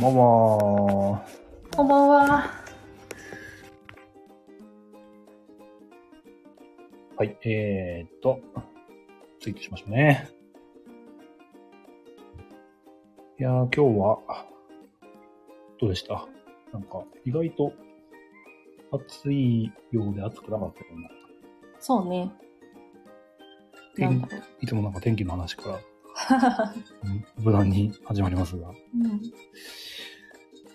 こんばんは。こんばんは。はい、えーっと、ツイートしましょうね。いやー、今日は、どうでした？なんか、意外と、暑いようで暑くなかったよね。そうね。なん天だろう。いつもなんか天気の話から、う ん無難に始まりますが。うん、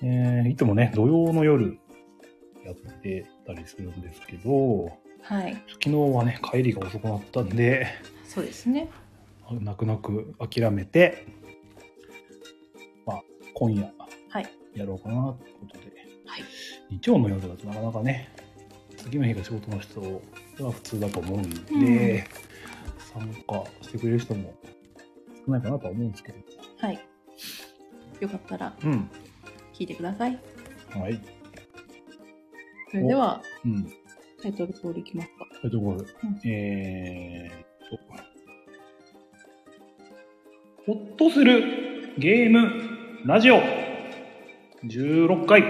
えー、いつもね、土曜の夜やってたりするんですけど、はい。昨日はね、帰りが遅くなったんで、そうですね。泣く泣く諦めて、まあ、今夜はい。やろうかなってことで、はい。日曜の夜だとなかなかね、次の日が仕事の人は普通だと思うんで、参加してくれる人も少ないかなとは思うんですけど、はい。よかったらうん。聞いてください。はい。それでは、うん。タイトル通りいきますか。タイトルコール。うんえーっと、ほっとするゲームラジオ16回。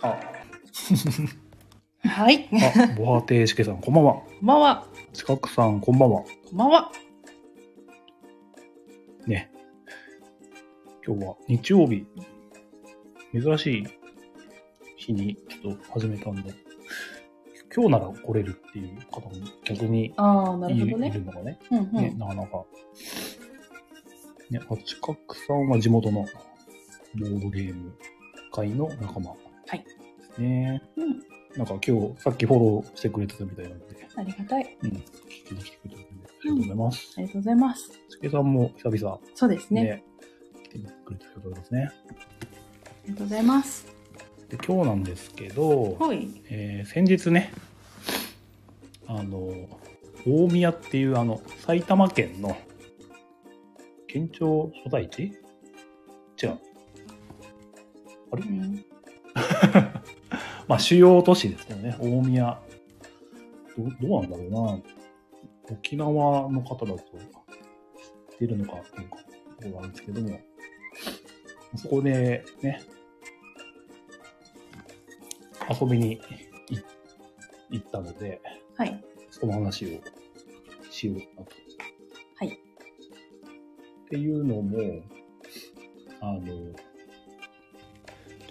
あ、はい。こあ、ボハテイシケさん、こんばんは。んばんは。近くさん、こんばんは。こんばんは。ね。今日は日曜日、珍しい日にちょっと始めたんで、今日なら来れるっていう方も逆にああ、るい。るのがね、うんうね、ん。なかなか。ね、あ近くさんは地元のボードゲーム会の仲間はいですね。うん。なんか今日さっきフォローしてくれてたみたいなので、ありがたい。うん、聞きに来てくれてるりがとうございます。ありがとうございます。しけさんも久々そうですね。ね、来てくれてありがとうございますね。ありがとうございます。で今日なんですけど、はい。えー先日ねあの大宮っていうあの埼玉県の県庁所在地？違うあれ？うん。まあ主要都市ですよね大宮どどうなんだろうな沖縄の方だと出るのかどうかどうなんですけどもそこでね遊びに行行ったのではい。その話をしようかなと。はいっていうのも、あの、ちょ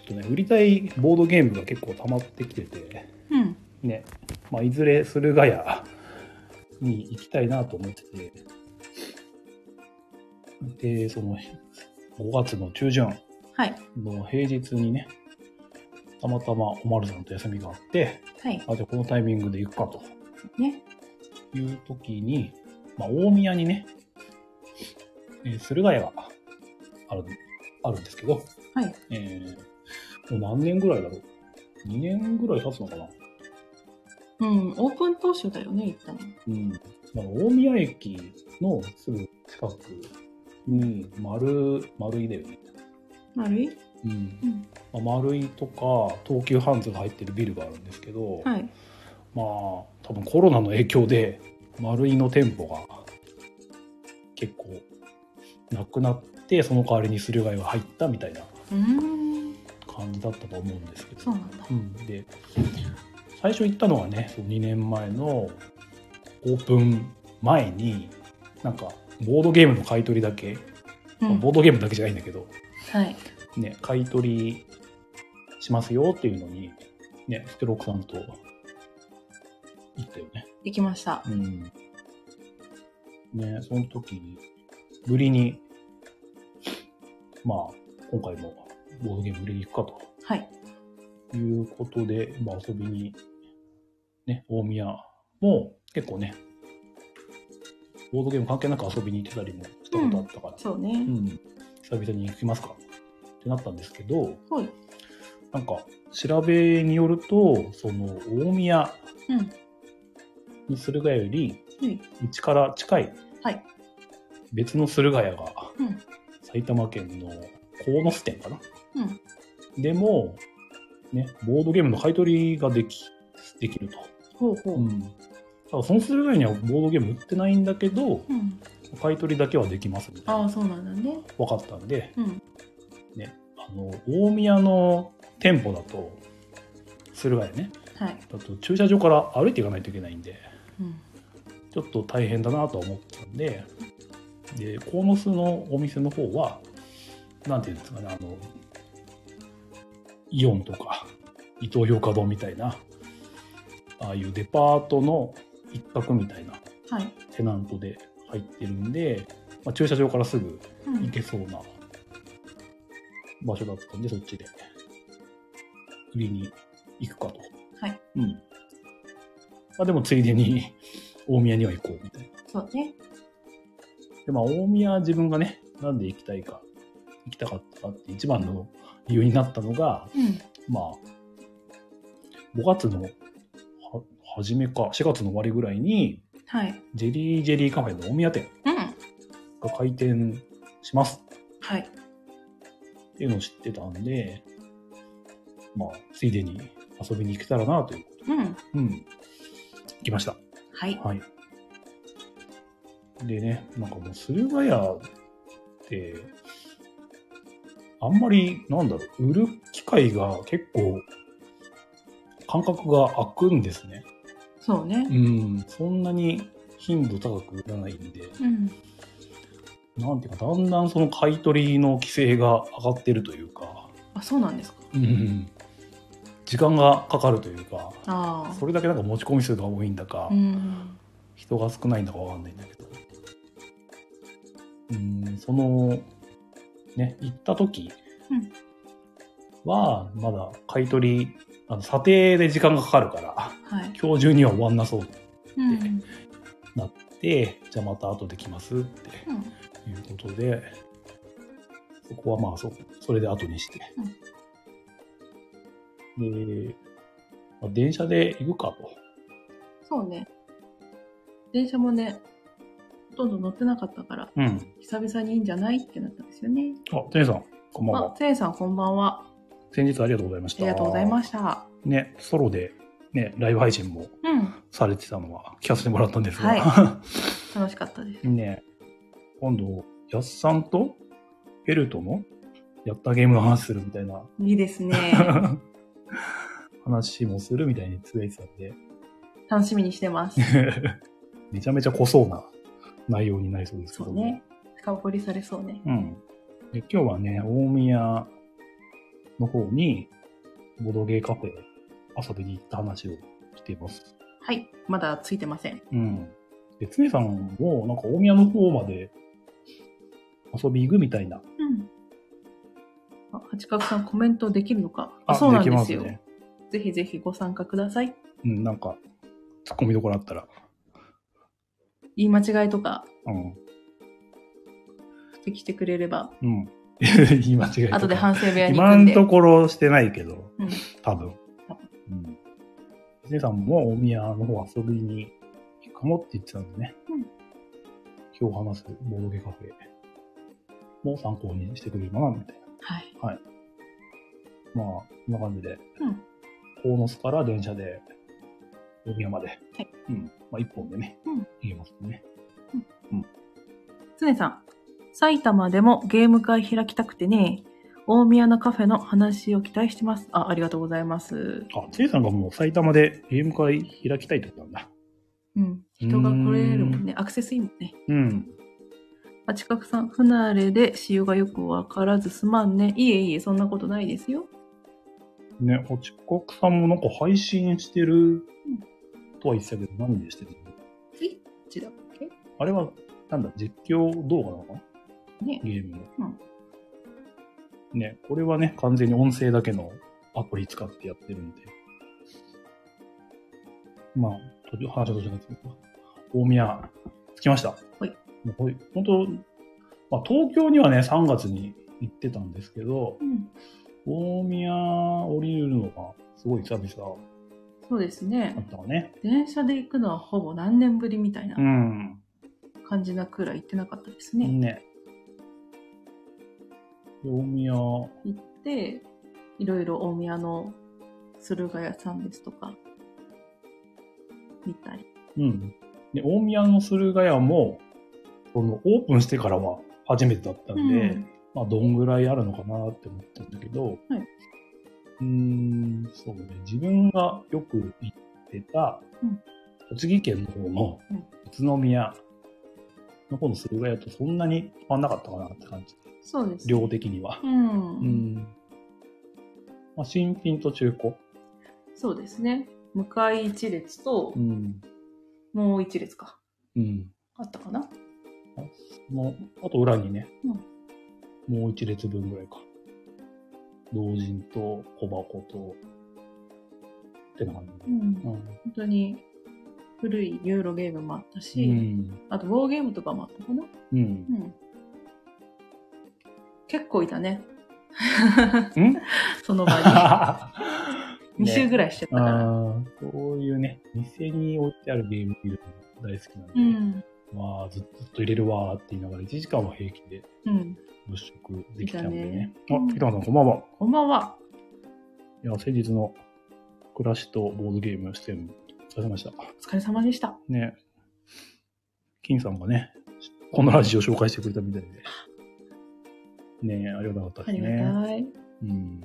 っとね、売りたいボードゲームが結構溜まってきてて、うん。ね、まあ、いずれ駿河屋に行きたいなと思ってて、で、その、5月の中旬はい。の平日にね、たまたまおまるさんと休みがあって、はい。あ、じゃあこのタイミングで行くかと。ね。いう時に、まあ、大宮にね、えー駿河屋がある、あるんですけど、はい。えーもう何年ぐらいだろう ?2 年ぐらい経つのかな？うん。オープン当初だよね、行ったの。うん。まあ、大宮駅のすぐ近くに、丸、丸いだよね。丸いうん。うん。まあ、丸いとか、東急ハンズが入ってるビルがあるんですけど、はい。まあ、多分コロナの影響で、丸いの店舗が結構なくなって、その代わりに駿河屋が入ったみたいな。感じだったと思うんですけど。そうなんだ。うん、で、最初行ったのはね、そう2年前のオープン前に、なんか、ボードゲームの買い取りだけ、まあうん。ボードゲームだけじゃないんだけど、はい。ね、買い取りしますよっていうのに、ね、ステロックさんと行ったよね。できました。うん。ね、その時に、売りに、まあ、今回もボードゲーム売りに行くかはい。ということで、まあ遊びに、ね、大宮も結構ね、ボードゲーム関係なく遊びに行ってたりもしたことあったから、そうね。うん、久々に行きますかってなったんですけど、はい。なんか調べによると、その大宮うん。に駿河屋より、はい。うちから近いはい。別の駿河屋が、うん。埼玉県の鴻巣店かなうん。でも、ね、ボードゲームの買い取りができ、できると。ほうほう。うん。だその駿河屋にはボードゲーム売ってないんだけど、うん。買い取りだけはできますみたいなああ、そうなんだね。分かったんで、うん。ね、あの、大宮の店舗だと、駿河屋ね、はい。だと駐車場から歩いていかないといけないんで、うん。ちょっと大変だなとは思ったんで、で、鴻巣のお店の方は、なんていうんですかね、あの、イオンとか、イトーヨーカドーみたいな、ああいうデパートの一角みたいなはい。テナントで入ってるんで、まあ、駐車場からすぐうん。行けそうな場所だったんで、そっちで売りに行くかと。はい。うん。まあでもついでに 大宮には行こうみたいな。そうね。で、まあ大宮自分がね、なんで行きたいか、行きたかったかって一番の理由になったのが、うん。まあ、5月のは初めか、4月の終わりぐらいに、はい。ジェリージェリーカフェの大宮店うん。が開店しますはい。っていうのを知ってたんで、まあ、ついでに遊びに行けたらなということうん。で、うん。行きました。はい。はい。でね、なんかもう、駿河屋って、あんまり、なんだろう、売る機会が結構、感覚が空くんですね。そうねう。ん、そんなに頻度高く売らないんで、うん。なんていうか、だんだんその買い取りの規制が上がってるというか、あ、そうなんですか。うん、時間がかかるというか、ああ。それだけなんか持ち込み数が多いんだか、うん。人が少ないんだかわかんないんだけど。うん、その、ね、行った時うんは、まだ買い取り、あの、査定で時間がかかるから、はい。今日中には終わんなそううん。なって、じゃあまた後で来ますってうん。いうことで、そこはまあそ、それで後にして。で、まあ電車で行くかと。そうね。電車もね、ほとんど乗ってなかったから、うん。久々にいいんじゃない？ってなったんですよね。あ、テネさん、こんばんあは、。せいさんこんばんは。先日ありがとうございました。ありがとうございました。ね、ソロで、ね、ライブ配信もうん。されてたのは聞かせてもらったんですが、は 楽しかったです。ね、今度、やっさんとフェルトのやったゲームの話するみたいないいですね。話もするみたいにつぶやいてたんで、楽しみにしてます。めちゃめちゃ濃そうな内容になりそうですけども。そうね。深掘りされそうね。うん。で今日はね、大宮の方に、ボドゲーカフェ遊びに行った話をしています。はい。まだついてません。うん。で、つねさんも、なんか大宮の方まで遊び行くみたいな。うん。あ、八角さんコメントできるのか？あ、そうなんですよ。ね。ぜひぜひご参加ください。うん、なんか、突っ込みどころあったら。言い間違いとかうん。指摘してくれれば、うん。言い間違いとで反省部屋に行今んくんで。ところしてないけど、うん多分。うん。つねさんも大宮の方遊びに行くかもって言ってたんでね。うん今日話すボードゲカフェも参考にしてくれればな、みたいはい。な。まあ、こんな感じで、うん鴻巣から電車で大宮まで。はいうん。まあ、一本でね、うん行けますね。つねさん、埼玉でもゲーム会開きたくてね、大宮のカフェの話を期待してます。あ、ありがとうございます。あ、つねさんがもう埼玉でゲーム会開きたいってことなんだ。うん。人が来れるもんね。アクセスいいもんね。うん。あちかくさん、不慣れで仕様がよくわからずすまんね。いえいえ、そんなことないですよ。ね、おちこくさんもなんか配信してるとは言ってたけど、何でしてるの？ツイッチだっけ？あれは、なんだ、実況動画なのかな？ね。ゲームの。ね、これはね、完全に音声だけのアプリ使ってやってるんで。まあ、途中、話は途中なんですけど、大宮、着きました。はい。もう本当まあ、東京にはね、3月に行ってたんですけど、うん。大宮降りるのが、すごい久々そうですねだ。ったわね。電車で行くのはほぼ何年ぶりみたいなうん。感じなくらい行ってなかったですね。ね。で大宮、行って、いろいろ大宮の駿河屋さんですとか、見たり。うん。で、大宮の駿河屋も、その、オープンしてからは初めてだったんで、うんまあ、どんぐらいあるのかなって思ったんだけど、はいうーん、そうね、自分がよく行ってたうん、栃木県の方のうん宇都宮の方の駿河屋とそんなに変わんなかったかなって感じ。そうです。量的には。うん。うん。まあ、新品と中古。そうですね。向かい一列とう、ん。もう一列か。うん。あったかな？その、あと裏にね、もう一列分ぐらいか。老人と小箱と、ってな感じ。うん。うん。本当に古いユーロゲームもあったうし、ん。あとウォーゲームとかもあったかな？うん。うん。結構いたね。ん？その場に。2周ぐらいしちゃったから。ああ、そういうね、店に置いてあるゲーム見るの大好きなんで、うん。まあずっと入れるわーって言いながら1時間は平気でうん。物色できちゃうんでね。いたねあ、北野さんこんばんは。こんばんは。いや、先日の暮らしとボードゲーム出演、お疲れ様でした。お疲れ様でした。ね。金さんがね、このラジオ紹介してくれたみたいで。ねありがたかったありがですね。たい。うん。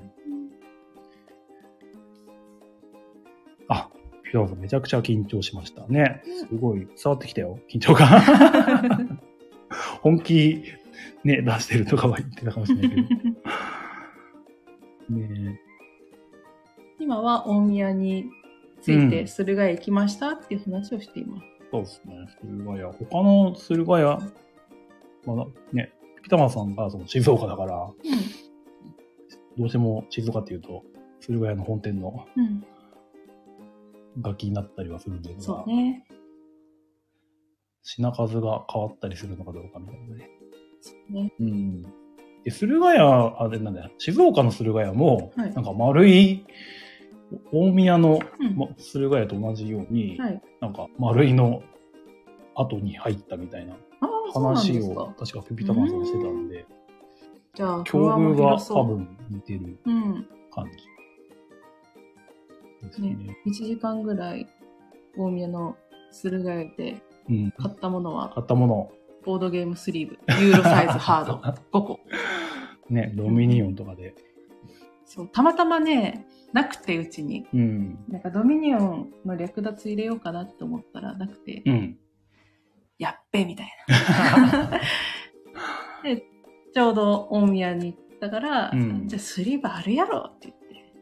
あ、ピラさんめちゃくちゃ緊張しましたね。すごい伝わってきたよ、緊張が。本気、ね、出してるとかは言ってたかもしれないけど。ね今は大宮について駿河屋行きましたっていう話をしています。そうですね、駿河屋。他の駿河屋、まあ、ね、ピタマさんがその静岡だから、どうしても静岡っていうと、駿河屋の本店の。楽器になったりはするんですがそう、ね。品数が変わったりするのかどうかみたいなね。そうね。うん。で、駿河屋、あれなんだよ、静岡の駿河屋も、はいなんか丸い、大宮のうん。ま駿河屋と同じように、はい。なんか丸いの後に入ったみたいな話を、か。確かピピタマンさんがしてたんで、じゃあ、境遇が多分似てるうん。感じ。ですね。1時間ぐらい大宮の駿河屋でうん。買ったものは、買ったもの、ボードゲームスリーブ、ユーロサイズハード 5個。ね、ドミニオンとかで。そう、たまたまね、なくてうちに。うん。なんかドミニオンの略奪入れようかなって思ったらなくて、うん。やっべみたいな。で、ちょうど大宮に行ったから、うんじゃあスリーブあるやろって言って、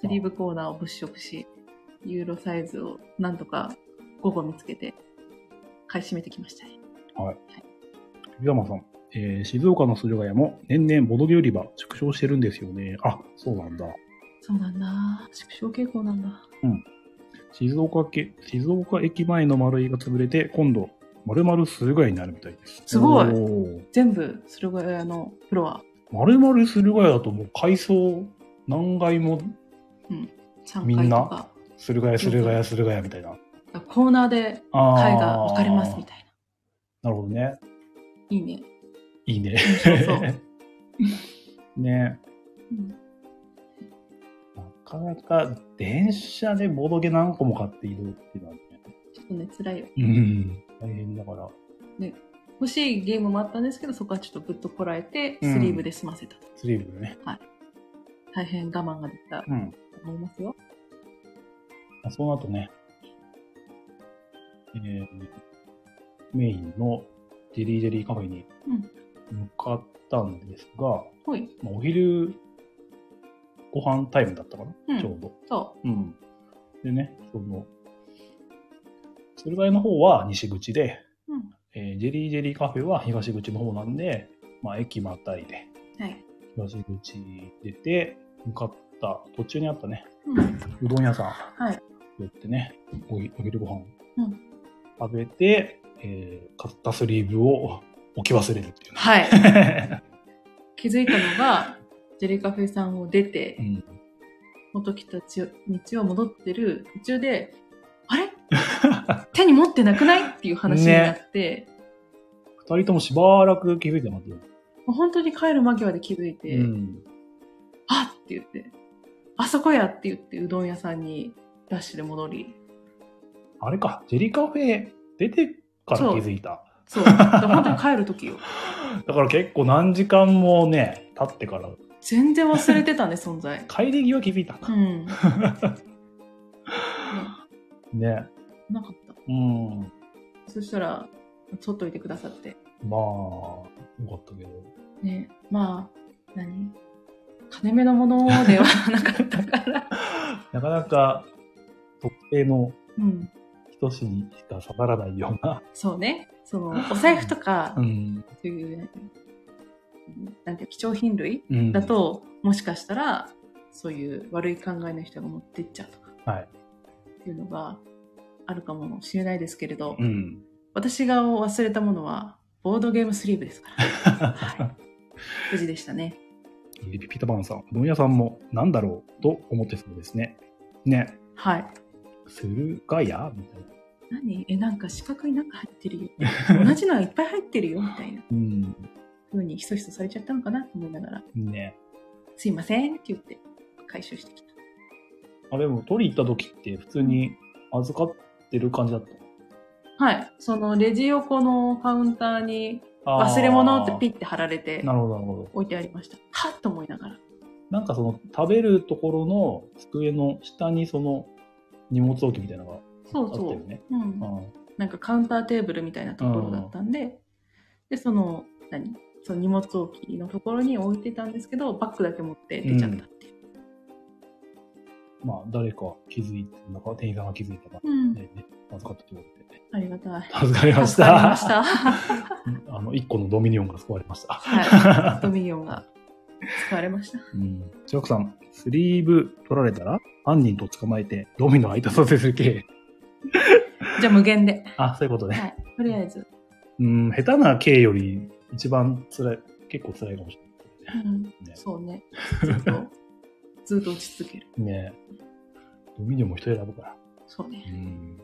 スリーブコーナーを物色し、ユーロサイズをなんとか5個見つけて、買い占めてきましたね。ピピタマンさん、えー静岡の駿河屋も年々ボドゲ売り場縮小してるんですよね。あ、そうなんだ。そうなんだ。縮小傾向なんだ。静岡け静岡駅前の丸いが潰れて、今度、丸々駿河屋になるみたいです。すごい全部、駿河屋のフロア、丸々駿河屋だともう階層何階も3みんな駿河屋、駿河屋、駿河屋みたいな。コーナーで階が分かれますみたいな。なるほどね。いいね。いいね。そうそう ね。うんなかなか電車でボドゲ何個も買って移動っていうのはね。ちょっとね、辛いよ。うん。大変だから。欲しいゲームもあったんですけど、そこはちょっとぶっとこらえて、うんスリーブで済ませたと。スリーブでね。大変我慢ができたとうん。思いますよ。その後ね、えーメインのジェリージェリーカフェにうん向かったんですが、ほい。まあ、お昼ご飯タイムだったかな、うんちょうど。そうん。でね、その、駿河屋の方は西口で、う。うん。えージェリージェリーカフェは東口の方なんで、まあ、駅またいで、はい。東口出て、向かった途中にあったね、うん。うどん屋さんはい。寄ってね、おひお昼ご飯うん食べて、えー買ったスリーブを置き忘れるっていうね。はい。気づいたのが、ジェリーカフェさんを出てう、ん、元来た道を戻ってる途中で、あれ？手に持ってなくない？っていう話になって、二人ともしばらく気づいてますよ。本当に帰る間際で気づいて、うん。あっって言って、あそこやって言ってうどん屋さんにダッシュで戻り、あれか、ジェリカフェ出てから気づいた。そう。だから本当に帰る時よ。だから結構何時間もね、経ってから、全然忘れてたね、存在。帰り際気づいたう。ん。ねね。なかった。うん。そしたら、取っといてくださって。まあ、よかったけど。ね。まあ、何？金目のものでは なかったから。なかなか特定のうん。人しにしか刺さらないような。そうね。その、お財布とかう、ん。そういう、なんていう貴重品類うん、だ、と、もしかしたら、そういう悪い考えの人が持ってっちゃうとかはい。っていうのがあるかもしれないですけれど、うん。私が忘れたものは、ボードゲームスリーブですから。はい。無事でしたね。リピーターバンさん、本屋さんも何だろうと思ってそうですね。ね。はい。駿河屋みたいな。何？え、なんか四角い中入ってるよ。同じのはいっぱい入ってるよ、みたいなうん。風にひそひそされちゃったのかなと思いながら、ね。すいませんって言って回収してきた。あ、でも取り行った時って普通に預かってる感じだった？はい。そのレジ横のカウンターに忘れ物ってピッて貼られてなるほど、なるほど。置いてありました。はっと思いながら。なんかその食べるところの机の下にその荷物置きみたいなのがそうそうあったよ。ね。うん。あなんかカウンターテーブルみたいなところだったんで、で、その、何？その荷物置きのところに置いてたんですけど、バッグだけ持って出ちゃったっていう。まあ、誰か気づいて、なんか店員さんが気づいたら、うん。ね、ね、預かったとことで。ありがたい。助かりまし助た。した。あの、一個のドミニオンが救われました。はい。ドミニオンが使われました。うん。千秋さん、スリーブ取られたら、犯人と捕まえて、ドミノ空いたさせる系。じゃあ無限で。あ、そういうことね。はい。とりあえず。うん、下手な系より、一番辛い、結構辛いかもしうん。れない。そうね。ずっと、ずっと落ち続ける。ねねドミニオンも人選ぶから。うそうね。ん。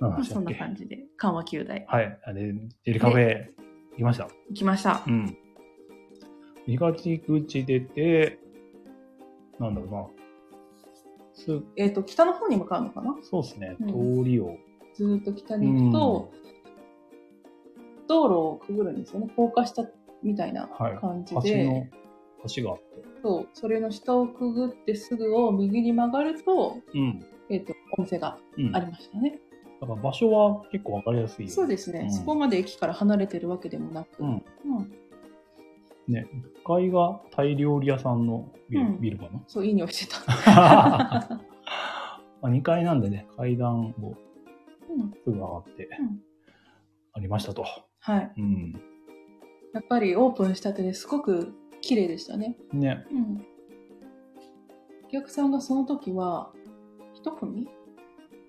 何のまあそんな感じで、緩和球大はい。あれ、ジェリカフェ行きました？行きました。うん。東口出て、なんだろうな。す、えっ、と、北の方に向かうのかな？そうですね。う通りを。ずーっと北に行くと、道路をくぐるんですよね。高架下みたいなはい感じ橋で、の、橋があって。そう、それの下をくぐってすぐを右に曲がると、うん。えっ、と、お店がうん。ありましたね。だから場所は結構わかりやすい。そうですね、うんそこまで駅から離れてるわけでもなく、うん。うんね、1階がタイ料理屋さんのビル,、うんビルかな？そう、いい匂いしてた。ま あ2階なんでね、階段をうんすぐ上がってうん、ありましたと。はい。うん。やっぱりオープンしたてですごく綺麗でしたね。ね、うん。お客さんがその時は、一組？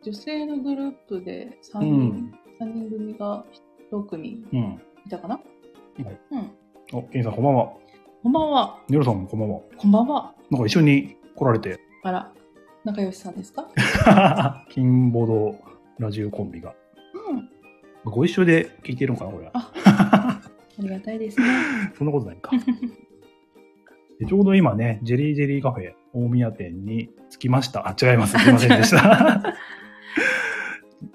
女性のグループで3う人、ん。三人組が一組うん。いたかな？はい。うん。お、ケンさんこんばんは。こんばんは。ネロさんもこんばんは。こんばんは。なんか一緒に来られて、あら、仲良しさんですか？金ボドラジオコンビが。うん。ご一緒で聞いてるのかな、これは。あ ありがたいですね。そんなことないか。でちょうど今ね、ジェリージェリーカフェ大宮店に着きました。あ、違います。すいませんでした。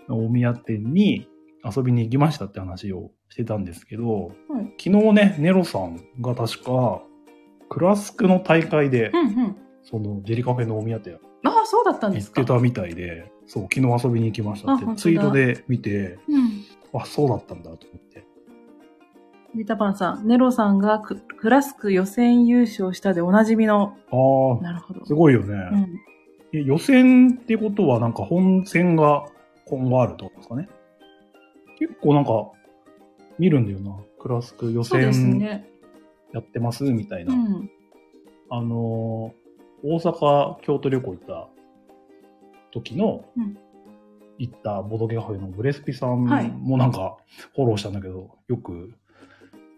大宮店に遊びに行きましたって話をしてたんですけど、はい。昨日ね、ネロさんが確か、クラスクの大会でう、んうん。そのジェリカフェの大宮店ああ、そうだったんで行っすか。てたみたいで、そう、昨日遊びに行きましたってツイートで見て、うん。あ、そうだったんだと思って。ビタパンさん、ネロさんがククラスク予選優勝したでおなじみの。あなるほど。あ、すごいよね。うん。え予選ってことはなんか本戦が今後あるってことですかね？結構なんか見るんだよな。クラスク予選ね。やってますみたいうな。ん。あのー大阪、京都旅行行った時の、うん行ったボドゲカフェのブレスピさんはいもなんかフォローしたんだけど、よく、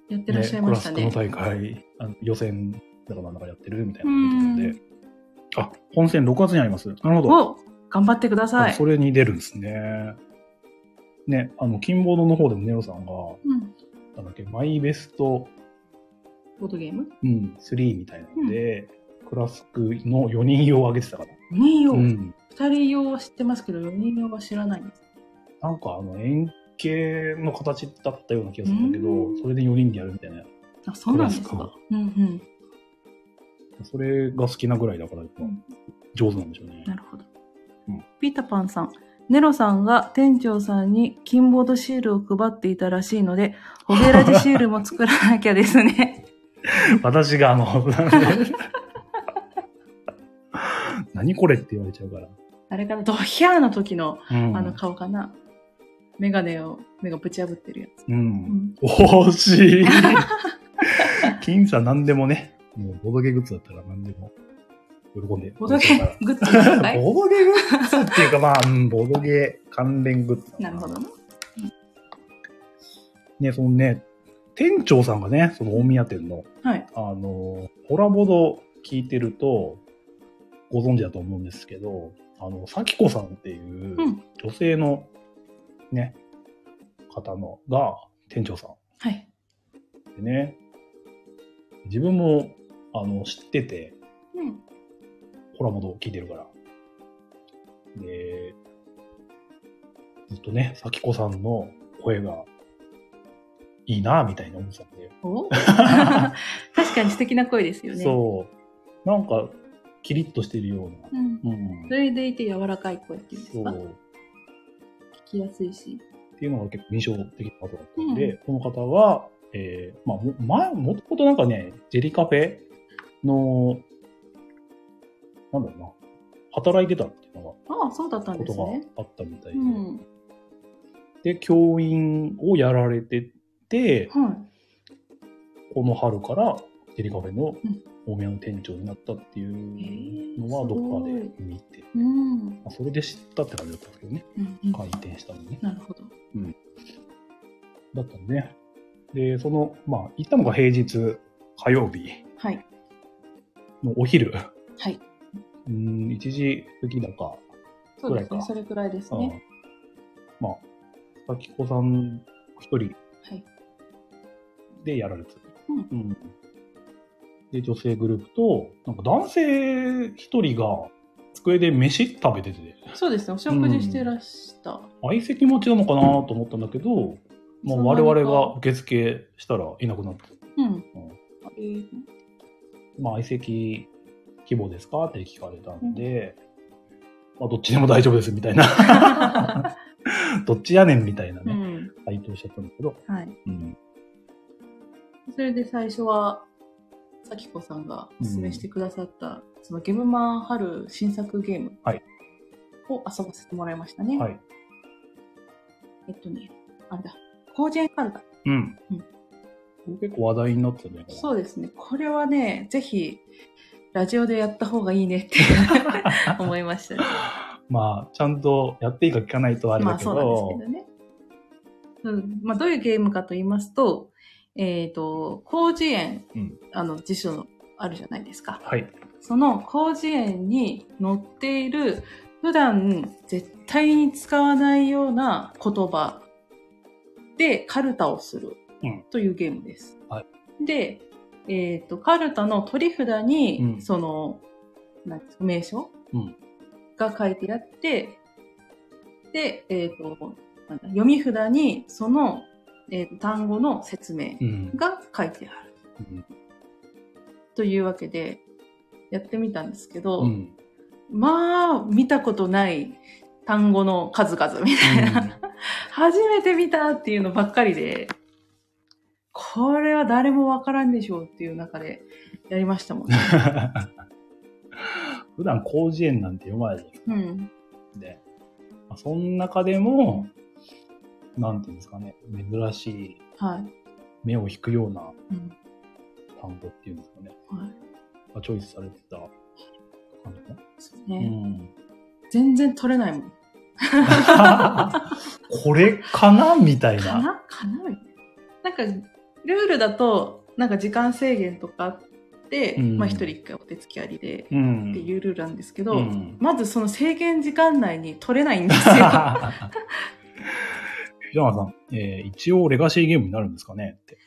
やってらっしゃいましたね。クラスクの大会、あの予選だかなんだかやってるみたいなで、あ、本戦6月にあります。なるほど。お頑張ってください。それに出るんですね。ね、あの、金ボードの方でもネロさんが、うん。なんだっけ、マイベスト、ボードゲーム？うん、3みたいなので、フラスクの4人用をあげてたから。4人用、うん。2人用は知ってますけど、4人用は知らないんです。なんかあの円形の形だったような気がするんだけどう、んそれで4人でやるみたいな。あ、そうなんですか。うんうん。それが好きなぐらいだから、ん上手なんでしょうね。なるほど。うんピータパンさん。ネロさんが店長さんに金ボードシールを配っていたらしいので、ホゲラジシールも作らなきゃですね。私があの、何これって言われちゃうから。あれかな、ドヒャーの時のうん。あの顔かな。メガネを、目がぶち破ってるやつ。う。うんん。惜しい。金さん何でもね、もうボドゲグッズだったら何でも喜んで。ボドゲグッズ ボドゲグッズっていうかまあ、うんボドゲ関連グッズ。なるほどな。ね、そのね、店長さんがね、その大宮店の、はい。あの、ホラボド聞いてると、ご存知だと思うんですけど、あの、咲子さんっていううん女性のね、方のが店長さはい。んでね、自分も、あの、知ってて、うん。ホラボド聞いてるから。で、ずっとね、咲子さんの声がいいな、みたいな思ってたんで、お 確かに素敵な声ですよね。そう。なんか、キリッとしてるような。うん。うんそ。れでいて柔らかい声っていうんですか？そう。聞きやすいし。っていうのが結構印象的な方だったんで、この方は、えー、まあ、も前、もともとなんかね、ジェリカフェの、なんだろうな、働いてたっていうのああ、そうだったが、ことがんですね。あったみたいで、うん。で、教員をやられてて、はこの春からジェリカフェのうん大宮の店長になったっていい。うのはどっかで見て、うん。まあ、それで知ったって感じだったんですけどね、うんうん開店したのね。なるほど。だったんでね。で、その、まあ、行ったのが平日、火曜日はい。のお昼。はい。うん、1時過ぎだか。そうですね。ぐらいかそれくらいですうんね。まあ、咲子さん一人はい。でやられてた。うんうんで、女性グループと、なんか男性一人が机で飯食べてて、そうですね。お食事してらした。相席待ちなのかなと思ったんだけど、まあ、我々が受付したらいなくなって、うん。あえーまあ、相席希望ですかって聞かれたんで、まあ、どっちでも大丈夫ですみたいな。どっちやねんみたいなね、うん。回答しちゃったんだけど、はい。うん。それで最初は、咲子さんがお勧めしてくださった、そのゲブマン春新作ゲームはいを遊ばせてもらいましたね。はい。えっとね、あれだ、コージェンカルタ。うん。うん結構話題になってたね。そうですね。これはね、ぜひ、ラジオでやった方がいいねって 思いましたね。まあ、ちゃんとやっていいか聞かないとあれだけど、まあそうなんですけどね。うん。まあどういうゲームかと言いますと、えっ、と、広辞苑、うんあの辞書のあるじゃないですか。はい。その広辞苑に載っている普段絶対に使わないような言葉でカルタをするうんというゲームです。はいで、えっ、と、カルタの取り札に、うんその、な名称、うんが書いてあって、で、えっ、となんだ、読み札にその、えーと単語の説明うん。が書いてある。うんというわけで、やってみたんですけど、うん。まあ、見たことない単語の数々みたいな、初めて見たっていうのばっかりで、これは誰もわからんでしょうっていう中でやりましたもんね。普段広辞苑なんて読まないじゃないですうん。か。で、まあ、その中でも、なんていうんですかね、珍しい、はい。目を引くようなうん。単語っていうんですかね、はい。がチョイスされてた感じかな。そうね。うん。全然取れないもん。これかなみたいな。かなかなみたいな。なんか、ルールだと、なんか時間制限とかあって、うんまあ一人一回お手つきありで、うん。っていうルールなんですけど、うんまずその制限時間内に取れないんですよ。藤山さん、えー一応レガシーゲームになるんですかね？って。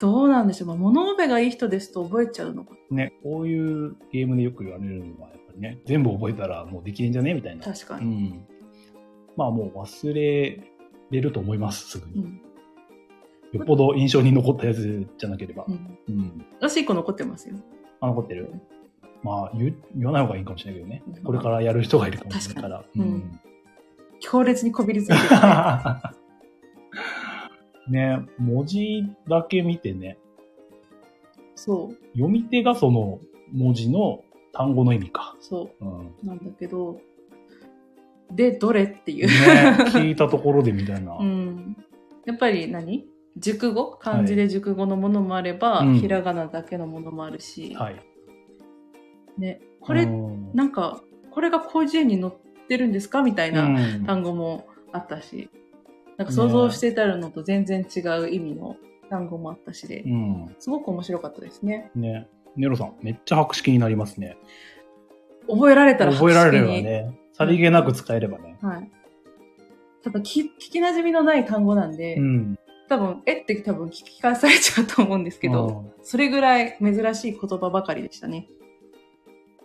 どうなんでしょう？まあ、物覚えがいい人ですと覚えちゃうのか。ね、こういうゲームでよく言われるのは、やっぱりね、全部覚えたらもうできるんじゃねみたいな。確かに。うん。まあもう忘れれると思います、すぐに。うん。よっぽど印象に残ったやつじゃなければ。うん。うん。私一個残ってますよ。あ、残ってる？まあ言う、言わない方がいいかもしれないけどねうん。これからやる人がいるかもしれないから。確かにうん強烈にこびりついてる、ね。ね、文字だけ見てね、そう。読み手がその文字の単語の意味か。そうん。う。なんだけど、で、どれっていう。ね、聞いたところでみたいな。うん。やっぱり何？熟語？漢字で熟語のものもあれば、うんひらがなだけのものもあるし、はい。ね、これ、うんなんか、これが広辞苑に載ってるんですか？みたいなうん単語もあったし、なんか想像してたのと全然違う意味の単語もあったしで、うん。すごく面白かったですね。ね。ネロさん、めっちゃ白識になりますね。覚えられたら覚えられればね。さりげなく使えればね。はい。ただ、き聞き馴染みのない単語なんで、うん。多分、えって多分聞き返されちゃうと思うんですけど、それぐらい珍しい言葉ばかりでしたね。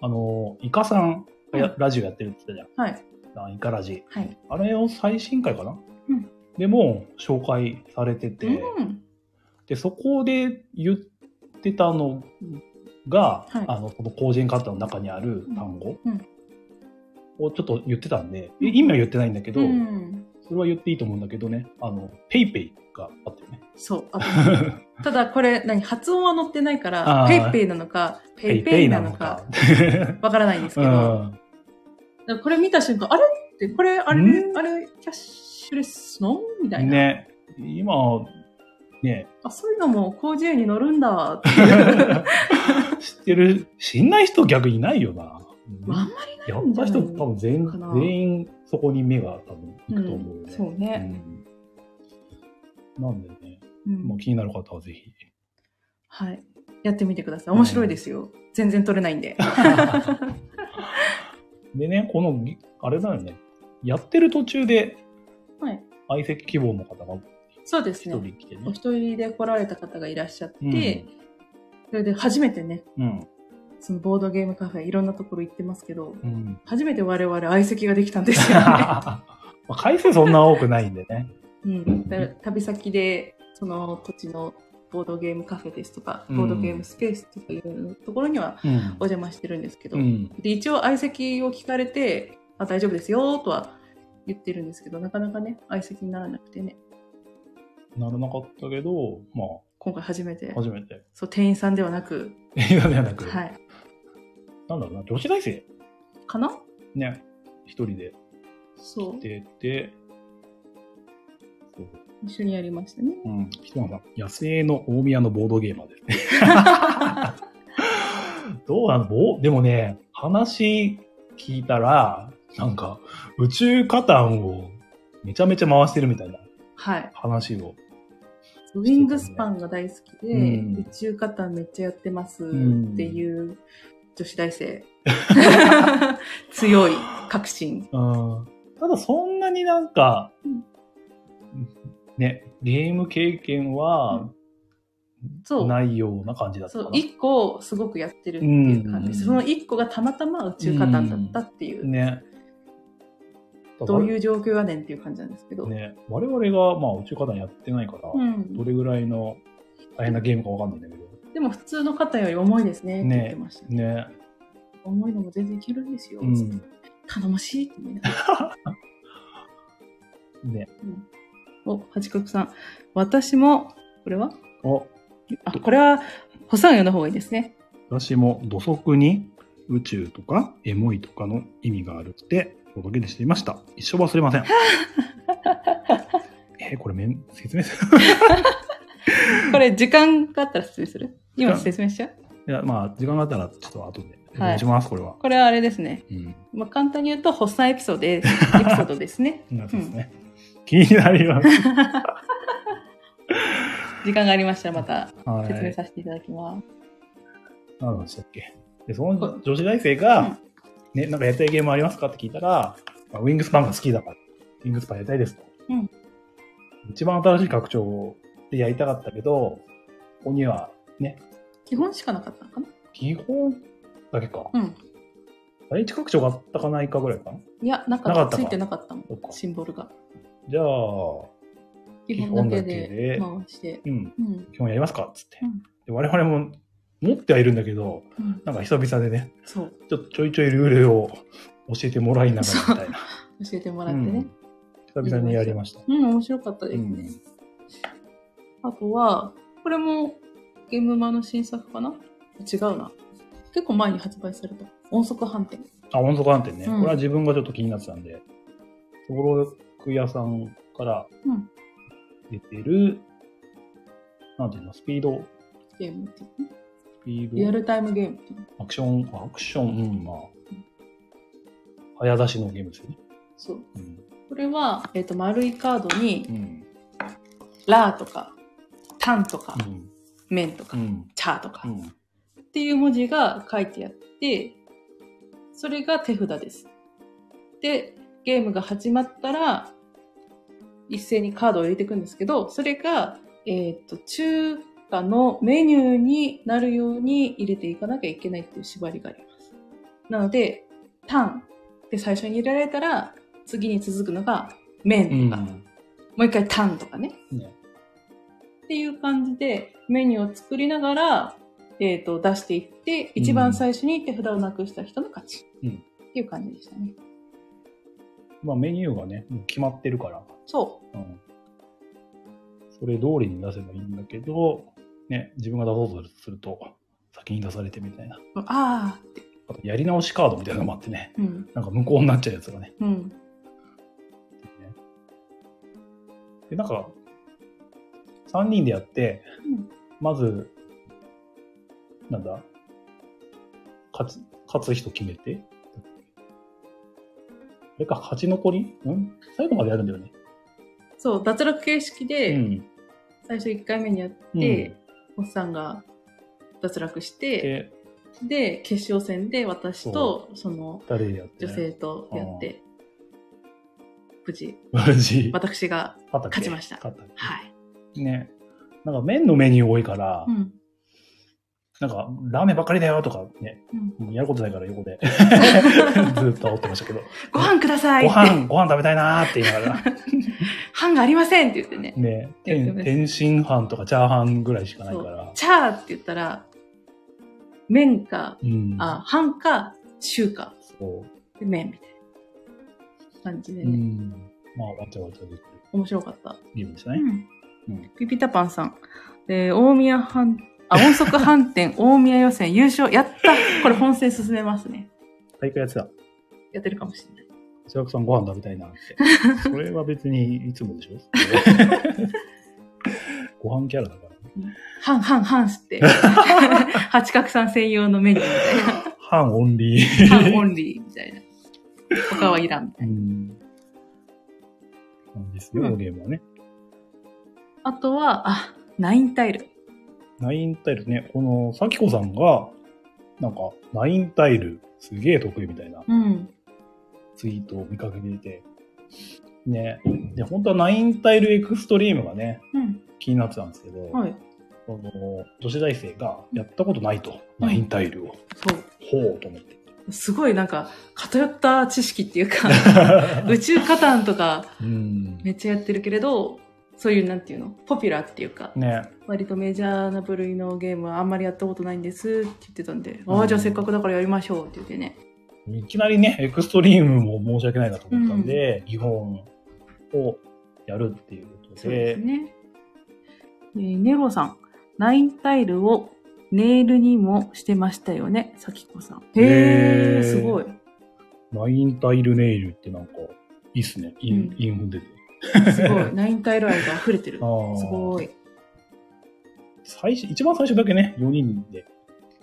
あの、イカさんがや、ラジオやってるって言ったはい。じゃん。あイカラジ。はい。あれを最新回かな？うんでも紹介されてて、うん。で、そこで言ってたのが、はいあの、この広辞苑カットの中にある単語うんをちょっと言ってたんで、うんえ意味は言ってないんだけど、うん。それは言っていいと思うんだけどね、あの、ペイペイがあったよね。そう。ただ、これ、何発音は載ってないから、ペイペイなのか、ペイペイなのか、。わからないんですけど、これ見た瞬間、あれ？って、これ、あれ、ん？あれ、キャッシュレスの？みたうん。いな。ね、今、ね、あ、そういうのも広辞苑に載るんだ。知ってる、知んない人逆にいないよな。あんまりやった人多分全かな全員そこに目が多分いくと思うよね。うんそうねうんなんでね、うんまあ、気になる方はぜひ。はい。やってみてください。面白いですよ。全然取れないんで。でね、この、あれだよね、やってる途中ではい。相席希望の方が一そうですね。人来てねお。一人で来られた方がいらっしゃって、うんそれで初めてね、うん。そのボードゲームカフェいろんなところ行ってますけど、うん。初めて我々相席ができたんですよね。まあ回数そんな多くないんでね。うん。旅先で、その土地のボードゲームカフェですとか、うんボードゲームスペースとかいうところにはうんお。邪魔してるんですけど、うん。で一応相席を聞かれて、あ、大丈夫ですよとは言ってるんですけど、なかなかね、相席にならなくてね、ならなかったけど、ま今回初めてあ、、初めて。そう、店員さんではなく、映画ではなく、はい。なんだろうな、女子大生かな？ね、一人でそう。出て、そう一緒にやりましたね。うん。人が野生の大宮のボードゲーマーですね。どうなのぼでもね、話聞いたら、なんか、宇宙カタンをめちゃめちゃ回してるみたいなはい。話を。ウィングスパンが大好きで、うん宇宙カタンめっちゃやってますっていう女子大生。強い確信。うん。ただそんなになんか、ね、ゲーム経験はそう。ないような感じだったそう一個すごくやってるっていう感じ。うんその一個がたまたま宇宙カタンだったっていう、ね。どういう状況やねんっていう感じなんですけど。ね、我々が、まあ、宇宙カタンやってないから、うんどれぐらいの大変なゲームかわかんないんだけど、でも普通の方より重いですねって言ってました、ね、重いのも全然いけるんですよ。うん。頼もしいって思いながら。ね、お、八角さん。私も、これは？お、あ、こ？れは、補さん読んだ方がいいですね。私も土足に宇宙とかエモいとかの意味があるってお届けしていました。一生忘れません。えーこれめん、説明する？これ、時間があったら説明する？今説明しちゃう？いや、まあ、時間があったらちょっと後でお願いします、これは。これはあれですね。うん。まあ、簡単に言うと、発作エピソードです。エピソードですね。そうですね。気になります。時間がありましたら、またはい。説明させていただきます。何でしたっけ？で、その女子大生が、ね、なんかやりたいゲームありますかって聞いたら、まあウィングスパンが好きだから、ウィングスパンやりたいですと。うん一番新しい拡張でやりたかったけど、こにはね、基本しかなかったのかな？基本だけか。うん。第一拡張があったかないかぐらいかな？いや、なかった。ついてなかったもん。シンボルが。じゃあ、基本だけでで回して。うん、うん。基本やりますかっつって。うんで我々も持ってはいるんだけど、うん。なんか久々でね、そう。ちょっとちょいちょいルールを教えてもらいながらみたいな。教えてもらってね。久々にやりました。うん、面白かったですね。あとは、これもゲームマの新作かな？違うな。結構前に発売された。音速反転。あ、音速反転ね、うんこれは自分がちょっと気になってたんで、そぼろく屋さんからうん。出てる、なんていうの、スピード、ゲームっていうね。スピード、リアルタイムゲームっていうの？アクション、アクション、うん、まあ、早出しのゲームですよね。そう。うん。これは、えっ、と、丸いカードにう、ん。ラーとか、タンとかう、ん。メンとかう、ん。チャーとかう、ん。っていう文字が書いてあって、それが手札です。で、ゲームが始まったら、一斉にカードを入れていくんですけど、それが、えっ、と、中華のメニューになるように入れていかなきゃいけないっていう縛りがあります。なので、タンって最初に入れられたら、次に続くのが、麺とか、もう一回タンとかね。ね。っていう感じでメニューを作りながら、えっ、と、出していって、一番最初に手札をなくした人の勝ち。うんっていう感じでしたね。まあメニューがね、もう決まってるから、そうん。それ通りに出せばいいんだけど、ね、自分が出そうとすると、先に出されてみたいな。う。あーって。あと、やり直しカードみたいなのもあってね、うん。なんか無効になっちゃうやつがね。うん。で、なんか、3人でやって、うんまず、なんだ、勝つ、勝つ人決めて、あれか、勝ち残りん？最後までやるんだよね。そう、脱落形式うで、ん。最初1回目にやって、おっさんが脱落して、で、で、決勝戦で私と、その、二人でやって、女性とやって、無事、無事、私が、勝ちました。勝ったっけはい。ね。なんか麺のメニュー多いから、うん。なんかラーメンばっかりだよとかね、うんやることないから横で ずっと煽ってましたけど、ご飯くださいご。飯、ご飯食べたいなーって言いながら、飯がありませんって言ってね。ね、天津飯とかチャーハンぐらいしかないから、チャーって言ったら、麺か、うん。あ、飯か、中か、そで麺みたいな感じでう。うね。ん。まあ、わちゃわちゃできる面白かった。ゲームでしたね。うんうん。ピピタパンさん。えー、大宮反、あ、音速反転、大宮予選優勝。やったこれ本戦進めますね。大会やってた。やってるかもしれない。千秋さんご飯食べたいなって。それは別にいつもでしょ ご飯キャラだからね。半々半って。八角さん専用のメニューみたい半オンリな。ー。半オンリーみたいな。他はいらんみたいな。うん。ですよ、うんゲームはね。あとは、あ、ナインタイル。ナインタイルね、この、さきこさんが、なんか、ナインタイル、すげえ得意みたいなうん。ツイートを見かけていて、ね、で、本当はナインタイルエクストリームがね、うん。気になってたんですけど、はい。その女子大生がやったことないと、うんナインタイルを。そう。ほうと思って。すごいなんか、偏った知識っていうか、宇宙カタンとかうん。めっちゃやってるけれど、そういうなんていうの？ポピュラーっていうか、ね、割とメジャーな部類のゲームはあんまりやったことないんですって言ってたんで、うんああ、じゃあせっかくだからやりましょうって言ってね。いきなりね、エクストリームも申し訳ないなと思ったんで、基本をやるっていうことそうで、ですね。えーネロさん、ナインタイルをネイルにもしてましたよね、さきこさん。へえ、すごい。ナインタイルネイルってなんか、いいっすね。イン、うんインフン出て。すごい。ナインタイル愛が溢れてる。すごい。最初、一番最初だけね、4人で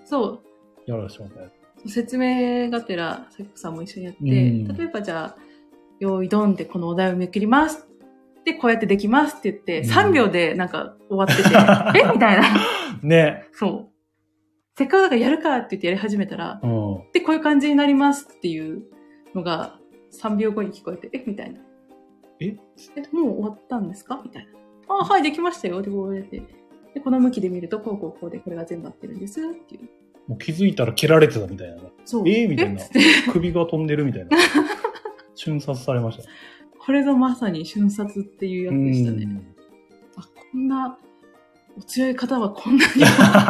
そう。やらせてもらったや説明がてら、さきこさんも一緒にやって、うん例えばじゃあ、用意ドンでこのお題をめくります。で、こうやってできますって言って、うん3秒でなんか終わってて、え？みたいな。つ。ね。そう。せっかくだからやるかって言ってやり始めたら、うん。で、こういう感じになりますっていうのが3秒後に聞こえて、え？みたいな。え？え、もう終わったんですか？みたいな。あ、はい、できましたよ。で、こうやって。で、この向きで見ると、こうこうこうで、これが全部合ってるんですっていう。もう気づいたら蹴られてたみたいなね。そう。え？ーみたいな首が飛んでるみたいな。瞬殺されました。これぞまさに瞬殺っていうやつでしたね。うんあ、こんな、お強い方はこんなに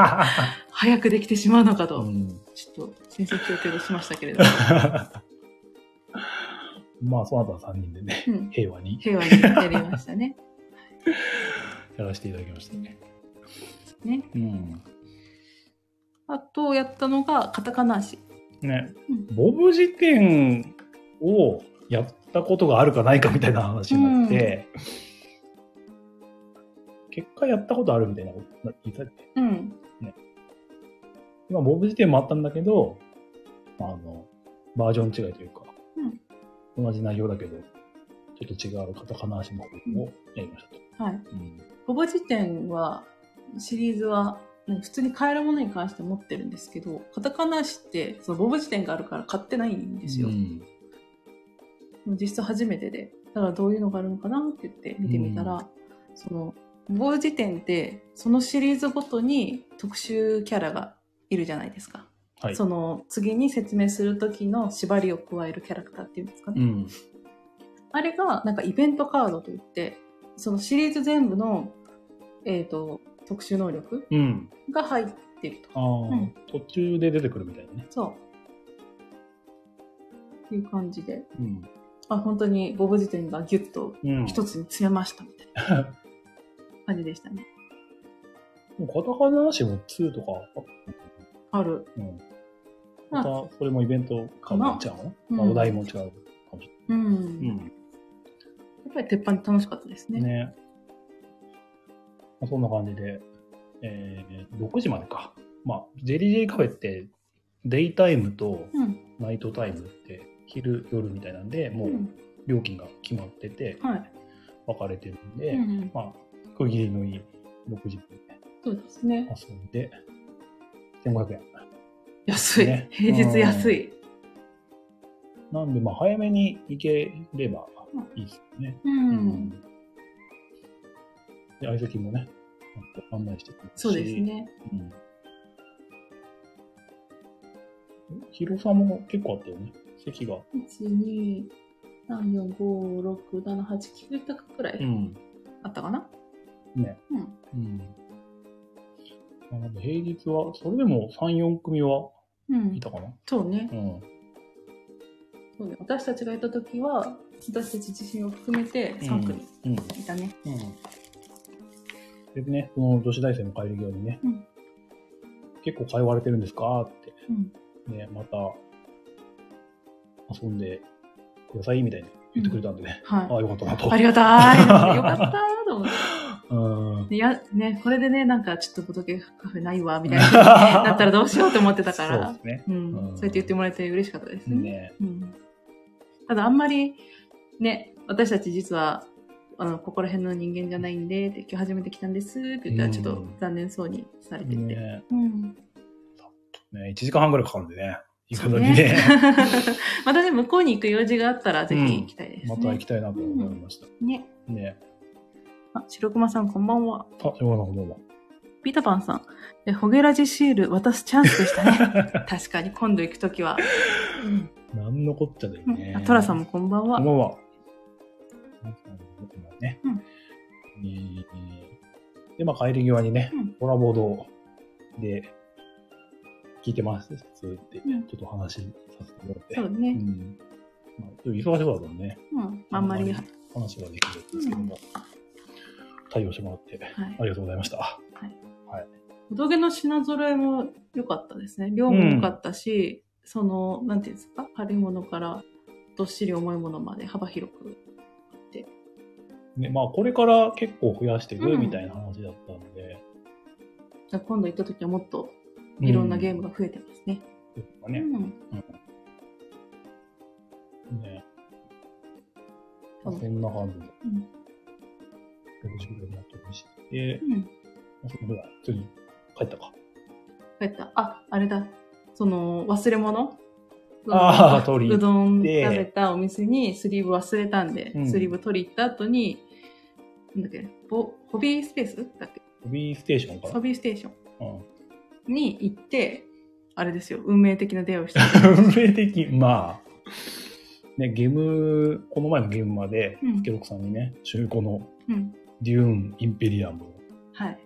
早くできてしまうのかと、うんちょっと戦々恐々としましたけれども、まあ、その後は3人でね、うん平和に平和にやりましたね。やらせていただきましたね。ねうん。あとやったのがカタカナ足。ねうん、ボブ辞典をやったことがあるかないかみたいな話になって、結果やったことあるみたいなこと言ってたっけ？うん。今、ボブ辞典もあったんだけど、あの、バージョン違いというか、同じ内容だけど、ちょっと違うカタカナ足の方をやりましたと。はい。うんボボ辞典は、シリーズは、ね普通に買えるものに関して持ってるんですけど、カタカナ足って、そのボボ辞典があるから買ってないんですよ。うん実質初めてで。だからどういうのがあるのかなって言って見てみたら、その、ボボ辞典って、そのシリーズごとに特殊キャラがいるじゃないですか。はい。その次に説明する時の縛りを加えるキャラクターっていうんですかね。うん。あれがなんかイベントカードといって、そのシリーズ全部の、えっ、と、特殊能力うん。が入ってると。ああ、うん途中で出てくるみたいなね。そう。っていう感じで。うん。あ、本当にボブ辞典がギュッとうん。一つに詰めましたみたいな 感じでしたね。もうカタカナ足も2とかあっある。た、うん。また、それもイベントかな？ちゃうの、うんまあ、お題も違うかもしうん。れない。やっぱり鉄板で楽しかったですうん。ね。ね。まあ、そんな感じで、えー、6時までか。まあ、ジェリージェイカフェって、デイタイムとうん。ナイトタイムって、昼、夜みたいなんで、もう。うん料金が決まってて、はい。分かれてるんうで、んうん。まあ、区切りのいい6時分でそうですね。遊んで、1500円。安い。ね平日安い。なんで、まあ、早めに行ければいいですよね。うん。で、相席もね、案内してくれるしそうです。ね。うん。広さも結構あったよね。席が。1、2、3、4、5、6、7、8、9択くらいん。あったかなね。うん。うん。平日は、それでも3、4組はうんい。たかな？そうね。うん。そうね。私たちがいた時は、私たち自身を含めて3組うん。いたね。うん。でね、その女子大生の帰り際にね、うん結構通われてるんですか？って、うん。ね、また遊んでくださいみたいに言ってくれたんでね、はい。ああ、よかったなと。ありがたい。よかったと思って。うん。いや、ね、これでね、なんかちょっとボトゲカフェないわ、みたいな。だったらどうしようと思ってたかそうらで。すね。うん。うんそうやって言ってもらえて嬉しかったですね。ね。うん。ただあんまり、ね、私たち実は、あの、ここら辺の人間じゃないんで、今日初めて来たんですって言ったら、ちょっと残念そうにされてて。ねうん。ね、1時間半ぐらいかかるんでね。行くそうのにね。またね、向こうに行く用事があったら、ぜひ行きたいですね。また行きたいなと思いました。ね。ね。あ、白熊さんこんばんは。あ、山田さんこんばんは。ピータパンさん。え、ホゲラジシール渡すチャンスでしたね。確かに今度行くときは。なんのこっちゃだようんねあ。トラさんもこんばんはこんば。んは。僕もね。うんえーで、まあ帰り際にね、うんコラボ堂で聞いてますって、うんちょっと話させてもらって。そううね。ん。まあ、忙しそうだったんでね、うん。あんまり、はい。話ができるんですけども、対応してもらって、ありがとうございました。ボドゲの品揃えも良かったですね。量も良かったし、その、なんていうんですか軽いものからどっしり重いものまで幅広くあって。ね、まあこれから結構増やしていくうんみたいな話だったんで、じゃあ今度行った時はもっといろんなゲームが。が増えてますね。うんね。うん。ね。まあ、そんな感じで、うん。6時ぐらいになってまして、うん。まあそのぐらい、次、帰ったか。帰った。あ、あれだ。その、忘れ物？あー取りうどん食でべたお店にスリーブ忘れたんで、うんスリーブ取り行った後に、なんだっけ、ボホビースペース？だっけ？ホビーステーションかホビーステーショな。ンに行って、あれですよ、運命的な出会いをした。うん。運命的、まあ、ね、ゲーム、この前のゲームまで、うんスケロクさんにね、中古のうん。デューンインペリアムをはい。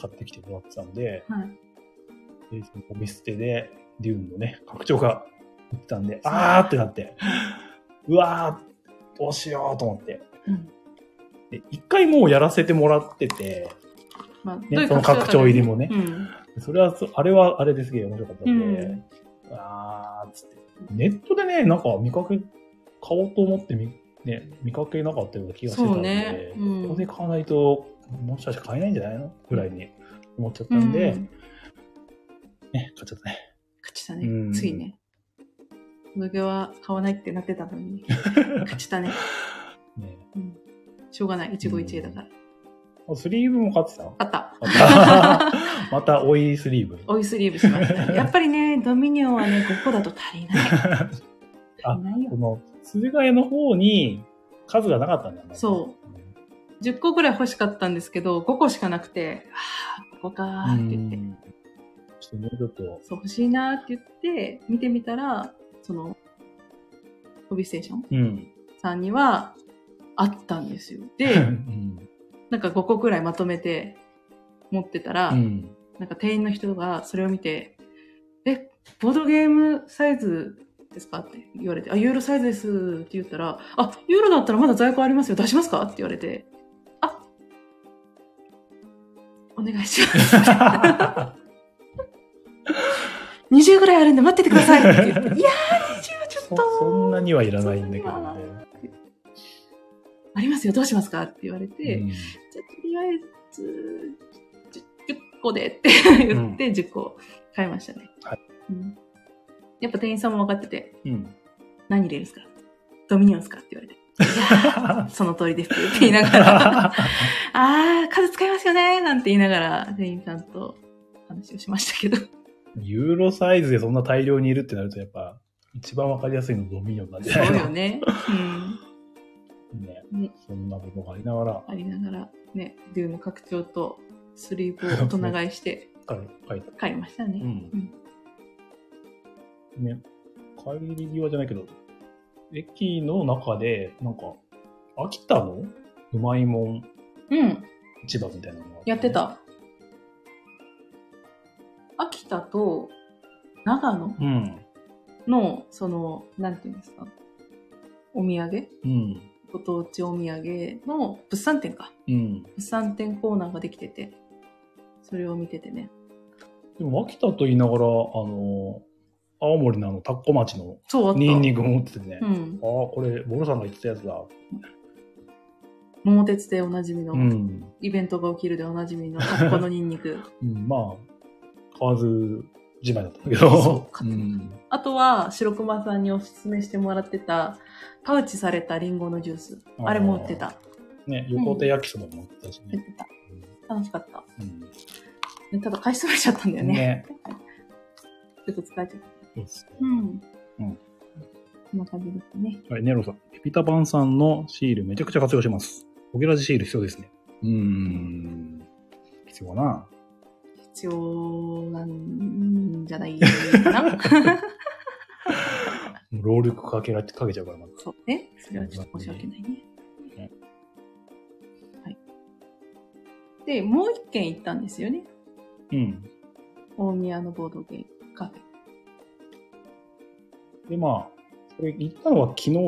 買ってきてもらってたんで、はい。でそのホビステでデューンのね、拡張が売ってたんで、あーってなって、うわー、どうしようと思って。うん。で、一回もうやらせてもらってて、まあ、ね、その拡張入りもね。うん。それはそ、あれはあれですげえ面白かったんで、うんあーっつって。ネットでね、なんか見かけ、買おうと思ってみ、ね、見かけなかったような気がしてたんで、ねうんここで買わないと、もしかして買えないんじゃないの？ぐらいに思っちゃったんで、うんね、買っちゃったね。勝ちたね。うんついね。それは買わないってなってたのに、勝ちたね。ねうん。しょうがない。一期一会だから。あスリーブも買ってた？あった。また、また追いスリーブ？追いスリーブしましたね。やっぱりね、ドミニオンはね、5個だと足りない。あ足りないよこ。の、鈴ヶ谷の方に数がなかったんだよね。そう10個ぐらい欲しかったんですけど、5個しかなくて、ああ、ここかーって言って、うんちょっともうちょっと、そう欲しいなーって言って、見てみたら、その、ホビーステーションうん。さんには、あったんですよ。うで、ん。なんか5個くらいまとめて持ってたら、うん。なんか店員の人がそれを見て、え、ボードゲームサイズですかって言われて、あ、ユーロサイズですって言ったら、あ、ユーロだったらまだ在庫ありますよ、出しますかって言われて、あ、お願いします。20ぐらいあるんで待っててくださいって言って、いやー、20はちょっそと、そんなにはいらないんだけどね。に。ありますよ、どうしますかって言われて、うん。じゃあとりあえず 10, 10個でって言って10個買いましたね。はい。うんやっぱ店員さんも分かってて、うん。何入れるんですか？ドミニオンですか？って言われて。その通りですって言いながら、あー、数使いますよねなんて言いながら店員さんと話をしましたけど。ユーロサイズでそんな大量にいるってなると、やっぱ、一番わかりやすいのドミニオンなんじゃそうないの？よね。ねうん。ね、そんなことがありながら、ありながら、ね、デューの拡張とスリーブを大人 買いして。買いましたね。うん。ね、帰り際じゃないけど、駅の中で、なんか、秋田の？うまいもんうん。市場みたいなのがあやって。た。秋田と長野？うん。の、その、なんていうんですか、お土産？うん。ご当地お土産の物産展か。うん。物産展コーナーができてて、それを見ててね。でも、秋田と言いながら、あの、青森のあの、田子町のそう、あった。ニンニク持っててね、ああ、うん。これ、ボルさんが言ってたやつだ。桃鉄でおなじみの、うん。イベントが起きるでおなじみのタッコのニンニク。うん、まあ、買わずじまいだったんだけど。そう買ったん。あとは、白熊さんにおすすめしてもらってた、パウチされたリンゴのジュース。あれも売ってた。ね、横手焼きそばもあったしね。売ってた。楽しかった。うん。ねただ買い占めちゃったんだよね。ね。ちょっと疲れちゃった。そうですね。うん。うんこんな感じですね。はい、ネロさん。ピピタパンさんのシールめちゃくちゃ活用してます。オゲラジシール必要ですね。うーん。必要かな？必要なんじゃないかな？もう労力かけられてかけちゃうから、まず。そうね。それはちょっと申し訳ないねね。はい。で、もう一軒行ったんですよね。うん。大宮のボードゲームカフェ。で、まあ、それ行ったのは昨日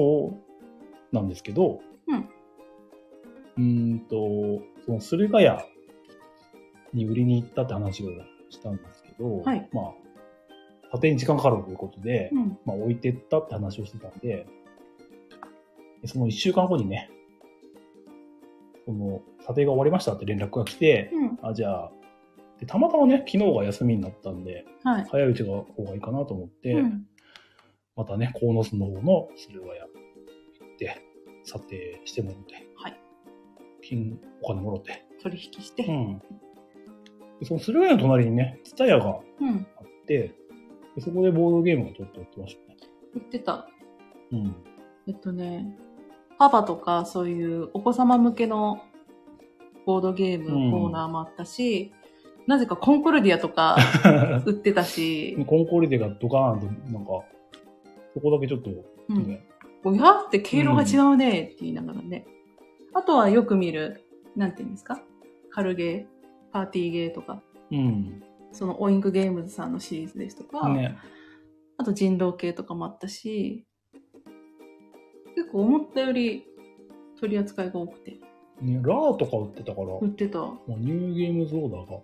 なんですけど、うん。うーんと、その駿河屋に売りに行ったって話をしたんですけど、はいまあ、査定に時間かかるということで、うん。まあ置いてったって話をしてたんで、でその一週間後にね、その査定が終わりましたって連絡が来て、うん。あ、じゃあ、でたまたまね、昨日が休みになったんで、はい。早いうちが方がいいかなと思って、うん。またね、鴻巣の方の駿河屋行って、査定してもらって、はい。金、お金もらって。取引して。うん。でその駿河屋の隣にね、ツタヤがうん。あって、でそこでボードゲームがちょっと売ってましたね。売ってた。うん。えっとね、パパとかそういうお子様向けのボードゲームコーナーもあったし、なぜかコンコルディアとか 売ってたし、コンコルディがドカーンと、なんか、そこだけちょっと、うん、ね、おや？って経路が違うねって言いながらね。あとはよく見る、なんていうんですか？軽ゲー、パーティーゲーとか、うん。そのオインクゲームズさんのシリーズですとか、ね。あと人狼系とかもあったし、結構思ったより取り扱いが多くて、ね、ラーとか売ってたから、も売ってた。ううニューゲームズオーダーが入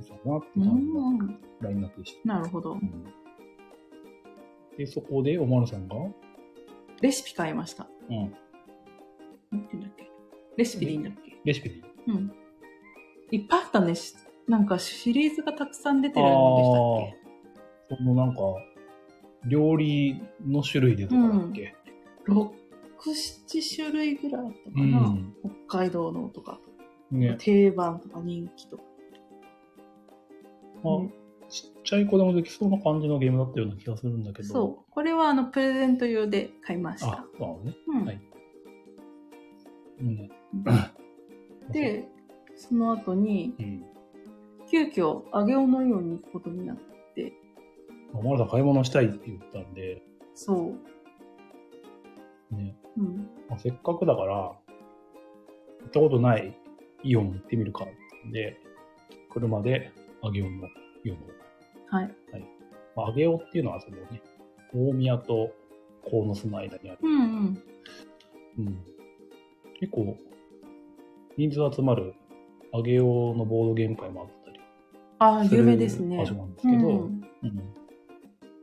ってたなってー感じのん、ラインナップでした。なるほどう。んで、そこで、おまるさんが、レシピ買いました。うん。なんて言うんだっけ？レシピでいいんだっけ？レシピでいいうん。いっぱいあったね。しなんかシリーズがたくさん出てるんでしたっけ？そのなんか、料理の種類でとかだっけ、6、7種類ぐらいあったかうんな、北海道のとか、ね。定番とか人気とか。まあねちっちゃい子でもできそうな感じのゲームだったような気がするんだけど。そう。これはあの、プレゼント用で買いましあた。、そうなのね。うんはいうん。で、その後に、うん。急遽、上げおのように行くことになって、おまるさん買い物したいって言ったんで、そう。ね。うん。まあ、せっかくだから、行ったことないイオンに行ってみるかで、車でアゲオのイオンを。はい。まあ、アゲオっていうのはそのね、大宮と鴻巣の間にある。うんうん。うん。結構、人数集まるアゲオのボードゲーム会もあったりああ、有名ですね。場所なんですけど、ううん。ん。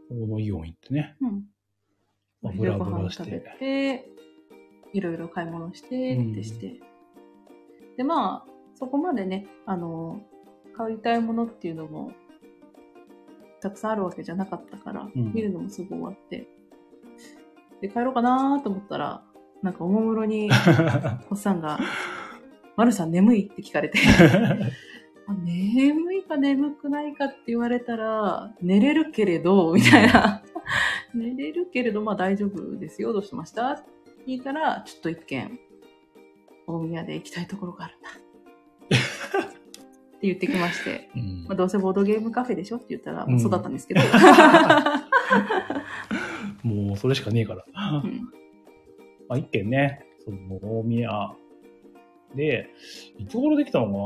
このイオン行ってね、うん。まあ、おブラブラして。いろいろ買い物して、ってして。で、まあ、そこまでね、あの、買いたいものっていうのも、たくさんあるわけじゃなかったから、うん見るのもすぐ終わって。で、帰ろうかなと思ったら、なんかおもむろに、おっさんが、まるさん眠い？って聞かれて、あ眠いか眠くないかって言われたら、寝れるけれど、みたいな。寝れるけれど、まあ大丈夫ですよ。どうしました？って聞いたら、ちょっと一軒、大宮で行きたいところがあるんだ。って言ってきまして、うんまあ、どうせボードゲームカフェでしょって言ったら、うんもうそうだったんですけど。もうそれしかねえから。うんまあ、一軒ね、その大宮で、いつ頃できたのかな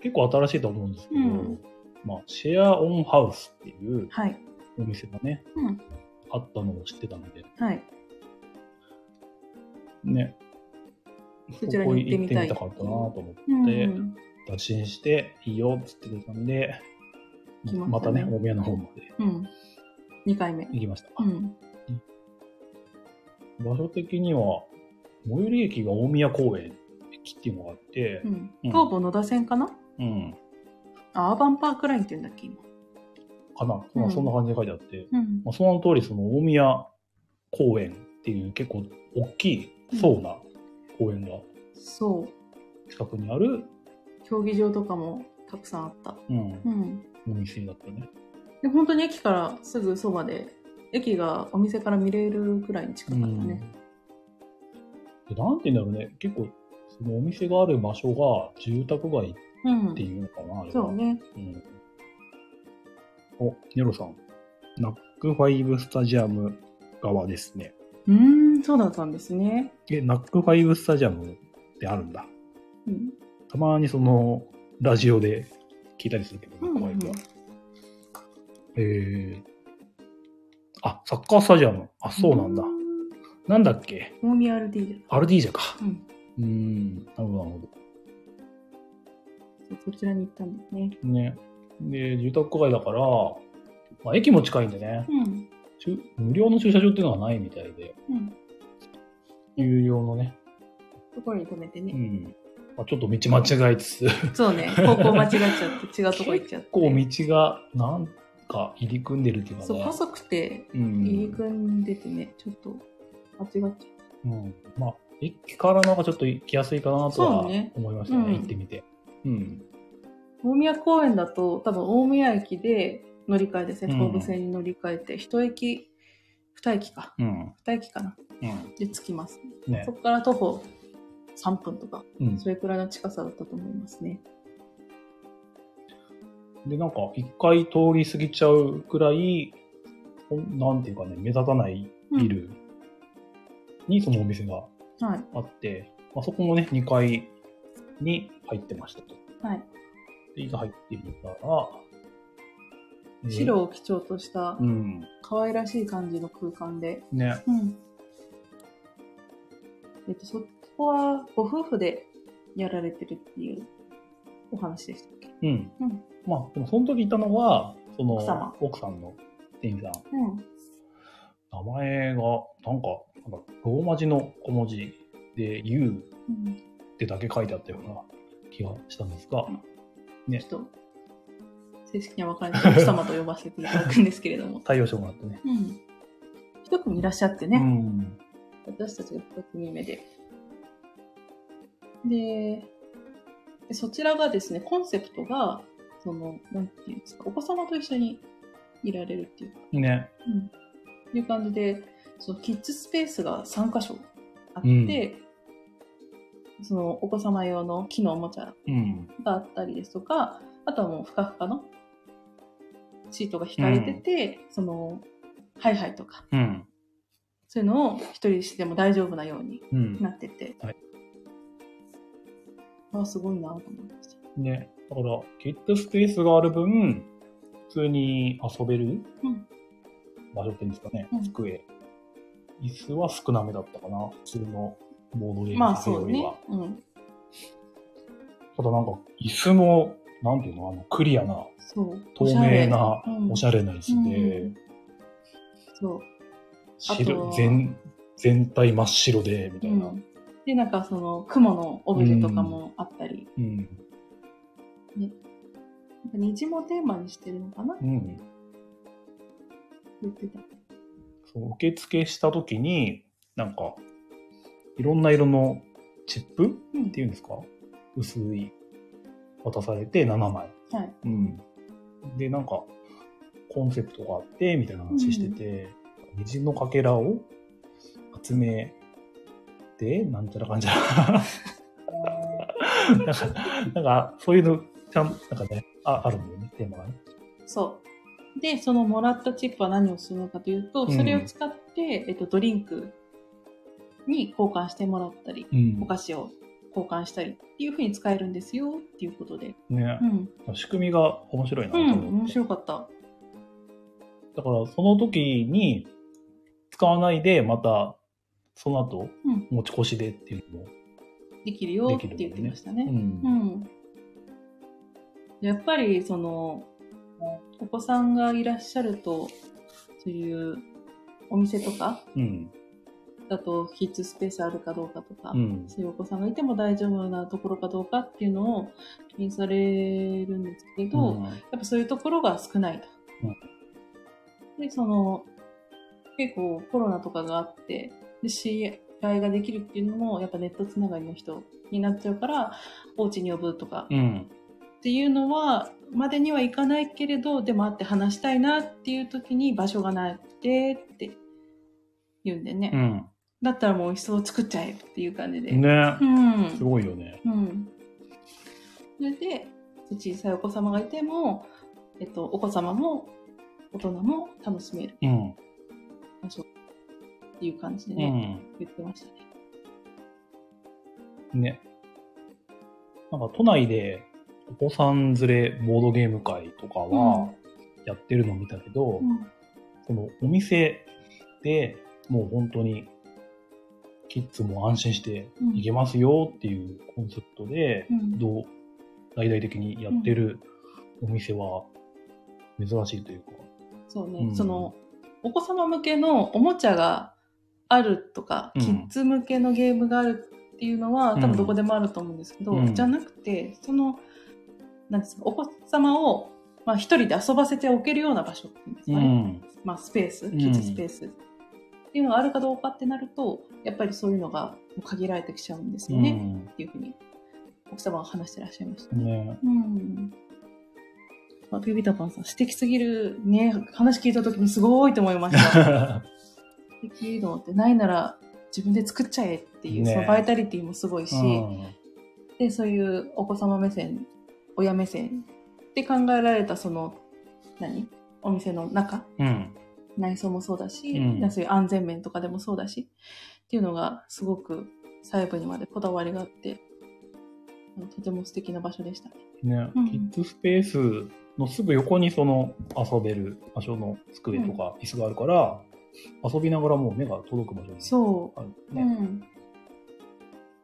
結構新しいと思うんですけど、うんまあ、シェアオンハウスっていうはい。お店がね、うん。あったのを知ってたので、はい。ね。そこ行ってみたかったなと思って、うん。打診して、いいよって言ってくれたんで、来ましたねまたね、大宮の方までうん。2回目。行きました。うん。場所的には、最寄り駅が大宮公園駅っていうのがあってう、ん。うん東武野田線かな？うん、あアーバンパークラインって言うんだっけ、今。かな、まあ、うんそんな感じで書いてあって、うん。まあ、その通り、その大宮公園っていう結構大きいそうな公園がそう。近くにある、競技場とかもたくさんあった。うん、うん。お店だったね。で、本当に駅からすぐそばで、駅がお店から見れるくらいに近かったね。でなんて言うんだろうね、結構、そのお店がある場所が住宅街うん。っていうのかな、あれはそうね。うん。お、ネロさん。ナックファイブスタジアム側ですね。うーん、そうだったんですね。え、ナックファイブスタジアムってあるんだ。うん。たまにその、ラジオで聞いたりするけど、ナックファイブは。えー、あ、サッカースタジアム。あ、そうなんだ。ーなんだっけ？大宮 RD だ。アルディージャか。うん。うーん、なるほど、なるほそそちらに行ったんですね。ど。ね。で、住宅街だから、まあ、駅も近いんでね、うん。無料の駐車場っていうのはないみたいで、うん。有料のね、ところに止めてね。うん。まあ、ちょっと道間違えつつ、結そうね。方向間違っちゃって、違うとこ行っちゃって。構道がなんか入り組んでるっていうかそう、ね。細くて、うん。入り組んでてね、ちょっと間違っちゃっうん。まあ、駅からの方がちょっと行きやすいかなとはそうね思いましたね、うん行ってみて。うん。た。大宮公園だと、多分大宮駅で乗り換えですね。うん東武線に乗り換えて、一駅、二駅か。うん。二駅かな。うん。で着きます。ねそ。こから徒歩3分とか、うん。それくらいの近さだったと思いますね。で、なんか、一回通り過ぎちゃうくらい、なんていうかね、目立たないビルにそのお店がはい。あって、まあ、そこもね、2階に入ってましたと。はい。で、いざ入ってみたら、えー白を基調としたうん。可愛らしい感じの空間で、ね。うん。えっと、そこはご夫婦でやられてるっていうお話でしたっけ？うん。うん。まあ、でもその時いたのは、その、奥様奥さんの店員さん。うん。名前が、なんか、なんかローマ字の小文字で、U うん。ってだけ書いてあったような気がしたんですが、ねちょっと、正式には分からない奥様と呼ばせていただくんですけれども。対応してもらってね。うん。一組いらっしゃってうね、ん。私たちが一組目で。で、でそちらがですね、コンセプトが、その、なんていうんですか、お子様と一緒にいられるっていうか、ね。うん。いう感じで、そのキッズスペースが3箇所あって、そのお子様用の木のおもちゃうん。があったりですとか、あとはもうふかふかのシートが引かれてて、その、ハイハイとか、うん。そういうのを一人しても大丈夫なようにうん。なってて、はいあ、すごいなと思いました。ね。だから、キッズスペースがある分、普通に遊べるうん場所っていうんですかね。うん机。椅子は少なめだったかな。普通のボードゲームまあカフェそうねよりは。。うん。ただなんか、椅子も、なんていうの、あの、クリアな。透明な、うんおしゃれな椅子で、うんそう。あ白と全、全体真っ白で、みたいな。うん。で、なんかその、雲のオブジェとかもあったり、うん。なんか虹もテーマにしてるのかな？うん。言ってた。そう、受付した時に、なんか、いろんな色のチップうんっていうんですか？薄い。渡されて7枚。はい。うん。で、なんか、コンセプトがあって、みたいな話してて、虹のかけらを集めて、なんちゃらかんちゃら。なんか、なんか、そういうの、ちゃん、なんかね、ああるんだよね、テーマがね。そう。で、そのもらったチップは何をするのかというと、うんそれを使って、えっと、ドリンクに交換してもらったり、うんお菓子を交換したりっていう風に使えるんですよっていうことで。ねう、ん。仕組みが面白いなとうん、思って。面白かった。だから、その時に使わないで、また、その後、うん。持ち越しでっていうのも。できるよって言ってましたね。うん。やっぱり、その、お子さんがいらっしゃると、そういうお店とかうん。だと、キッズスペースあるかどうかとか、うん。そういうお子さんがいても大丈夫なところかどうかっていうのを気にされるんですけど、うんやっぱそういうところが少ないと。で、その、結構コロナとかがあって、で、知り合いができるっていうのも、やっぱネットつながりの人になっちゃうから、お家に呼ぶとかうん。っていうのは、までにはいかないけれど、でも会って話したいなっていう時に場所がなくてって言うんでね。うん。だったらもう椅子を作っちゃえっていう感じで。ねうん。すごいよね。うん。それで、小さいお子様がいても、えっと、お子様も大人も楽しめるうん。場所っていう感じでね、うん。言ってましたね。ね。なんか都内でお子さん連れボードゲーム会とかはやってるの見たけど、うん。そのお店でもう本当にキッズも安心してうん行けますよっていうコンセプトで、うんどう大々的にやってるお店は珍しいというか。そうね、うんその、お子様向けのおもちゃがあるとか、うんキッズ向けのゲームがあるっていうのは、うん多分どこでもあると思うんですけど、うんじゃなくて、その、なんですか、お子様を、まあ一人で遊ばせておけるような場所っていうんですかね。うん。まあ、スペース、んキッズスペース、っていうのがあるかどうかってなると、やっぱりそういうのが限られてきちゃうんですよね、っていうふうに、奥様は話してらっしゃいましたうん。ね。ねうん。あビビタパンさん、素敵すぎるね、話聞いた時にすごいと思いました。素敵と思って、ないなら自分で作っちゃえっていう、ねそのバイタリティもすごいし、うん。で、そういうお子様目線、親目線で考えられたその、何？お店の中、うん。内装もそうだし、うん。そういう安全面とかでもそうだし、っていうのがすごく細部にまでこだわりがあって、とても素敵な場所でしたね。ね、うん。キッズスペースのすぐ横にその遊べる場所の机とか椅子があるから、遊びながらもう目が届く場所にそあるう。ね。うん。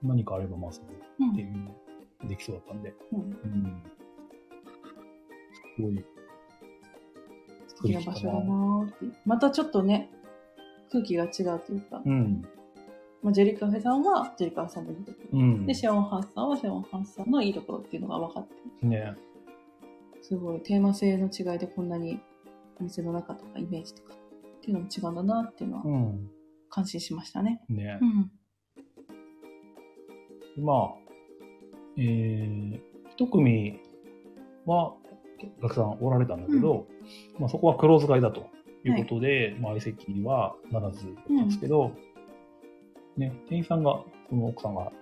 何かあればまあそれうんっていう、できそうだったんで。うんうん。すごい。素敵な場所だなーっていう。またちょっとね、空気が違うというか、うん。まあ、ジェリカフェさんはジェリカフェさんのいいところ、うん。で、シェオンハンスさんはシェオンハンスさんのいいところっていうのが分かって、ね。すごいテーマ性の違いでこんなにお店の中とかイメージとかっていうのも違うんだなっていうのはうん。感心しましたね。ねう。ん。まあ、えー、一組は、お客さんおられたんだけど、まあそこはクローズ会だということで、まあ相席はならずだったんですけど、ね、店員さんが、その奥さんが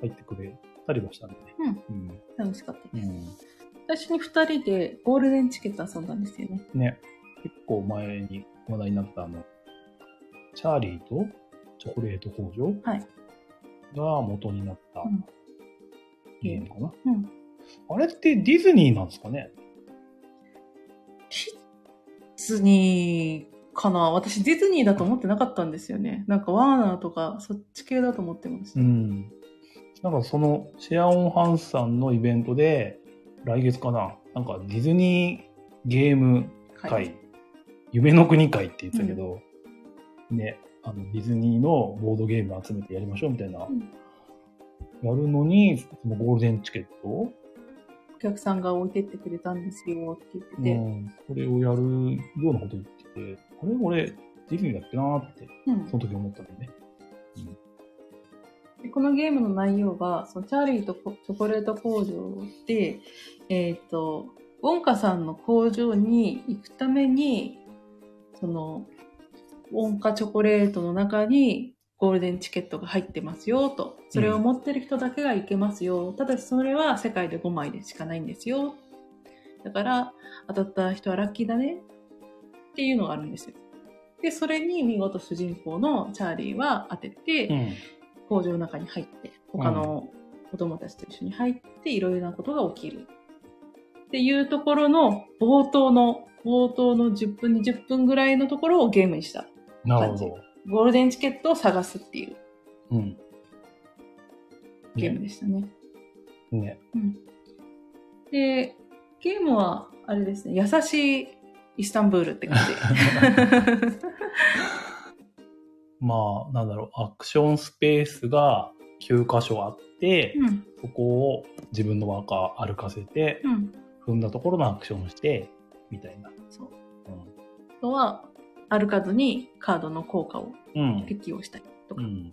入ってくれたりはしたんでね。うん。楽しかったです。うん。最初に二人でゴールデンチケット遊んだんですよね。ね、結構前に話題になったあの、チャーリーとチョコレート工場はいが元になったうんゲームかな。うん。あれってディズニーなんですかね？ディズニーかな？私ディズニーだと思ってなかったんですよね。なんかワーナーとかそっち系だと思ってました。うん。なんかそのシェアオンハンスさんのイベントで、来月かな？なんかディズニーゲーム会、はい夢の国会って言ってたけど、ね、あのディズニーのボードゲーム集めてやりましょうみたいな、ん。やるのに、そのゴールデンチケット？お客さんが置いてってくれたんですよって言ってうて。ん、それをやるようなこと言ってて、あれ？俺、ディズニーだっけなーって、うん。その時思ったんだよね。でこのゲームの内容が、そのチャーリーとコチョコレート工場で、えっ、と、ウォンカさんの工場に行くために、その、ウォンカチョコレートの中にゴールデンチケットが入ってますよと。それを持ってる人だけが行けますよ。ただしそれは世界で5枚でしかないんですよ。だから、当たった人はラッキーだね。っていうのがあるんですよ。で、それに見事主人公のチャーリーは当てて、うん。工場の中に入って、他の子供たちと一緒に入って、いろいろなことが起きる。っていうところの冒頭の、冒頭の10分、20分ぐらいのところをゲームにした。なるほど。ゴールデンチケットを探すっていううん。ゲームでしたね。ね。うん。で、ゲームは、あれですね、優しいイスタンブールって感じ。まあ、なんだろう、アクションスペースが9箇所あって、うん。そこを自分の輪っか歩かせて、うん。踏んだところのアクションをして、みたいな。そう。あとは、歩かずにカードの効果をうん。うん。適用したりとか。っうん。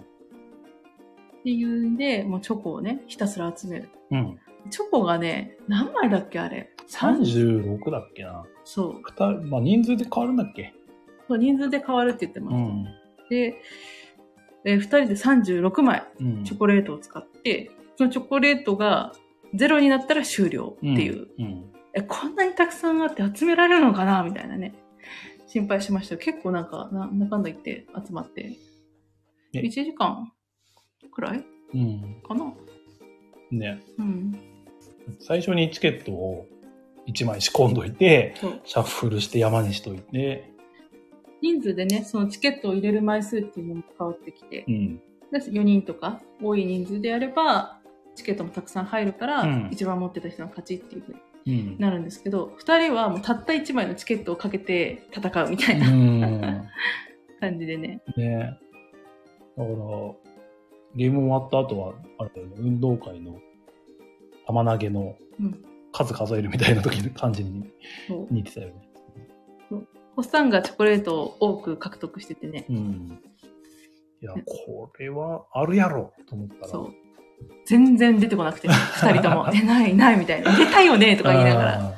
ていうんで、もうチョコをね、ひたすら集める。うん。チョコがね、何枚だっけあれ？30 36だっけな。そう。二人、まあ人数で変わるんだっけ？そう人数で変わるって言ってます。うん。で、えー、2人で36枚うん。チョコレートを使って、そのチョコレートがゼロになったら終了っていう。うん。え、こんなにたくさんあって集められるのかな？みたいなね。心配しました結構なんか、ななんだかんだ言って集まって。え1時間くらい？うん。かな？ね。うん。最初にチケットを1枚仕込んどいて。シャッフルして山にしといて、人数でね、そのチケットを入れる枚数っていうのも変わってきてう、ん。で4人とか多い人数であれば、チケットもたくさん入るから、うん一番持ってた人の勝ちっていうふうにうん。なるんですけど、2人はもうたった1枚のチケットをかけて戦うみたいうな、ん。感じでね。ねだから、ゲーム終わった後は、あれだよね、運動会の玉投げのうん。数数えるみたいな時の感じに。似てたよね。ホッサンがチョコレートを多く獲得しててね。うん。いや、これはあるやろと思ったら。そう。全然出てこなくて、2人とも。え、ない、ないみたいな。出たよねとか言いながら。あ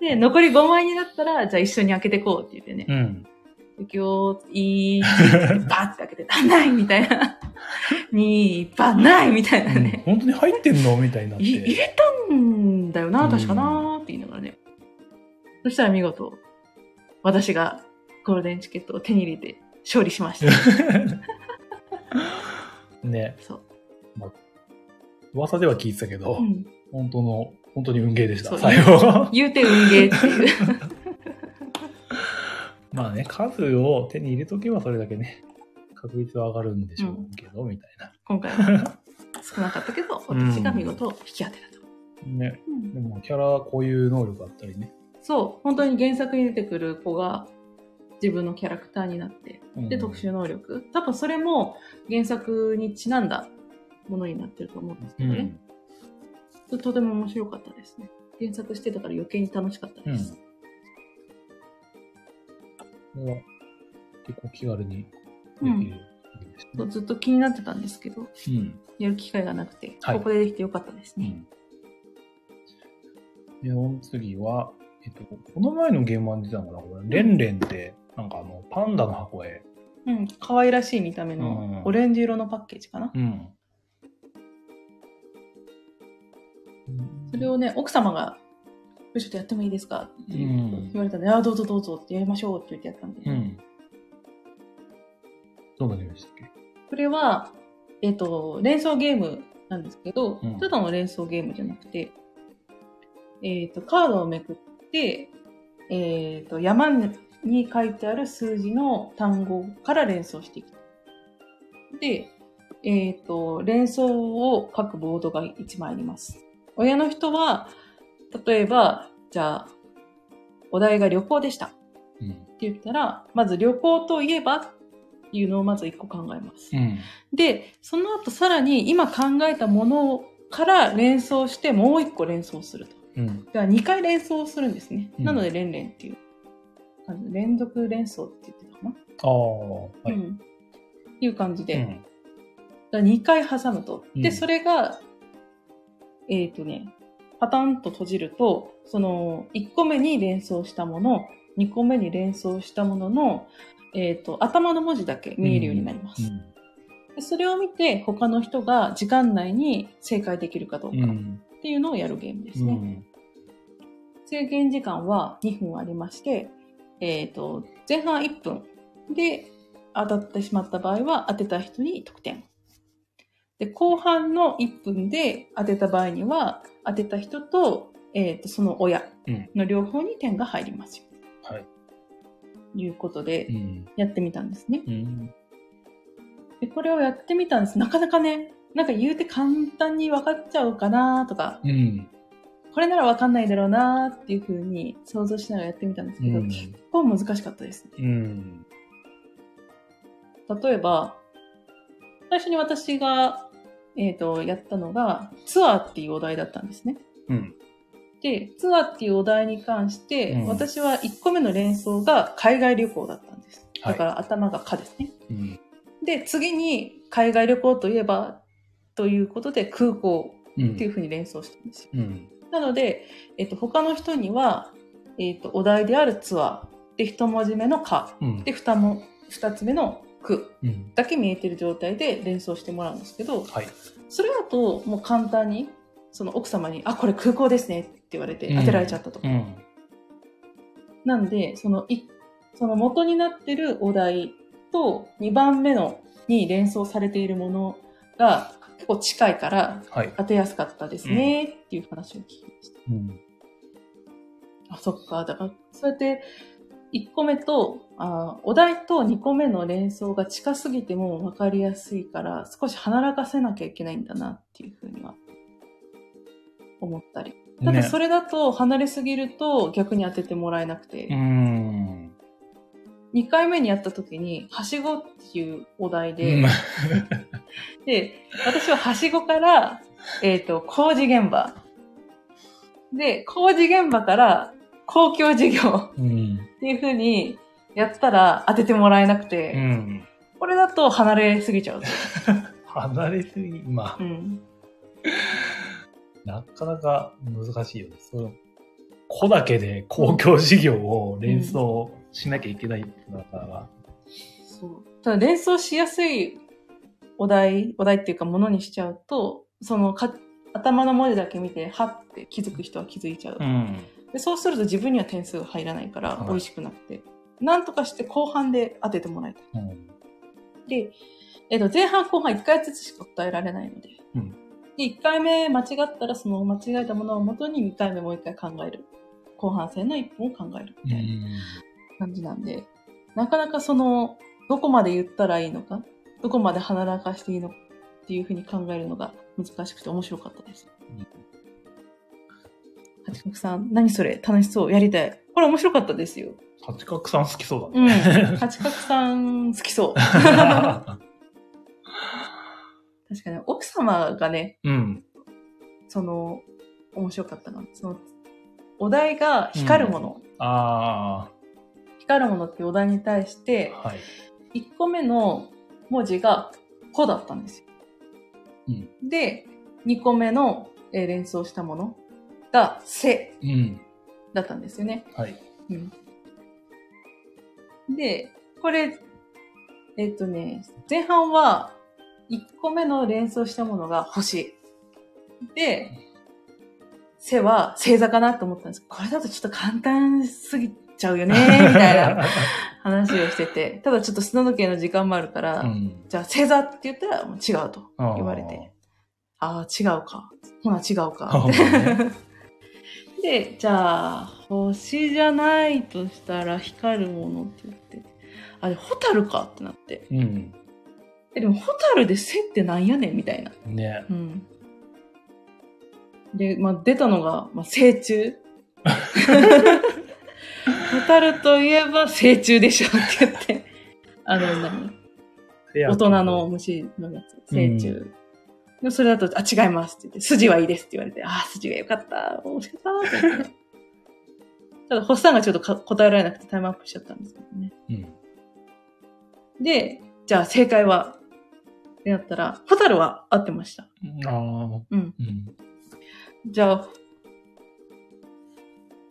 で、残り5枚になったら、じゃあ一緒に開けてこうって言ってねー。。うん。で今日、1、バーって開けて、あ、ないみたいな。2、バーないみたいなうんね。本当に入ってんのみたいになって。い入れたんだよな、うん確かなーって言いながらね。そしたら見事、私がゴールデンチケットを手に入れて勝利しました。ね、そう。噂では聞いてたけど、うん、本当の、本当に運ゲーでした、最後。言うて運ゲーっていう。まあね、数を手に入れとけばそれだけね、確率は上がるんでしょうけど、みたいな。今回は少なかったけど、私が見事引き当てたと。ね。うんでも、キャラこういう能力あったりね。そう、本当に原作に出てくる子が自分のキャラクターになって、で、うん特殊能力。多分それも原作にちなんだものになってると思うんですけどね。とても面白かったですね。原作してたから余計に楽しかったうん。です。これは結構気軽にできるね。そうずっと気になってたんですけど、うん。やる機会がなくて、はいここでできてよかったですね。うん。で、その次は、えっと、この前のゲームは出たのかなこれ、レンレンって、なんかあの、パンダの箱絵。うん、可愛らしい見た目うんのオレンジ色のパッケージかな。うん。それをね、奥様が、ちょっとやってもいいですか？ってうん言われたんで、ああ、どうぞどうぞってやりましょうって言ってやったんで、うん。どんなゲームでしたっけ？これは、えっ、と、連想ゲームなんですけど、うんただの連想ゲームじゃなくて、えっ、と、カードをめくって、えっ、と、山に書いてある数字の単語から連想していく。で、えっ、と、連想を書くボードが1枚あります。親の人は、例えば、じゃあ、お題が旅行でした。うん。って言ったら、まず旅行といえばっていうのをまず一個考えます。うん。で、その後さらに今考えたものから連想してもう一個連想すると。うん。だから2回連想するんですね。うんなので連連っていう。あの連続連想って言ってたかな、ああ、はい。うん。っていう感じで。うんだ2回挟むと。で、うんそれが、えっ、とね、パタンと閉じると、その、1個目に連想したもの、2個目に連想したものの、えっ、と、頭の文字だけ見えるようになります。でそれを見て、他の人が時間内に正解できるかどうかっうん。ていうのをやるゲームですね。うん。制限時間は2分ありまして、えっ、と、前半1分で当たってしまった場合は当てた人に得点。で、後半の1分で当てた場合には、当てた人と、えっ、と、その親うんの両方に点が入りますよ。はい。ということでう、ん。やってみたんですね。うん。で、これをやってみたんです。なかなかね、なんか言うて簡単に分かっちゃうかなとか、うん。これなら分かんないだろうなっていう風に想像しながらやってみたんですけど、うん結構難しかったですね。うん。例えば、最初に私が、えっ、と、やったのが、ツアーっていうお題だったんですね。うん。で、ツアーっていうお題に関して、うん私は1個目の連想が海外旅行だったんです。はいだから頭が「か」ですね。うん。で、次に海外旅行といえば、ということで空港うん。っていうふうに連想したんですよ。うん。なので、えっ、と、他の人には、えっ、と、お題であるツアー。で、一文字目のか。うん。で、二も、二つ目のくうん。だけ見えてる状態で連想してもらうんですけど、はい。それだともう簡単に、その奥様に、あ、これ空港ですねって言われて当てられちゃったと。うん。なんで、その、い、その元になってるお題と2番目のに連想されているものが結構近いからはい。当てやすかったですねっていう話を聞きました。うん。あ、そっか。だから、そうやって、1個目と、あお題と2個目の連想が近すぎても分かりやすいから、少し離らかせなきゃいけないんだなっていうふうには思ったり。ただそれ、れだと離れすぎると逆に当ててもらえなくて、うん。2回目にやった時に、はしごっていうお題で、うん で、私ははしごから、えっ、と、工事現場。で、工事現場から公共事業。うん。っていう風にやったら当ててもらえなくうて、ん。これだと離れすぎちゃうと。離れすぎ、まあう、ん。なかなか難しいよね。その子だけで公共事業を連想しなきゃいけないだから。そう。ただ連想しやすいお題、お題っていうかものにしちゃうと、そのか頭の文字だけ見て、はって気づく人は気づいちゃう。ん。でそうすると自分には点数が入らないからはい美味しくなくて、なんとかして後半で当ててもらいたい。うん。で、えっと前半後半1回ずつしか答えられないので、うんで1回目間違ったらその間違えたものをもとに2回目もう1回考える。後半戦の1本を考えるみたいな感じなんで、なかなかその、どこまで言ったらいいのか、どこまで鼻らかしていいのかっていうふうに考えるのが難しくて面白かったです。うん八角さん、何それ？楽しそうやりたい。これ面白かったですよ。八角さん好きそうだうん。ね。八角さん好きそう。確かに、奥様がね、うん。その、面白かったな。その、お題が光るもの。あ光るものってお題に対してあ、、はい。1個目の文字が「こ」だったんですよ。うんで、2個目の、えー連想したものが「せうん。」だったんですよね。はい。うん、で、これ、えっとね、前半は1個目の連想したものが星。で、背は星座かなと思ったんですこれだとちょっと簡単すぎちゃうよね、みたいな話をしてて。ただちょっと砂時計の時間もあるから、うん。じゃあ星座って言ったら違うと言われて。ああ、違うか。ほな違うか。あー で、じゃあ、星じゃないとしたら光るものって言って。あれ、ホタルかってなって。うん。え、でもホタルで背ってなんやねんみたいな。ね。うん。で、まあ、出たのが、まあ、成虫。ホタルといえば成虫でしょって言って。あの、何？大人の虫のやつ。成虫。うでそれだと、あ、違いますって言って、筋はいいですって言われて、あー、筋がよかった。惜しかったって言って。ただ、ホッサンがちょっとか答えられなくてタイムアップしちゃったんですけどね。うん。で、じゃあ正解はってなったら、ホタルは合ってました。ああ。うん。うん。じゃあ、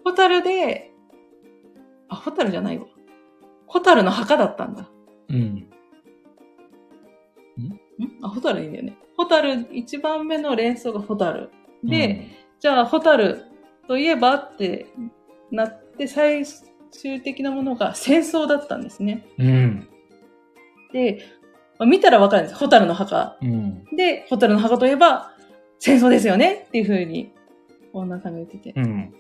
ホタルで、あ、ホタルじゃないわ。ホタルの墓だったんだ。うん。ん？あ、ホタルいいんだよね。ホタル、一番目の連想がホタル。で、じゃあ、ホタルといえばってなって、最終的なものが戦争だったんですね。うん、うん。で、まあ見たらわかるんです。ホタルの墓。うん。で、ホタルの墓といえば戦争ですよねっていう風に、女さんが言ってて。うん。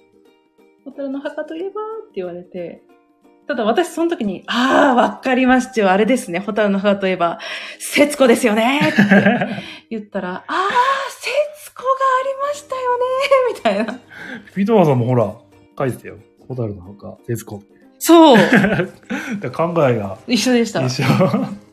ホタルの墓といえばって言われて、ただ私その時に、ああ、わかりましたよ。あれですね。ホタルの墓といえば、節子ですよねって 言ったら、ああ、節子がありましたよねみたいな。ピートマンさんもほら、書いてたよ。ホタルの墓、節子。そう。で考えが一緒でした。い一緒。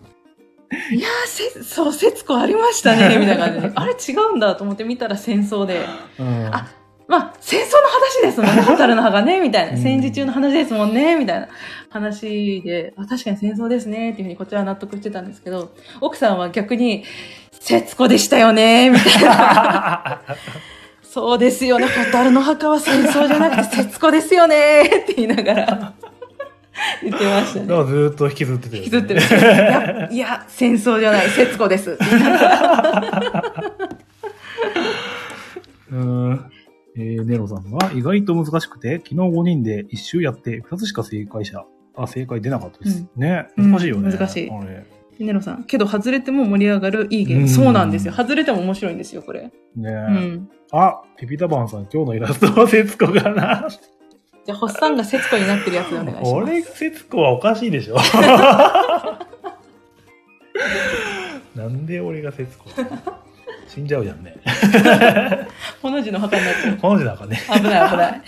やー、せ、そう、節子ありましたね。みたいな感じで。あれ違うんだと思って見たら戦争で。うん。あまあ、戦争の話ですもんね。ホタルの墓ね、みたいな。うん戦時中の話ですもんね、みたいな話で、あ確かに戦争ですね、っていうふうにこちらは納得してたんですけど、奥さんは逆に、節子でしたよね、みたいな。そうですよね、ホタルの墓は戦争じゃなくて節子ですよね、って言いながら言ってましたね。だからずーっと引きずってて、引きずってる。いや、いや戦争じゃない、節子です。うん。えー、ネロさんが意外と難しくて、昨日5人で1周やって2つしか正解者。あ、正解出なかったです。ね。うん難しいよね。難しいあれ。ネロさん、けど外れても盛り上がるいいゲーム。うんそうなんですよ。外れても面白いんですよ、これ。ね、うん。あ、ピピタパンさん、今日のイラストは節子かな。じゃあ、ホッサンが節子になってるやつでお願いします。俺が節子はおかしいでしょ。なんで俺が節子？死んじゃうじゃんね。この字の墓になってる。この字なんかね。危ない危ない。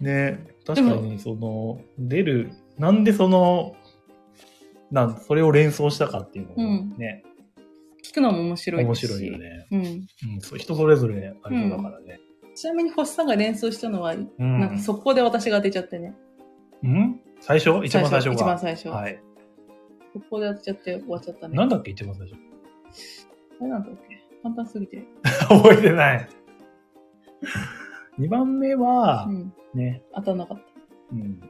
ね確かにその、出る、なんでその、なん、それを連想したかっていうのもね、聞くのも面白い面。白いよ。ね。うん。うん、そう人それぞれありそうだからね。ちなみに、ホッサンが連想したのは、うん。なんか速攻で私が当てちゃってね。うん？最初？一番最初が。一番最初。はい。速攻で当てちゃって終わっちゃったね。なんだっけ一番最初？あれなんだっけ？簡単すぎて。覚えてない。2番目はう、ん。ね、当たんなかった。うん。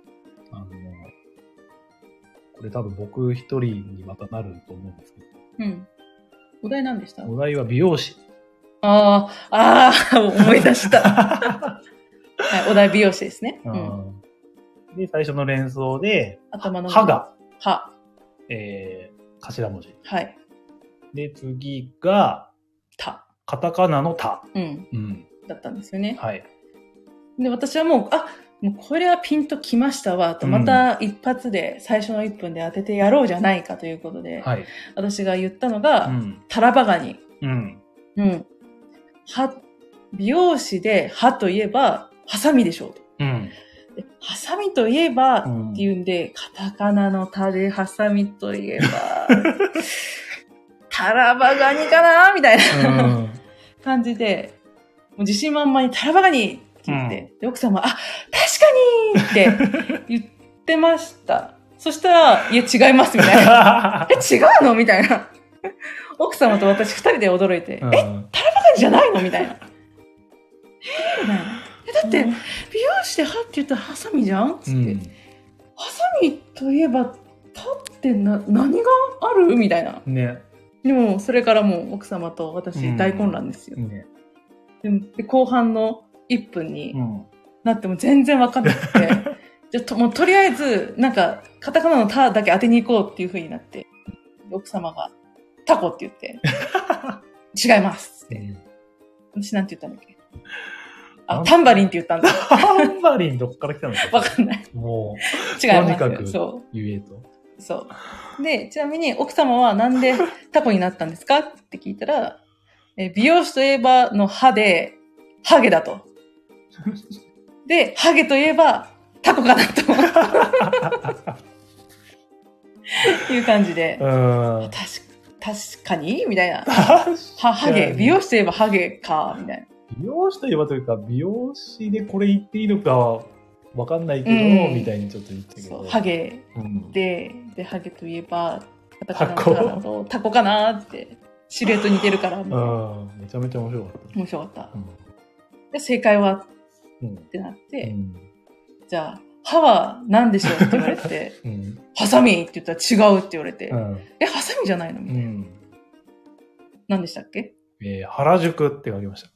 これ多分僕一人にまたなると思うんですけうん。お題何でした？ど、お題は美容師。ああ、ああ、思い出した。はい、お題美容師ですね。ううん。んで、最初の連想で、頭の歯が、歯。えー、頭文字。はい。で、次が、た。カタカナのタ。うん。うん。だったんですよね。はい。で、私はもう、あ、もうこれはピンときましたわ、と、うんまた一発で、最初の1分で当ててやろうじゃないかということで、はい。私が言ったのが、うん。タラバガニ。うん。うん。歯、美容師で歯といえば、ハサミでしょうと。うん。でハサミといえば、うんっていうんで、カタカナのタでハサミといえば、タラバガニかなみたいなうん。感じで、もう自信満々にタラバガニって言って、で奥様は、あ、確かにって言ってました。そしたら、いや、違います、みたいな。え、違うのみたいな。奥様と私二人で驚いて、うんえ、タラバガニじゃないのみたいな。えみたいな。え、だって、美容師で歯って言ったらハサミじゃんつって、うん。ハサミといえば、歯ってな、何がある？みたいな。ね。でも、それからもう奥様と私うん大混乱ですよ。ね。でもで後半の1分にうん。なっても全然わかんなくて、じゃあともうとりあえず、なんか、カタカナのタだけ当てに行こうっていう風になって、で奥様が、タコって言って、違いますって。私なんて言ったんだっけ？あ、タンバリンって言ったんだ。タンバリンどっから来たの？わかんない。も違いますとにかくそう。う、言えと。そう。で、ちなみに奥様はなんで タコになったんですか？って聞いたら、え美容師といえばの歯で、ハゲだと。で、ハゲといえばタコかなと。いう感じで、うん。確確かに？みたいな。確は、ハゲ？美容師といえばハゲか、みたいな。美容師といえばというか、美容師でこれ言っていいのかはわかんないけど、うんみたいにちょっと言ったけど。そう、ハゲうん。で、で、ハゲといえば、カタカナのタだとタコかなって、シルエット似てるから、みたいなうん。めちゃめちゃ面白かった。面白かった。うんで、正解は？うん。ってなって、うん。じゃあ、歯は何でしょうって言われて、うん。ハサミって言ったら違うって言われて、うん。え、ハサミじゃないのみたいな。うん。何でしたっけ？えー原宿って書きました。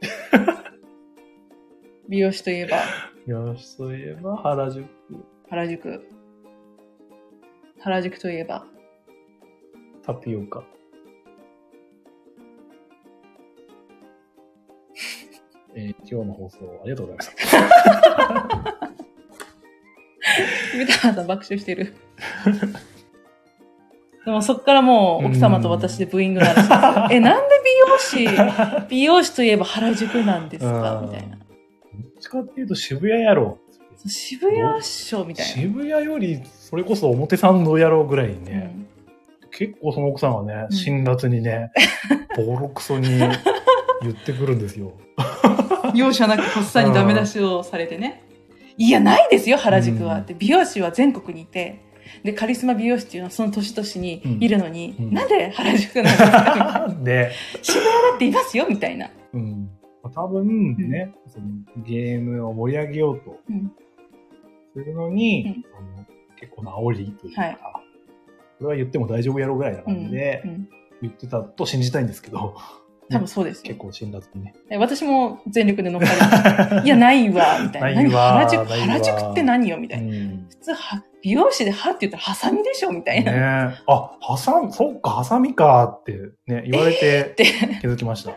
美容師といえば、美容師といえば原宿。原宿。原宿といえば、タピオカ。えー今日の放送ありがとうございました。三田さん爆笑してる。でもそっからもう奥様と私でブーイングなんですよ。え、なんで美容師、美容師といえば原宿なんですか？うんみたいな。ちかっていうと渋谷やろう。渋谷っしょみたいな。渋谷よりそれこそ表参道やろうぐらいにうね、ん結構その奥さんはね、うん辛辣にね、ボロクソに言ってくるんですよ。容赦なくとっさにダメ出しをされてね。いや、ないですよ、原宿は。うんって美容師は全国にいて、で、カリスマ美容師っていうのはその年々にいるのに、うんなんで原宿なんですか？渋谷だっていますよ、みたいな。うん。まあ多分ね、そのゲームを盛り上げようとうんするのに、うんその結構な煽りというか、はいこれは言っても大丈夫やろうぐらいなうん感じでうん言ってたと信じたいんですけど、多分そうですよ結。構辛辣にね。え私も全力で乗っかりました。いや、ないわ、みたいな。原宿、原宿って何よみたいな。うん普通は、美容師で歯って言ったらハサミでしょみたいねな。あ、ハサミ、そっか、ハサミかってね、言われて。気づきました。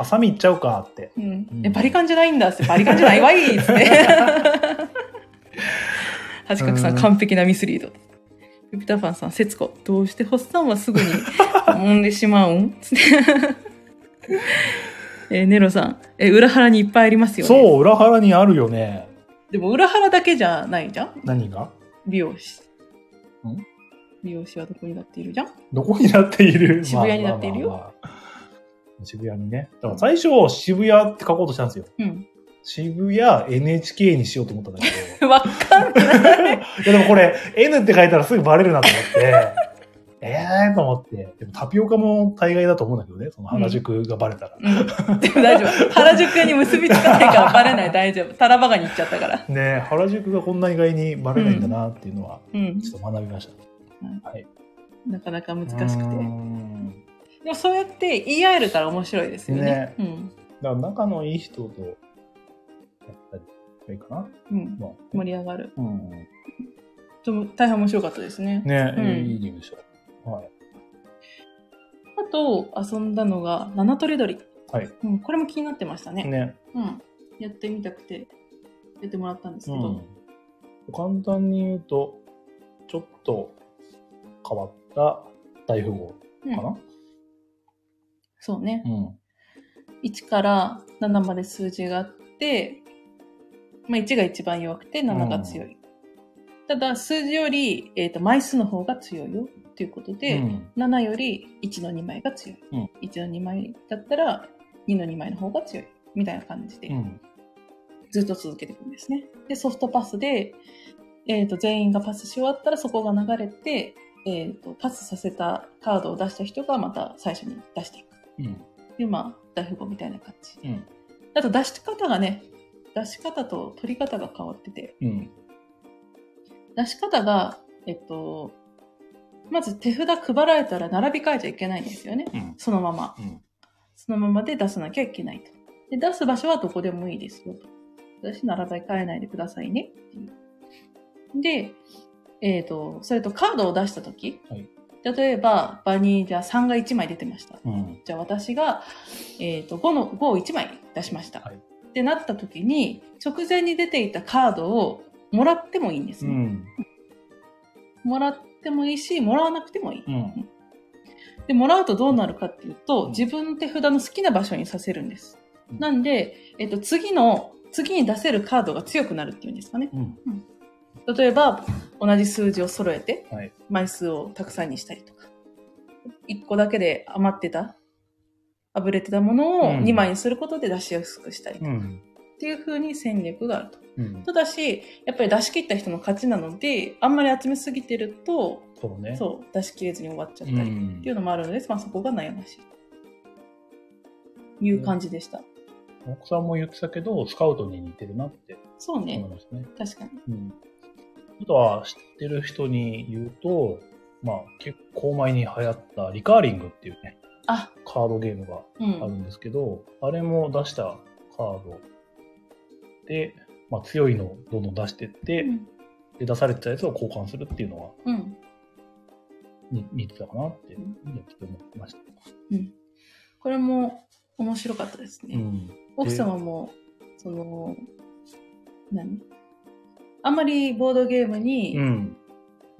ハサミいっちゃうかって。うんうんえ、バリカンじゃないんだって、バリカンじゃないわいっつって。はちかくさん、うん完璧なミスリード。ピピタパンさん、節子、どうしてホッサンはすぐに揉んでしまうん？つって。えーネロさん、えー裏腹にいっぱいありますよね。そう、裏腹にあるよね。でも裏腹だけじゃないじゃん？何が？美容師。ん美容師はどこになっているじゃん？どこになっている？渋谷になっているよまあまあまあまあ渋谷にね。だから最初、渋谷って書こうとしたんですよ。うん。渋谷 NHK にしようと思ったんだけど。わかんない。いやでもこれ N って書いたらすぐバレるなと思って、え えーと思って。でもタピオカも大概だと思うんだけどね。その原宿がバレたら。うん。でも大丈夫。原宿に結びつかないからバレない。大丈夫。タラバガに行っちゃったから。ねえ原宿がこんな意外にバレないんだなっていうのは、うん。ちょっと学びました。なかなか難しくて。うーでんもそうやって言い合えるから面白いですよね。ねうん。だから仲のいい人とやったりがいいかな。うん。まあ、盛り上がる。うん。でも大変面白かったですね。ね、うんいいゲームでした。はい。あと、遊んだのが、七とりどり。はい。うん。これも気になってましたね。ね。うん。やってみたくて、やってもらったんですけど。うん。簡単に言うと、ちょっと変わった大富豪うんかな。そうね。うん。1から7まで数字があって、まあ、1が一番弱くて7が強い。ただ、数字より、えー、と枚数の方が強いよっていうことで、うん7より1の2枚が強い。うん1の2枚だったら2の2枚の方が強い。みたいな感じで、うん。ずっと続けていくんですね。で、ソフトパスで、えー、と全員がパスし終わったらそこが流れて、えー、とパスさせたカードを出した人がまた最初に出していく。うん。で、まあ、大富豪みたいな感じ。うん。あと出し方がね、出し方と取り方が変わってて、うん。出し方が、えっと、まず手札配られたら並び替えちゃいけないんですよね。うん。そのまま。うん。そのままで出さなきゃいけないと。で、出す場所はどこでもいいですよと。私、並び替えないでくださいねっていう。で、えっ、と、それとカードを出したとき、はい例えば、場にじゃあ3が1枚出てました。うん。じゃあ私が、えっ、と、5の、5を1枚出しました。はいってなった時に、直前に出ていたカードをもらってもいいんですね。うん。もらってもいいし、もらわなくてもいい。うん。で、もらうとどうなるかっていうと、うん自分の手札の好きな場所にさせるんです。うんなんで、えっと、次の、次に出せるカードが強くなるっていうんですかね。うん。例えば、同じ数字を揃えて、はい。枚数をたくさんにしたりとか。1個だけで余ってた、あぶれてたものをうん2枚にすることで出しやすくしたりとか、うん。っていう風に戦略があると。うん。ただし、やっぱり出し切った人の勝ちなので、あんまり集めすぎてると、そうね。そう、出し切れずに終わっちゃったりうんっていうのもあるので、まあそこが悩ましいという感じでした。奥さんも言ってたけど、スカウトに似てるなって思いそうね、ましたね。確かに。うん。あとは知ってる人に言うと、まあ結構前に流行ったリカーリングっていうね、あ、カードゲームがうん。あるんですけど、あれも出したカードで、まあ強いのをどんどん出してって、うんで出されてたやつを交換するっていうのはうん。に似てたかなって、うんやってて思いました。これも面白かったですね。うん。奥様も、その、何？あんまりボードゲームにうん。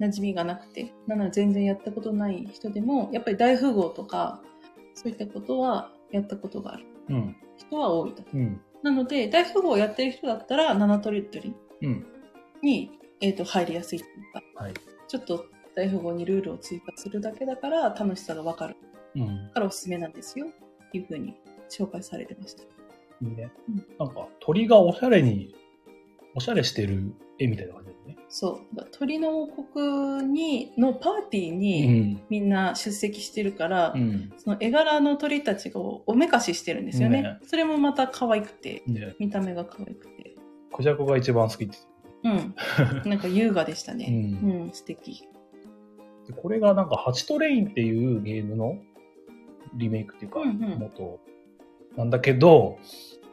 馴染みがなくて、なので全然やったことない人でも、やっぱり大富豪とか、そういったことはやったことがあるうん。人は多いと。うん。なので、大富豪をやってる人だったら、七トリトリうん。に、えっ、と、入りやすいっていうか、はい。ちょっと大富豪にルールを追加するだけだから楽しさがわかるうん。からおすすめなんですよっていうふうに紹介されてました。いいねうん。なんか鳥がおしゃれに、おしゃれしてる絵みたいな感じだよね。そう。だ鳥の王国に、のパーティーにん。みんな出席してるから、うん。その絵柄の鳥たちがおめかししてるんですよね。ねそれもまた可愛くて、で、見た目が可愛くて。クジャコが一番好きってうん。なんか優雅でしたね。ううんん、素敵。でこれがなんかハチトレインっていうゲームのリメイクっていうか、うんうん元なんだけど、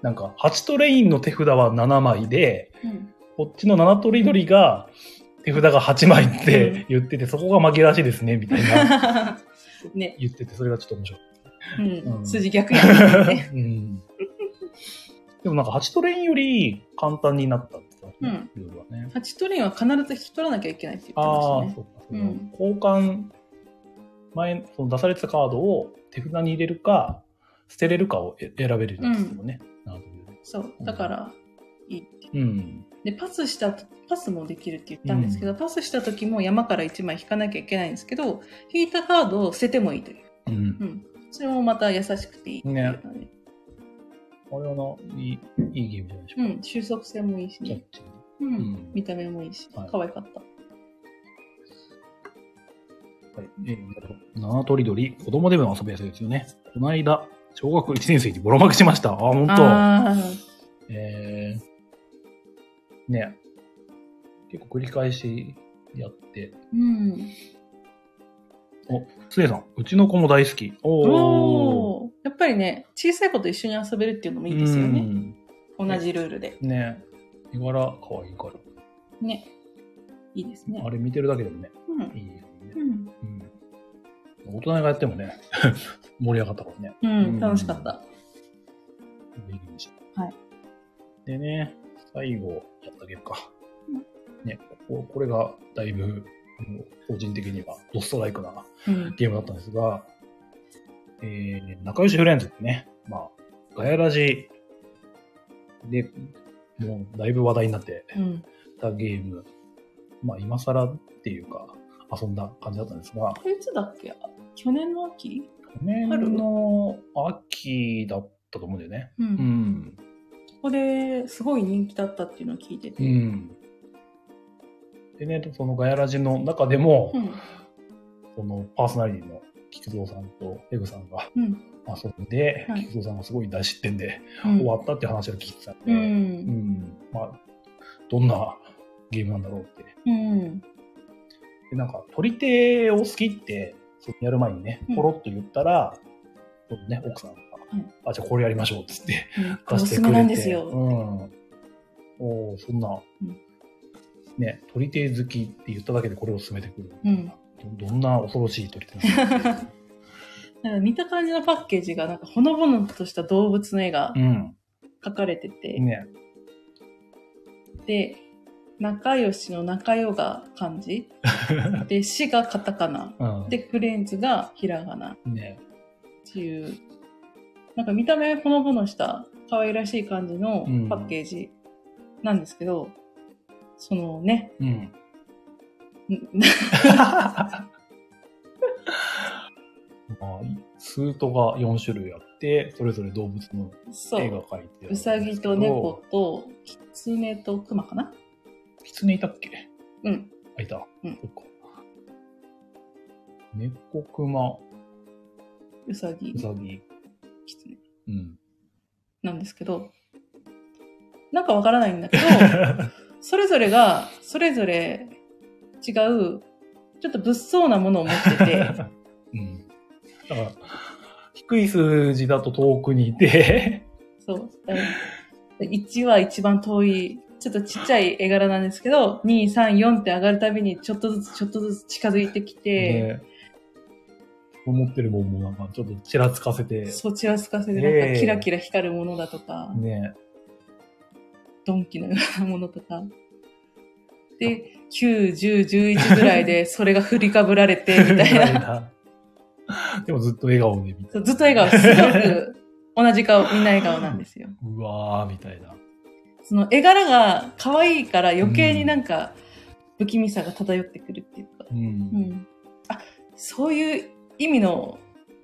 なんかハチトレインの手札は7枚で、うん。こっちの七とりどりが手札が8枚って言ってて、そこが紛らわしいですね、みたいな ね。言ってて、それがちょっと面白い。うん。うん筋逆やね。うん。でもなんかハチトレインより簡単になったって言ってましたね、ルールはね。ハチトレインは必ず引き取らなきゃいけないって言ってまああ、したね。そうか。うん交換、前、その出されてたカードを手札に入れるか、捨てれるかをえ選べるようになってたもんね。なるほどねそう。だから、いいって。うん。で、パスした、パスもできるって言ったんですけど、パスした時も山から1枚引かなきゃいけないんですけど、引いたカードを捨ててもいいという。うんう。ん。それもまた優しくていいね。あれはな、いい、いいゲームじゃないでしょうか。うん。収束性もいいしね。うん見た目もいいし、はい可愛かった。はい。えー、七とりどり、子供でも遊びやすいですよね。この間、小学校1年生にボロ負けしました。あ、本当。あえー、ね。結構繰り返しやって。ーうん。お、つえさん、うちの子も大好き。おー。おーやっぱりね、小さい子と一緒に遊べるっていうのもいいですよね。うん同じルールで。ね。絵柄可愛いから。ね。いいですねあ。れ見てるだけでもね、うん。いいよね。うん。うん。大人がやってもね、盛り上がったからね。うん。楽しかった。いいにしはい。でね、最後やったゲームかうん。ね、こここれがだいぶ、個人的にはドストライクなうん。ゲームだったんですが、えー、仲良しフレンズってね、まあ、ガヤラジで、もうだいぶ話題になってうん。たゲーム、まあ今更っていうか、遊んだ感じだったんですが、いつだっけ？去年の秋？去年の秋だったと思うんだよね。う。うんん。ここですごい人気だったっていうのを聞いてうて。ん。でね、そのガヤラジの中でも、うん。そのパーソナリティの菊蔵さんとペグさんがうん。遊んで、はい菊蔵さんがすごい大失点でうん終わったっていう話を聞いてたんで、う。うんんまあ、どんなゲームなんだろうって。うん。で、なんか、取り手を好きって、やる前にねうん、ポロッと言ったら、そのね、奥さんが、あ、じゃあこれやりましょうっつっておすすめ出してくれて。なんですよ。うん。おーそんな、うんね、取り手好きって言っただけでこれを進めてくる。うんどどんな恐ろしい取り手なんだろ なんか見た感じのパッケージが、なんかほのぼのとした動物の絵がう。うん。描かれてて、ね。で、仲良しの仲良が漢字、で、死がカタカナ、うん。で、フレンズがひらがなね。っていう、なんか見た目ほのぼのした可愛らしい感じのうんパッケージなんですけど、そのね、うん。ん まあ、スートが4種類あって、それぞれ動物の絵が描いてあるんうですけどさぎと猫。と、キツネとクマかなキツネいたっけ？うん。あ、いた。うんそっか。猫、クマ、うさぎウ、サギ。キツネうん。なんですけど、なんかわからないんだけど、それぞれが、それぞれ違う、ちょっと物騒なものを持ってて、うん。だから、低い数字だと遠くにいて、そう。1は一番遠い、ちょっとちっちゃい絵柄なんですけど、2、3、4って上がるたびにちょっとずつちょっとずつ近づいてきて、ね、持ってるもんもなんかちょっとちらつかせて、そちらつかせて、ええなんかキラキラ光るものだとか、ね、ドンキのようなものとか。で、9、10、11ぐらいで それが振りかぶられて、みたいな。な。でもずっと笑顔で見てそうずっと笑顔、すごく同じ顔、みんな笑顔なんですよ。うわーみたいな。その絵柄が可愛いから余計になんか不気味さが漂ってくるっていうか。うん。うん。あ、そういう意味の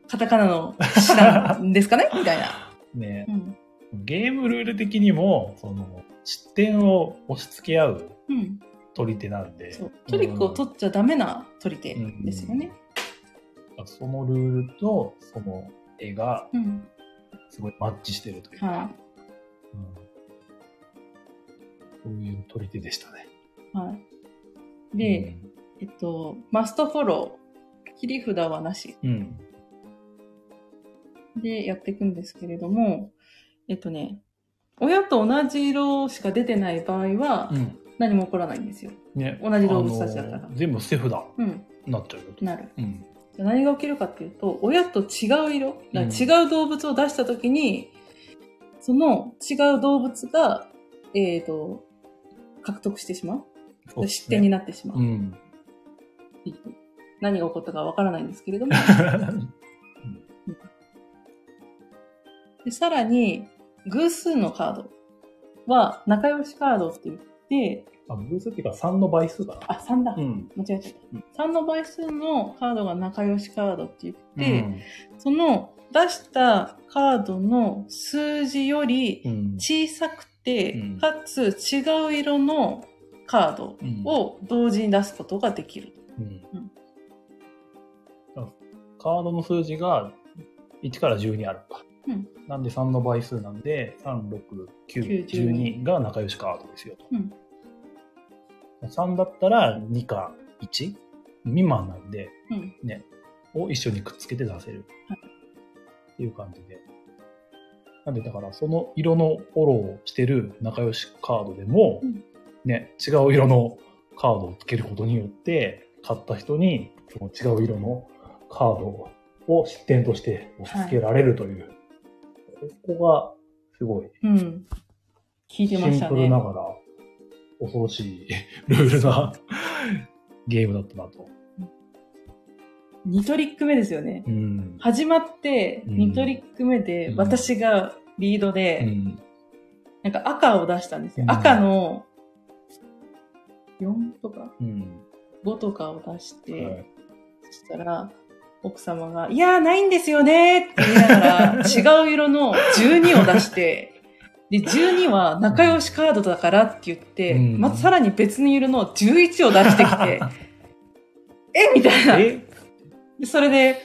カタカナの詩なんですかね？みたいな。ねう、ん。ゲームルール的にも、その、失点を押し付け合ううん。取り手なんで、そう。トリックを取っちゃダメな取り手ですよね。うんそのルールと、その絵がうん。すごいマッチしてるというか、はうん、そういう取り手でしたね。い。はい。で、えっと、マストフォロー、切り札はなしうん、でやっていくんですけれども、えっとね、親と同じ色しか出てない場合はうん。うん。何も起こらないんですよ。ね、同じ動物たちだからあの全部捨て札うん。になっちゃう。なる。うん。じゃあ何が起きるかっていうと、親と違う色、うん違う動物を出したときに、その違う動物が、えっ、と、獲得してしまう？失点になってしまう。うん。何が起こったかわからないんですけれども。でさらに、偶数のカードは仲良しカードって言って、あ、偶数っていうか3の倍数かな。あ、3だ。うん。間違えちゃっうんた。3の倍数のカードが仲良しカードって言っうて、んその出したカードの数字よりうん。小さくて、うんかつ違う色のカードを同時に出すことができる。うんカードの数字が1から12あるか。うんなんで3の倍数なんで、3、6、9、9 12が仲良しカードですよと。うん3だったら2か1未満なんで、うん。ね、を一緒にくっつけて出せる。っていう感じで。なんで、だから、その色のフォローをしてる仲良しカードでも、うんね、違う色のカードをつけることによって、買った人に、その違う色のカードを失点として押し付けられるという。ここが、すごい、うん。聞いてましたシンプルなね。がら、恐ろしい ルールな ゲームだったなと。2トリック目ですよね。うん。始まって、うん2トリック目で、うん私がリードうで、ん。なんか赤を出したんですよ。うん赤の4とか？うん。5とかを出して、はいそしたら、奥様が、いやー、ないんですよねって言いながら、違う色の12を出して、で、12は仲良しカードだからって言って、うんまたさらに別の色の11を出してきて、え？みたいな。え？でそれで、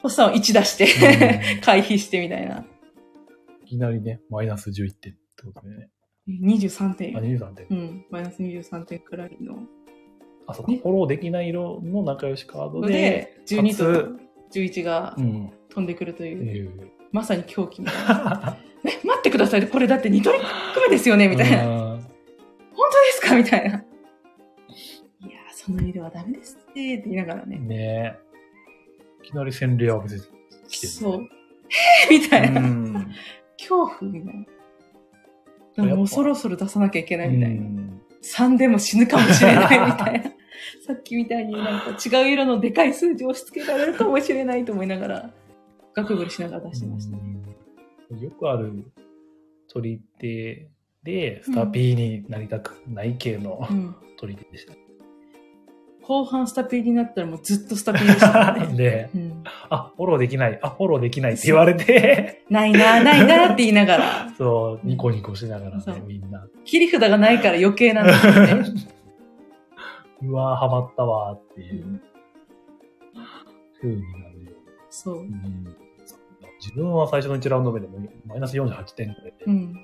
ホッサンを1出して、うん回避してみたいな。いきなりね、マイナス11点ってことでね。23あ、点。23点。うん、マイナス23点くらいの。あ、そうか。ねフォローできない色の仲良しカードで、で、12かと11がうん。飛んでくるという、いう。まさに狂気みたいな。え、待ってください。これだって2トリック目ですよね？みたいな。本な。当ですか？みたいな。いやー、その色はダメですって、って言いながらね。ねえ。いきなり洗礼を浴びてきてる、そう。えーみたいな。うん。恐怖みたいな。でももうそろそろ出さなきゃいけないみたいな。うん3でも死ぬかもしれないみたいな。さっきみたいになんか違う色のでかい数字を押し付けられるかもしれないと思いながら、ガクブルしながら出してましたね。うんよくある取り手で、スタピーになりたくない系のうん。取り手でした。後半スタピーになったらもうずっとスタピーでしたね。で、うん、あ、フォローできない、あ、フォローできないって言われて、ないな、ないなって言いながら、そう、ニコニコしながらね、みんな。切り札がないから余計なんですよね。うわーハマったわーっていううん風になるよ。そうう。ん自分は最初の1ラウンド目でもマイナス48点くらいで、うん。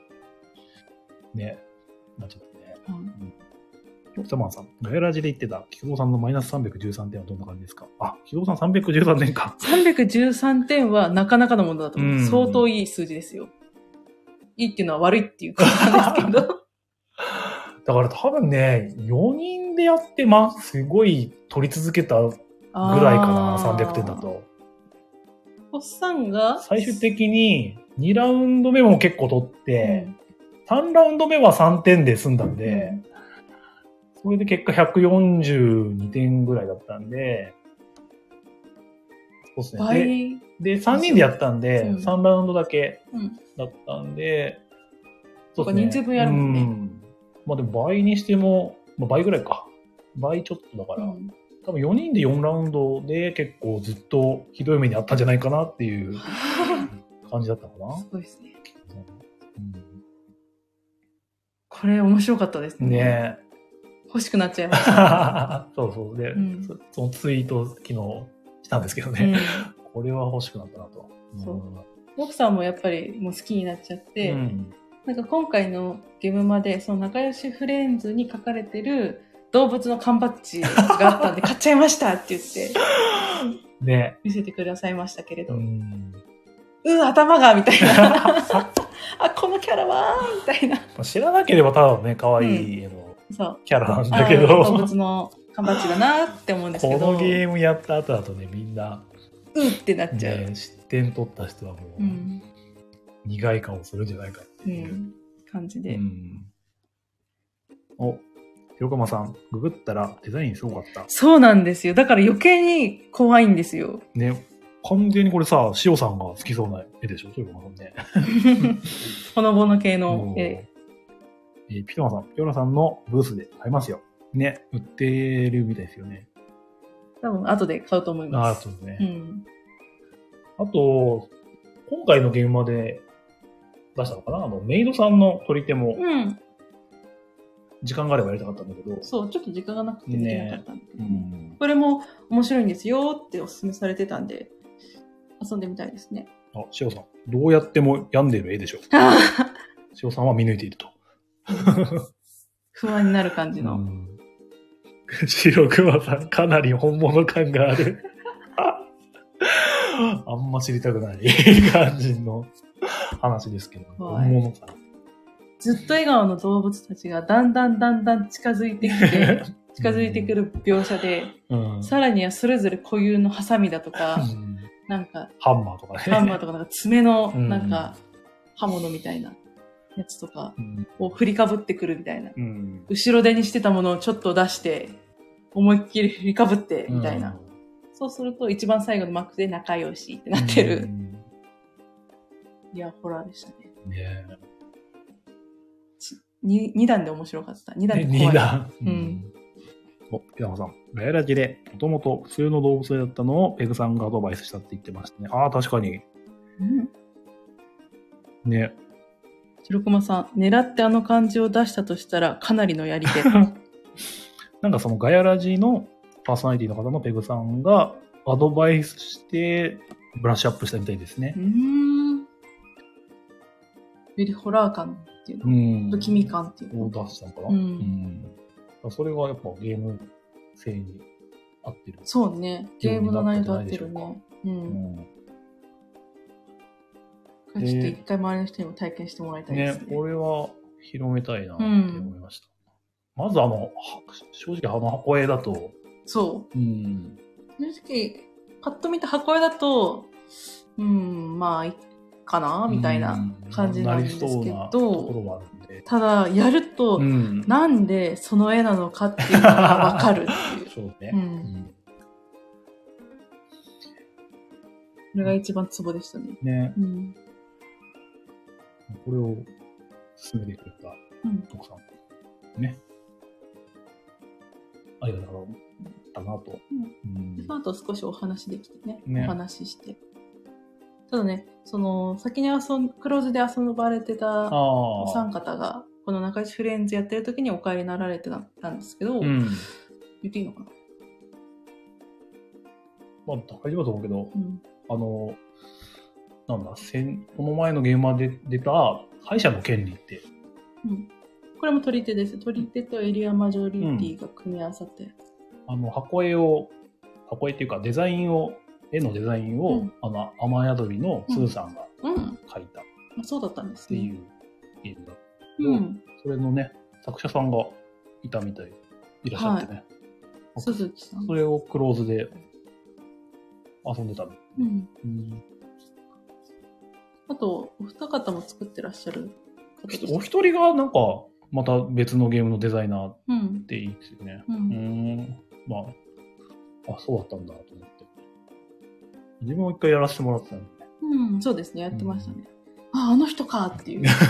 ね、なっちゃってね。うんヨクサマンさん、ガヤラジで言ってた、木久さんのマイナス313点はどんな感じですか？あ、木久さん313点か。313点はなかなかのものだと思う。うん相当いい数字ですよ。いいっていうのは悪いっていうことなんですけど。だから多分ね、4人でやって、まあ、すごい取り続けたぐらいかな、300点だ。と。おっさんが、最終的に2ラウンド目も結構取っうて、ん3ラウンド目は3点で済んだんで、それで結果142点ぐらいだったんで、そうですね。で、倍、で3人でやったんで、うん3ラウンドだけうん。だったんで、そうか人数分やるもんね。うん。まあでも倍にしても、まあ、倍ぐらいか。倍ちょっとだから、うん。多分4人で4ラウンドで結構ずっとひどい目にあったんじゃないかなっていう 感じだったかな。すごいですね。うん。これ面白かったですね。ね欲しくなっちゃいまえした。そうそう。で、うんそそのツイート昨日したんですけどうね。ん これは欲しくなったなと。そう奥さんもやっぱりもう好きになっちゃって、うんなんか今回のゲームまで、その仲良しフレンズに書かれてる動物の缶バッジがあったんで買っちゃいましたって言って ね見せてくださいましたけれど、ううん、ん頭がみたいな。あ、このキャラはみたいな。まあ知らなければただのね、可愛い絵のそう。キャラなんあだけど、動物の缶バッジだなって思うんですけど、このゲームやった後だとね、みんな、うってなっちゃう。ね、失点取った人はもう、うん。苦い顔するんじゃないかってういう。ん。感じで。うんお、横間さん、ググったらデザインすごかった。そうなんですよ。だから余計に怖いんですよ。ね、完全にこれさ、塩さんが好きそうな絵でしょ、横間さんね。ほのぼの系の絵。えーピトマさん、ピョラさんのブースで買いますよ。ね、売ってるみたいですよね。多分後で買うと思いああ、ます。そうですね。うん。あと、今回の現場で出したのかな？あの、メイドさんの取り手もうん。時間があればやりたかったんだけど。そう、ちょっと時間がなくてできなかったんだけどうね。ん。これも面白いんですよってお勧めされてたんで、遊んでみたいですね。あ、しおさん。どうやっても病んでる絵でしょ。しおさんは見抜いていると。不安になる感じの。うん白熊さん、かなり本物感がある。あんま知りたくない感じの話ですけど、はい本物感。ずっと笑顔の動物たちがだんだんだんだん近づいてきて、近づいてくる描写で、うん。さらにはそれぞれ固有のハサミだとか、うんなんか、ハンマーとかね。ハンマーとかなんか爪のうんなんか刃物みたいなやつとかうん。を振りかぶってくるみたいな。うん。後ろ手にしてたものをちょっと出して、思いっきり 振りかぶって、みたいな。うん。そうすると一番最後のマックで仲良しってなってうる。んいや、ホラーでしたね。ねに二段で面白かった。二段え。で怖い。二段。うん。お、ピラマさん。ガヤラジで、もともと普通の動物だったのをペグさんがアドバイスしたって言ってましたね。ああ、確かに。うん。ね。白熊さん、狙ってあの漢字を出したとしたらかなりのやり手。なんかそのガヤラジのパーソナリティの方のペグさんがアドバイスしてブラッシュアップしたみたいですねう。ーん。よりホラー感っていううの。ん。不気味感っていうをの。出したのかな。うんうんそれがやっぱゲーム性に合ってる。そうね。ゲームの内容と合ってるね。う。うんん。これちょっと一回周りの人にも体験してもらいたいでねすね。、これは広めたいなって思いました。まずあの、は正直あの箱絵だと、そう。うん。正直、パッと見た箱絵だと、うん、まあ、いいかなみたいな感じなんですけなりそうなとど、ころはあるんで。ただ、やると、うん。なんでその絵なのかっていうのがわかるっていう。そうね。う。うんんそれが一番ツボでしたね。ね、うん。これを進めてくれたうん。徳さん。ね。ありがたかったなと。うんその後少しお話できてね、ねお話しして。ただね、その、先に遊ん、クローズで遊ばれてた。お三方が、この仲良しフレンズやってる時にお帰りになられてたたんですけど、うん。言っていいのかな？まあ、大丈夫だと思うけど、うん。あの、なんだ、先この前のゲームまで出た敗者の権利って、うん。これも取り手です。取り手とエリアマジョリティが組み合わさって。あの、箱絵を、箱絵っていうかデザインを、絵のデザインを、うんあの、雨宿りのスーさんがうん。描いたっあそうだったんですね。ていうゲームだった。うん。それのね、作者さんがいたみたい、いらっしゃってね。鈴木さん。それをクローズで遊んでたの。うん。うんあと、お二方も作ってらっしゃる方でお一人がなんか、また別のゲームのデザイナーっうん。ていいですよね。う。うんーん。まあ、あ、そうだったんだと思って。自分も一回やらせてもらってたんで。うん、そうですね。やってましたね。あ、あの人かっていう。ね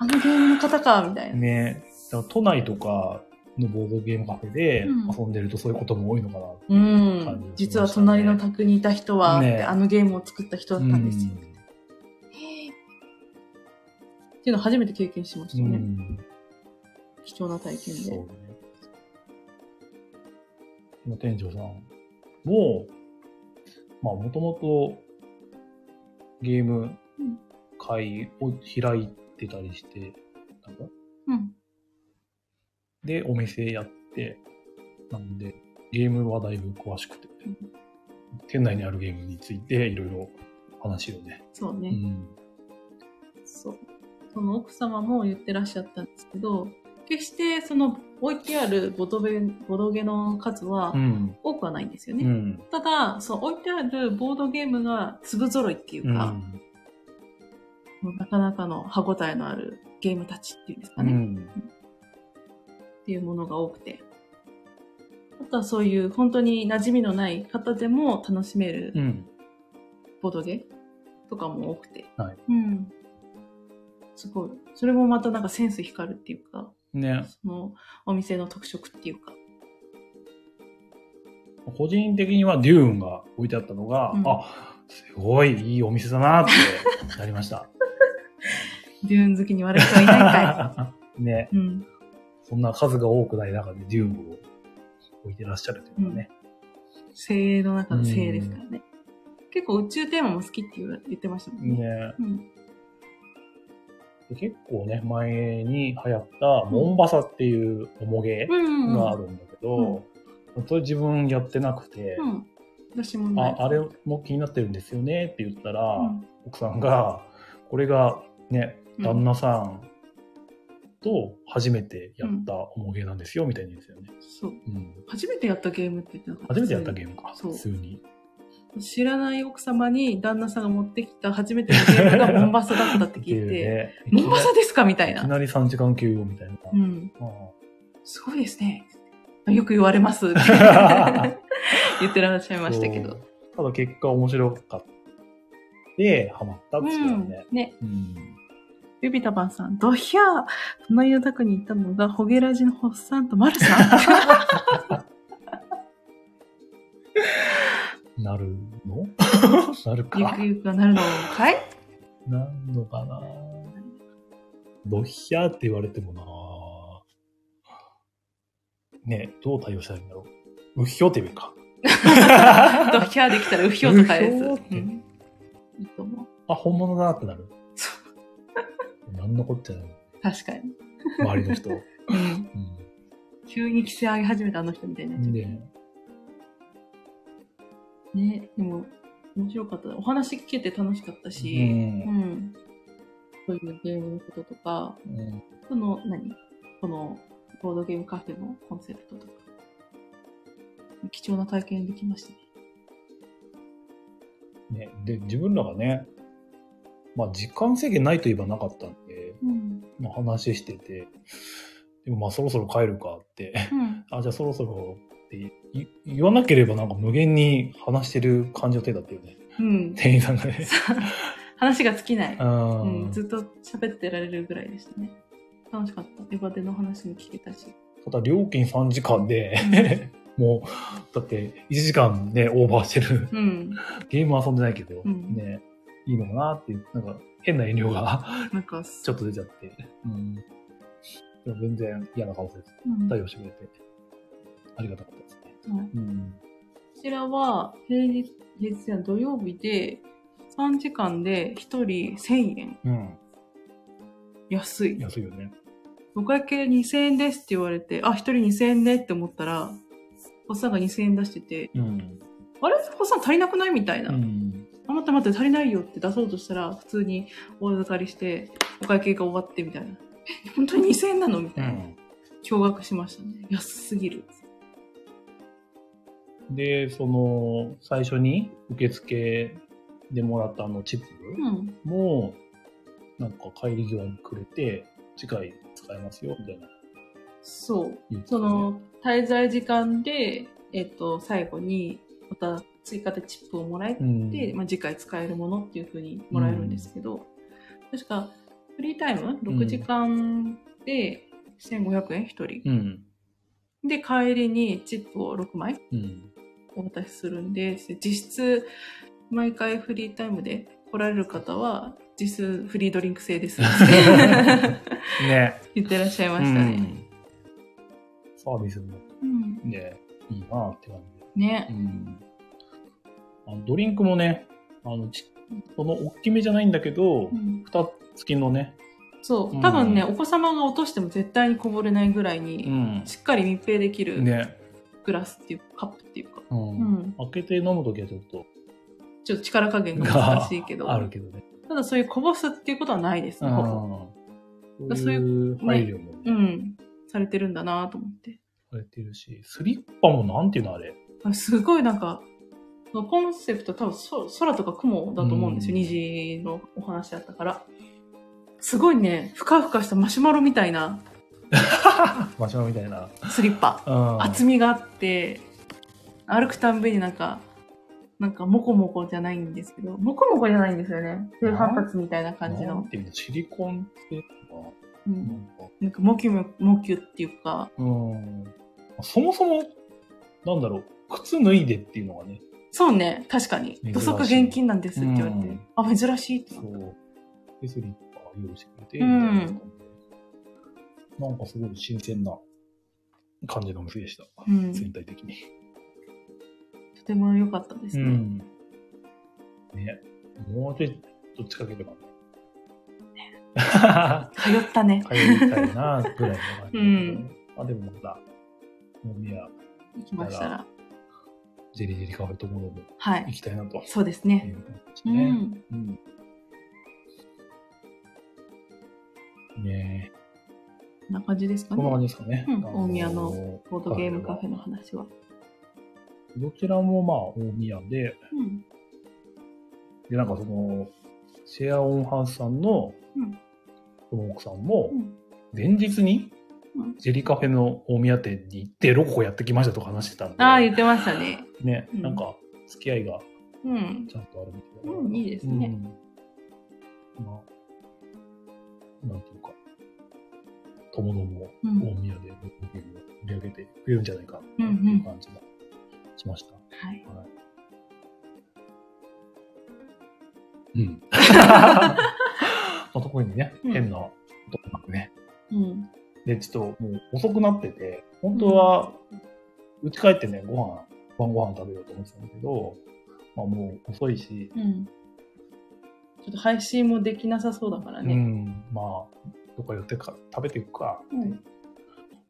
あのゲームの方かみたいな。ね都内とかのボードゲームカフェでうん遊んでるとそういうことも多いのかな。うん。実は隣の宅にいた人は、ねあのゲームを作った人だったんですよ。うっていうのを初めて経験しましたね。うん貴重な体験で。そうね。今店長さんも、まあもともとゲーム会を開いてたりして、なんか？うん。で、お店やって、なんで、ゲームはだいぶ詳しくて、うん店内にあるゲームについていろいろ話をね。そうね。うん。そう。その奥様も言ってらっしゃったんですけど、決してその置いてあるボドゲボドゲの数はうん。多くはないんですよね。うん。ただ、そう置いてあるボードゲームが粒揃いっていうか、うん。なかなかの歯応えのあるゲームたちっていうんですかね。うん。っていうものが多くて。あとはそういう本当に馴染みのない方でも楽しめるうん。ボードゲとかも多くて。はいうん。すごい。それもまたなんかセンス光るっていうか、ね。そのお店の特色っていうか。個人的にはデューンが置いてあったのが、うんあ、すごいいいお店だなってなりました。デューン好きに悪い人はいないか ね。い。うん。そんな数が多くない中でデュームを置いてらっしゃるというのはね。精鋭の中の精鋭ですからね。結構宇宙テーマも好きって言ってましたもんね。ねうん。で結構ね、前に流行ったモンバサっていうおもげうん、うん。があるんだけど、それ自分やってなくて、うん。私も。あ、あれも気になってるんですよねって言ったら、うん奥さんが、これがね、うん旦那さんと初めてやったおもげなんですよ、みたいに言うんですよね。そう。うん。初めてやったゲームって言ってなかった？初めてやったゲームか、普通に。知らない奥様に旦那さんが持ってきた初めてのゲームが モンバサだったって聞いて、ね、モンバサですか？みたいな。いきなり3時間休養みたいな。うん。あすごいですね。よく言われます 言ってらっしゃいましたけど。ただ結果面白かった。で、ハマったっつってたよね。うん。ね。うん。ビビタバンさん、ドヒャー隣の宅に行ったのが、ホゲラジのホッサンとマルさ なるの？なるん。ゆかく。ゆくはなるのかい？なんのかな？ドヒャーって言われてもなねどう対応したらいいんだろう？うひょって言うか。ドヒャーできたらウヒョウとかです。ウヒョウってうんいいと思う。あ、本物だってなる。なんのこっちゃない。確かに。周りの人。うん。う急に規制上げ始めたあの人みたいになっちゃん。う。で、ね、でも、面白かった。お話聞けて楽しかったう。し、うんん。そういうゲームのこととか、うんその、何？この、ボードゲームカフェのコンセプトとか、貴重な体験できましたね。ね、で、自分らがね、まあ時間制限ないといえばなかったんで、うん。まあ話してて、でもまあそろそろ帰るかって、うん。あ、じゃあそろそろってい言わなければなんか無限に話してる感じの手だったよね。うん。店員さんがね。話が尽きない。ううん。ん。ずっと喋ってられるぐらいでしたね。楽しかった。エヴァデの話も聞けたし。ただ料金3時間で、もう、だって1時間ね、オーバーしてる。うん。ゲームは遊んでないけど、うんね、いいのかなっていう、なんか変な遠慮がなんか、ちょっと出ちゃって。うん。でも全然嫌な顔せずうん対応してくれて、ありがたかった。はいうん。こちらは平日、平日や土曜日で3時間で1人1000円。うん。安い。安いよね。お会計2000円ですって言われて、あ、1人2000円ねって思ったら、おっさんが2000円出してて、うん。あれ？おっさん足りなくないみたいな。うん。あ、待って待って足りないよって出そうとしたら、普通にお預かりして、お会計が終わってみたいな。え、本当に2000円なの？みたいな。うん。驚愕しましたね。安すぎる。で、その、最初に受付でもらったあのチップうん。も、なんか帰り際にくれて、次回使えますよ、みたいなそう。ねそ、の、滞在時間で、えっ、と、最後に、また追加でチップをもらえて、うん。まあ、次回使えるものっていう風にもらえるんですけど、確か、フリータイム？6時間で1500円1人。うん。で、帰りにチップを6枚？うん。お渡しするんで、実質、毎回フリータイムで来られる方は、実質フリードリンク制です。ね。言ってらっしゃいましたね。うんサービスもうん。ね、いいなって感じ。ねう。ん。あのドリンクもね、あの、ちその大きめじゃないんだけどう、ん蓋付きのね、そうう。多分ね、んお子様が落としても絶対にこぼれないぐらいうに、ん。しっかり密閉できるね。グラスっていうか、カップっていうか。う。うんん。開けて飲むときはちょっと、ちょっと力加減が難しいけど。あるけどね。ただそういうこぼすっていうことはないですね、ほぼ。うん。そういう配慮もね、うん。されてるんだなと思って。されてるし、スリッパもなんていうのあれ。あすごいなんか、コンセプト多分そ空とか雲だと思うんですよ。うん虹のお話だったから。すごいね、ふかふかしたマシュマロみたいなマシュマロみたいな。スリッパ。うん。厚みがあって、歩くたんびになんか、なんかモコモコじゃないんですけど、モコモコじゃないんですよね。低反発みたいな感じのなん。ていうの、シリコンってうなんん、か、なんかモキュモモキュっていうか、うん。そもそも、なんだろう、靴脱いでっていうのがね、そうね、確かに。珍しい土足厳禁なんですって言われて、うんあ、珍しいってなった。そう。で、スリッパ用意してくれて、うんみたいな感なんかすごい新鮮な感じのお店でした。うん全体的に。とても良かったですね。うん。ね。もうちょいと近ければね。通ったね。通いたいな、ぐらいの感じ。うんまあでもまた、大宮、行きましたら。ジェリジェリカフェともどもはい。行きたいなと。そうですね。いう。ん。うん。ねこんな感じですえ。こんなかね。感じですかね。うん大宮のボードゲームカフェの話は。どちらもまあ大宮で、うん。で、なんかその、シェアオンハウスさんのうん、その奥さんもう、ん。前日にうん、ジェリカフェの大宮店に行って、ロココやってきましたとか話してたんで、ああ、言ってましたね。ね、うんなんか、付き合いがうん。ちゃんとあるみたいな。うん、いいですね。うんまあ、なんていうか、ともどもうん大宮で盛り上げてくれるんじゃないかっていう感じがしました。はい。はい。うん。まあ、特にね、うん変なことなくね。うん。で、ちょっともう遅くなってて、本当は、家帰ってね、ご飯、晩ご飯食べようと思ってたんだけど、まあもう遅いし、うん。ちょっと配信もできなさそうだからうね。ん、まあ、どっか寄ってか食べていくかってうん。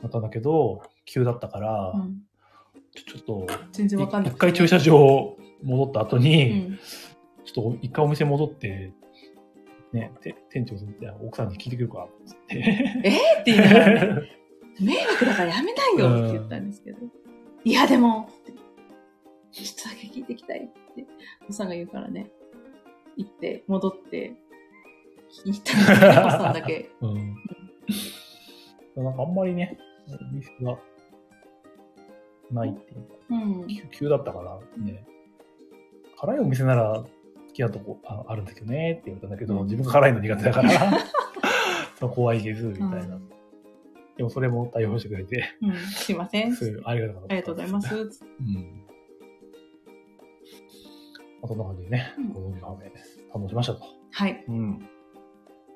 なったんだけど、急だったから、うんちょっと、全然わかんない。一回駐車場戻った後うに、ん。ちょっと一回お店戻って、ね、て店長さんって奥さんに聞いてくるかって言って。えって言いながらね、迷惑だからやめないよって言ったんですけど、いやでもちょっとだけ聞いていきたいって、おさんが言うからね、行って、戻って、聞いたんですけど、おさんだけ。うん。なんかあんまりね、ミスがないっていうか、うん。急急だったからね、辛いお店なら好きなとこああるんだけどねって言われたんだけど、うん自分が辛いの苦手だから、そこはいけず、みたいな。うんでもそれも対応してくれて、うん。すいません。ありがたかった。ありがとうございま。す。うん。まあ、そんな感じでねうん、このカフェ、楽しましたと。はい。うん。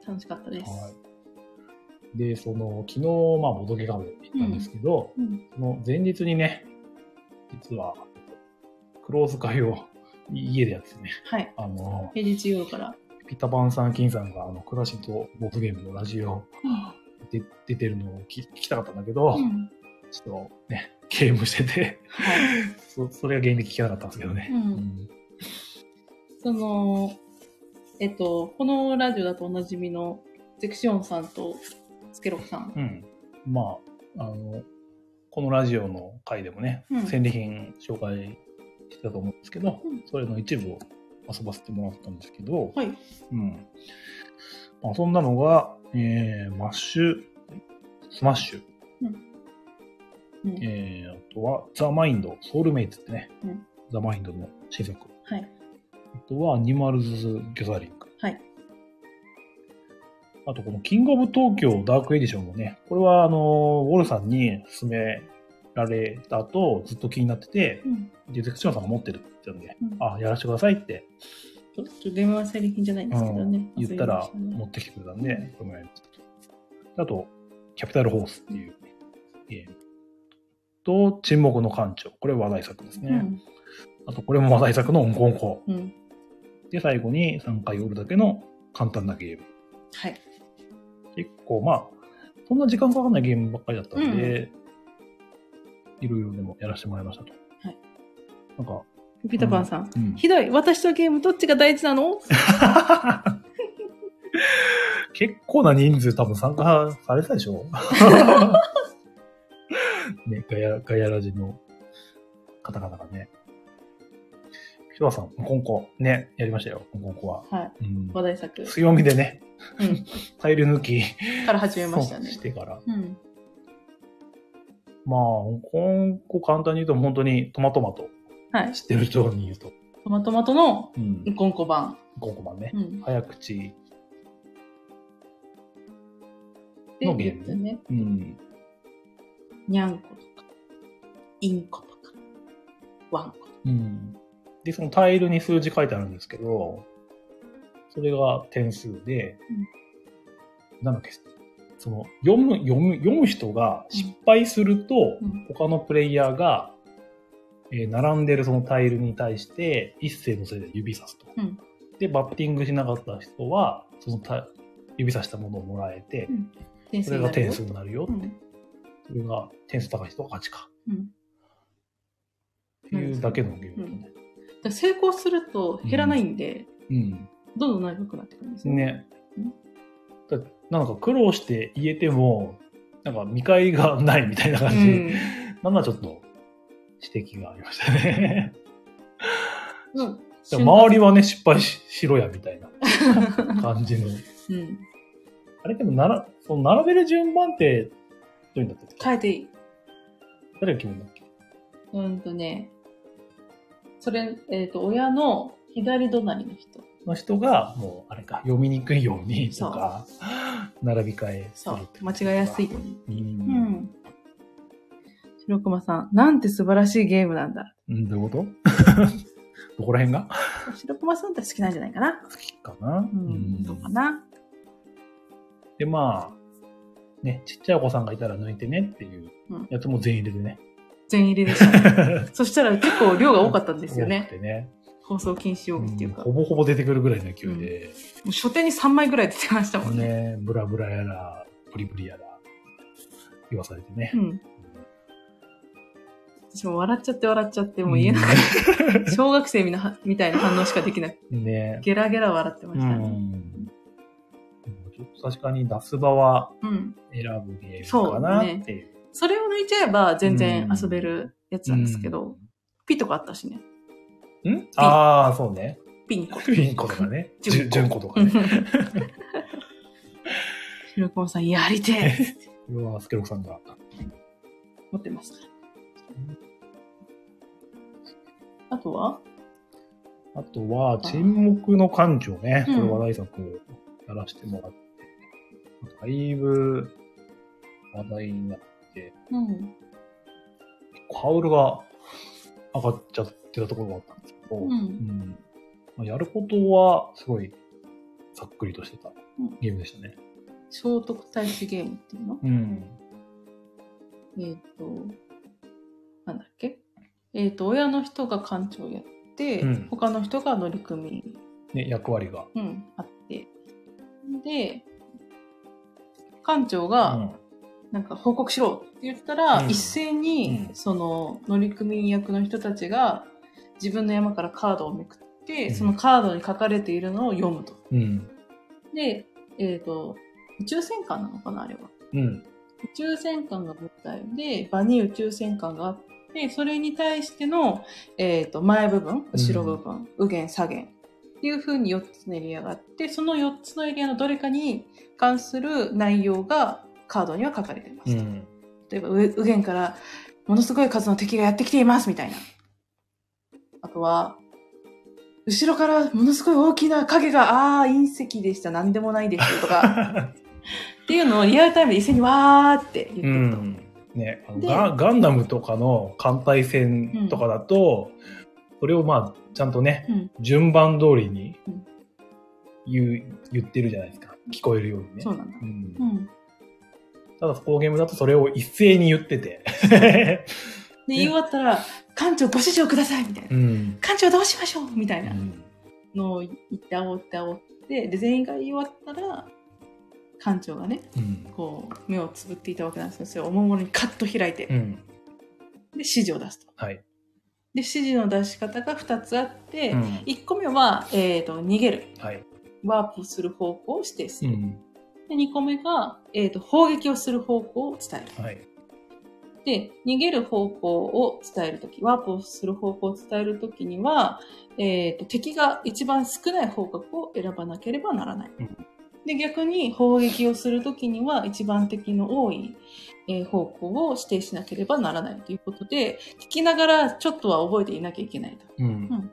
楽しかったです。はい。で、その、昨日、まあ、ボドゲカフェ行ったんですけど、うん。その前日にね、実は、クローズ会を家でやっててね、はい。あの、平日夜から。ピタパンさん、金さんが、あの、クラシックとボードゲームのラジオで出てるのを聞聞きたかったんだけど、うん。ちょっとね、ゲームしてて、はい。そそれが原因で聞けなかったんですけどね。うんその、えっと、このラジオだとおなじみのゼクシオンさんとスケロクさん。うん。まあ、あの、このラジオの回でもね、うん戦利品紹介してたと思うんですけど、うんそれの一部を遊ばせてもらったんですけど、はい。うん。遊んだのが、えー、マッシュ、スマッシュ、うん。えー、あとは、ザ・マインド、ソウルメイツってね、うんザ・マインドの新作。はい。あとは、アニマルズ・ギャザリング。はい。あと、このキングオブ東京ダークエディションもね、これは、あの、ウォルさんに勧められた後、ずっと気になってて、うん。で、ゼクションさんが持ってるって言ったんで、うんあ、やらせてくださいって、ちょっと電話戦利品じゃないんですけどね。言ったら持ってきてくれたんで、これもやりましたと。あと、キャピタルホースっていうゲーム。と、沈黙の艦長。これ話題作ですね。うん。あと、これも話題作のオンコンコ。うん。で、最後に3回おるだけの簡単なゲーム。はい。結構、まあ、そんな時間かかんないゲームばっかりだったんで、いろいろでもやらせてもらいましたと。はい。なんか、ピタパンさん。うん。ひどい。私とゲームどっちが大事なの？結構な人数多分参加されてたでしょ？ね、ガヤ、ガヤラジの方々がね。ピトワさん、コンコ、ね、やりましたよ、コンコは。はい。うん話題作。強みでね、うん。タイル抜きから始めましたねし。てから。うん。まあ、コンコ簡単に言うと本当にトマトマトはい。知ってる人に言うと。トマトマトのうん。コンコ版。コンコ版ね。うん。早口で、のゲーム言ったね。うん。にゃんことか、インコとか、ワンコとか。うん。で、そのタイルに数字書いてあるんですけど、それが点数で、なんだっけ、その、読む、読む、読む人が失敗すると、うん他のプレイヤーが、えー並んでるそのタイルに対して、一斉のせいで指さすと。うんで、バッティングしなかった人は、そのタ指さしたものをもらえて、点それが点数になるよ。うん。それが点数高い人が勝ちか。うん。っていうだけのゲームだね。だから成功すると減らないんで、うん。どんどん長くなってくるんですよ。ねうん。だなんか苦労して言えても、なんか見返りがないみたいな感じ。うん。なんなちょっと指摘がありましたね。うん周りはね、失敗ししろや、みたいな 感じの。うん。あれでもなら、その並べる順番って、どういうんだったっけ？変えていい。誰が決めるんだっけ？うんとね、それ、えっ、と、親の左隣の人。の人が、もう、あれか、読みにくいようにそうとか、並び替えすそうるって。間違いやすいように。う。うんん。白熊さん、なんて素晴らしいゲームなんだ。うん、どういうこと？どこら辺が？白熊さんって好きなんじゃないかな。好きかな？うん。どうかな。で、まあ、ね、ちっちゃいお子さんがいたら抜いてねっていううんやつも全員入れでね。全入りでしたね。そしたら結構量が多かったんですよ多ねね。放送禁止用うん語っていうか。ほぼほぼ出てくるぐらいの勢いで、もう書店に3枚ぐらい出てましたもんね。ね、ブラブラやら、ブリブリやら、言わされてねう。ん。私も笑っちゃって笑っちゃって、もう言えない。小学生みなみたいな反応しかできなくて、うんね。ゲラゲラ笑ってまうしたね。ん。ちょっと確かに出す場はうん。選ぶゲームかなっていう。それを抜いちゃえば全然遊べるやつなんですけど、ピとかあったしね。ん？ああ、そうね。ピンコ。ピンコとかね。じゅ純子純子とかね。白熊さん、やりてえこれはスケロクさんが。持ってますから。あとは？あとは、沈黙の館長ね。うんこれ話題作やらせてもらって。だいぶ話題になって、うん。ハウルが上がっちゃってたところがあったんですけど、うんうんまあ、やることはすごいざっくりとしてたうんゲームでしたね。聖徳太子ゲームっていうの？うん。えっ、と、なんだっけ？えっ、と、親の人が館長やって、うん他の人が乗組ね、役割が。うん、あって。で、館長うが、ん。なんか報告しろって言ったら、うん一斉に、うんその乗組役の人たちが自分の山からカードをめくって、うんそのカードに書かれているのを読むと。うん。で、えっ、と、宇宙戦艦なのかなあれは。うん。宇宙戦艦が舞台で、場に宇宙戦艦があって、それに対しての、えっ、と、前部分、後ろ部分、右舷、左舷っていう風に4つのエリアがあって、その4つのエリアのどれかに関する内容がカードには書かれていますと。うん。例えば、右右舷からものすごい数の敵がやってきていますみたいな。あとは、後ろからものすごい大きな影が、ああー、隕石でした、なんでもないですとか、っていうのをリアルタイムで一斉にわーって言ってうると。ん。ね、ガガンダムとかの艦隊戦とかだと、それをまあ、ちゃんとね、うん順番通りにうん言う、言ってるじゃないですか。聞こえるようにね。そうなんだ。うんうん。ただ、このゲームだとそれを一斉に言ってて。で、言い終わったら、館長ご指示をくださいみたいな。うん。館長どうしましょうみたいうなんのを言って煽って煽って、で、全員が言い終わったら、館長がね、うん。こう、目をつぶっていたわけなんですよ。それをおもむろにカッと開いて、で、うん。指示を出すと。はい。で、指示の出し方が2つあって、うん1個目は、えっ、と、逃げる。はい。ワープする方向を指定する。うん。で、2個目が、えっ、と、砲撃をする方向を伝える。はい。で、逃げる方向を伝えるとき、ワープをする方向を伝えるときには、えっ、と、敵が一番少ない方角を選ばなければならない。うんで、逆に砲撃をするときには、一番敵の多い、えー方向を指定しなければならないということで、聞きながらちょっとは覚えていなきゃいけないと。うん。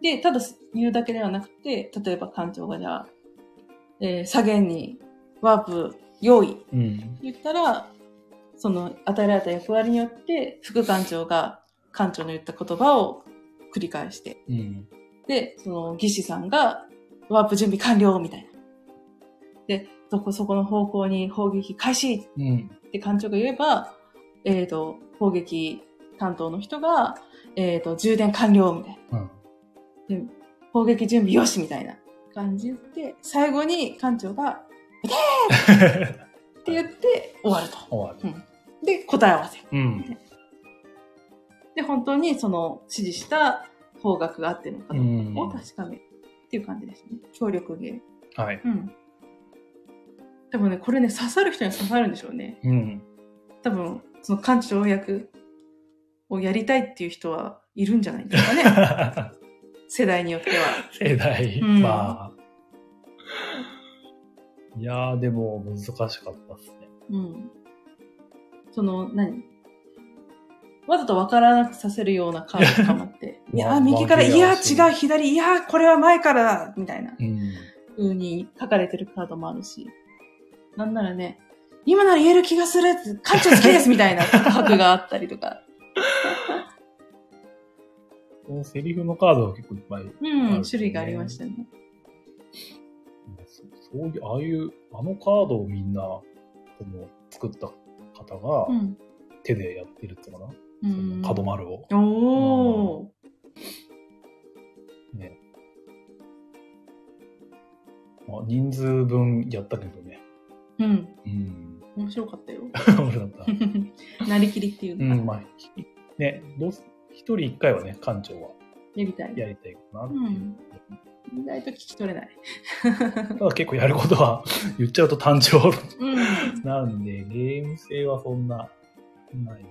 で、ただ言うだけではなくて、例えば艦長がじゃあ、えー左舷にワープ用意うん。言ったら、その与えられた役割によって、副艦長が艦長の言った言葉を繰り返して、うん。で、その技師さんがワープ準備完了みたいな。で、どこそこの方向に砲撃開始うん。って艦長が言えば、えっ、と、砲撃担当の人が、えっ、と、充電完了みたいな。うん。で、砲撃準備よしみたいな感じで、最後に艦長が、って言って終わると。終わる。で、答え合わせ。うん。で、本当にその指示した方角があってるのかどううかをん。確かめるっていう感じですね。協力ゲー。はい。うん。多分ね、これね、刺さる人には刺さるんでしょうね。うん。多分、その艦長役をやりたいっていう人はいるんじゃないですかね。世代によっては。世代、うんまあ。いやー、でも難しかったっすね。うん。その、何？わざと分からなくさせるようなカードとかもあって。いや右から、いや違う、左、いやー、これは前からだみたいなうん。風に書かれてるカードもあるし。なんならね、今なら言える気がする艦長好きですみたいな白があったりとか。このセリフのカードが結構いっぱい。うん、種類がありましたね。そそういう、ああいう、あのカードをみんな、この作った方がうん。手でやってるってかな、そうんの角丸を。おー。ね。まあ、人数分やったけどね。うん。うん。面白かったよ。面白かった。なりきりっていううのか。ん、まあ、ひね、どうす、一人一回はね、館長はやりたい。やりたいかなっていう。うん意外と聞き取れない。ただ結構やることは 言っちゃうと単調うん。なんで、ゲーム性はそんな、ないか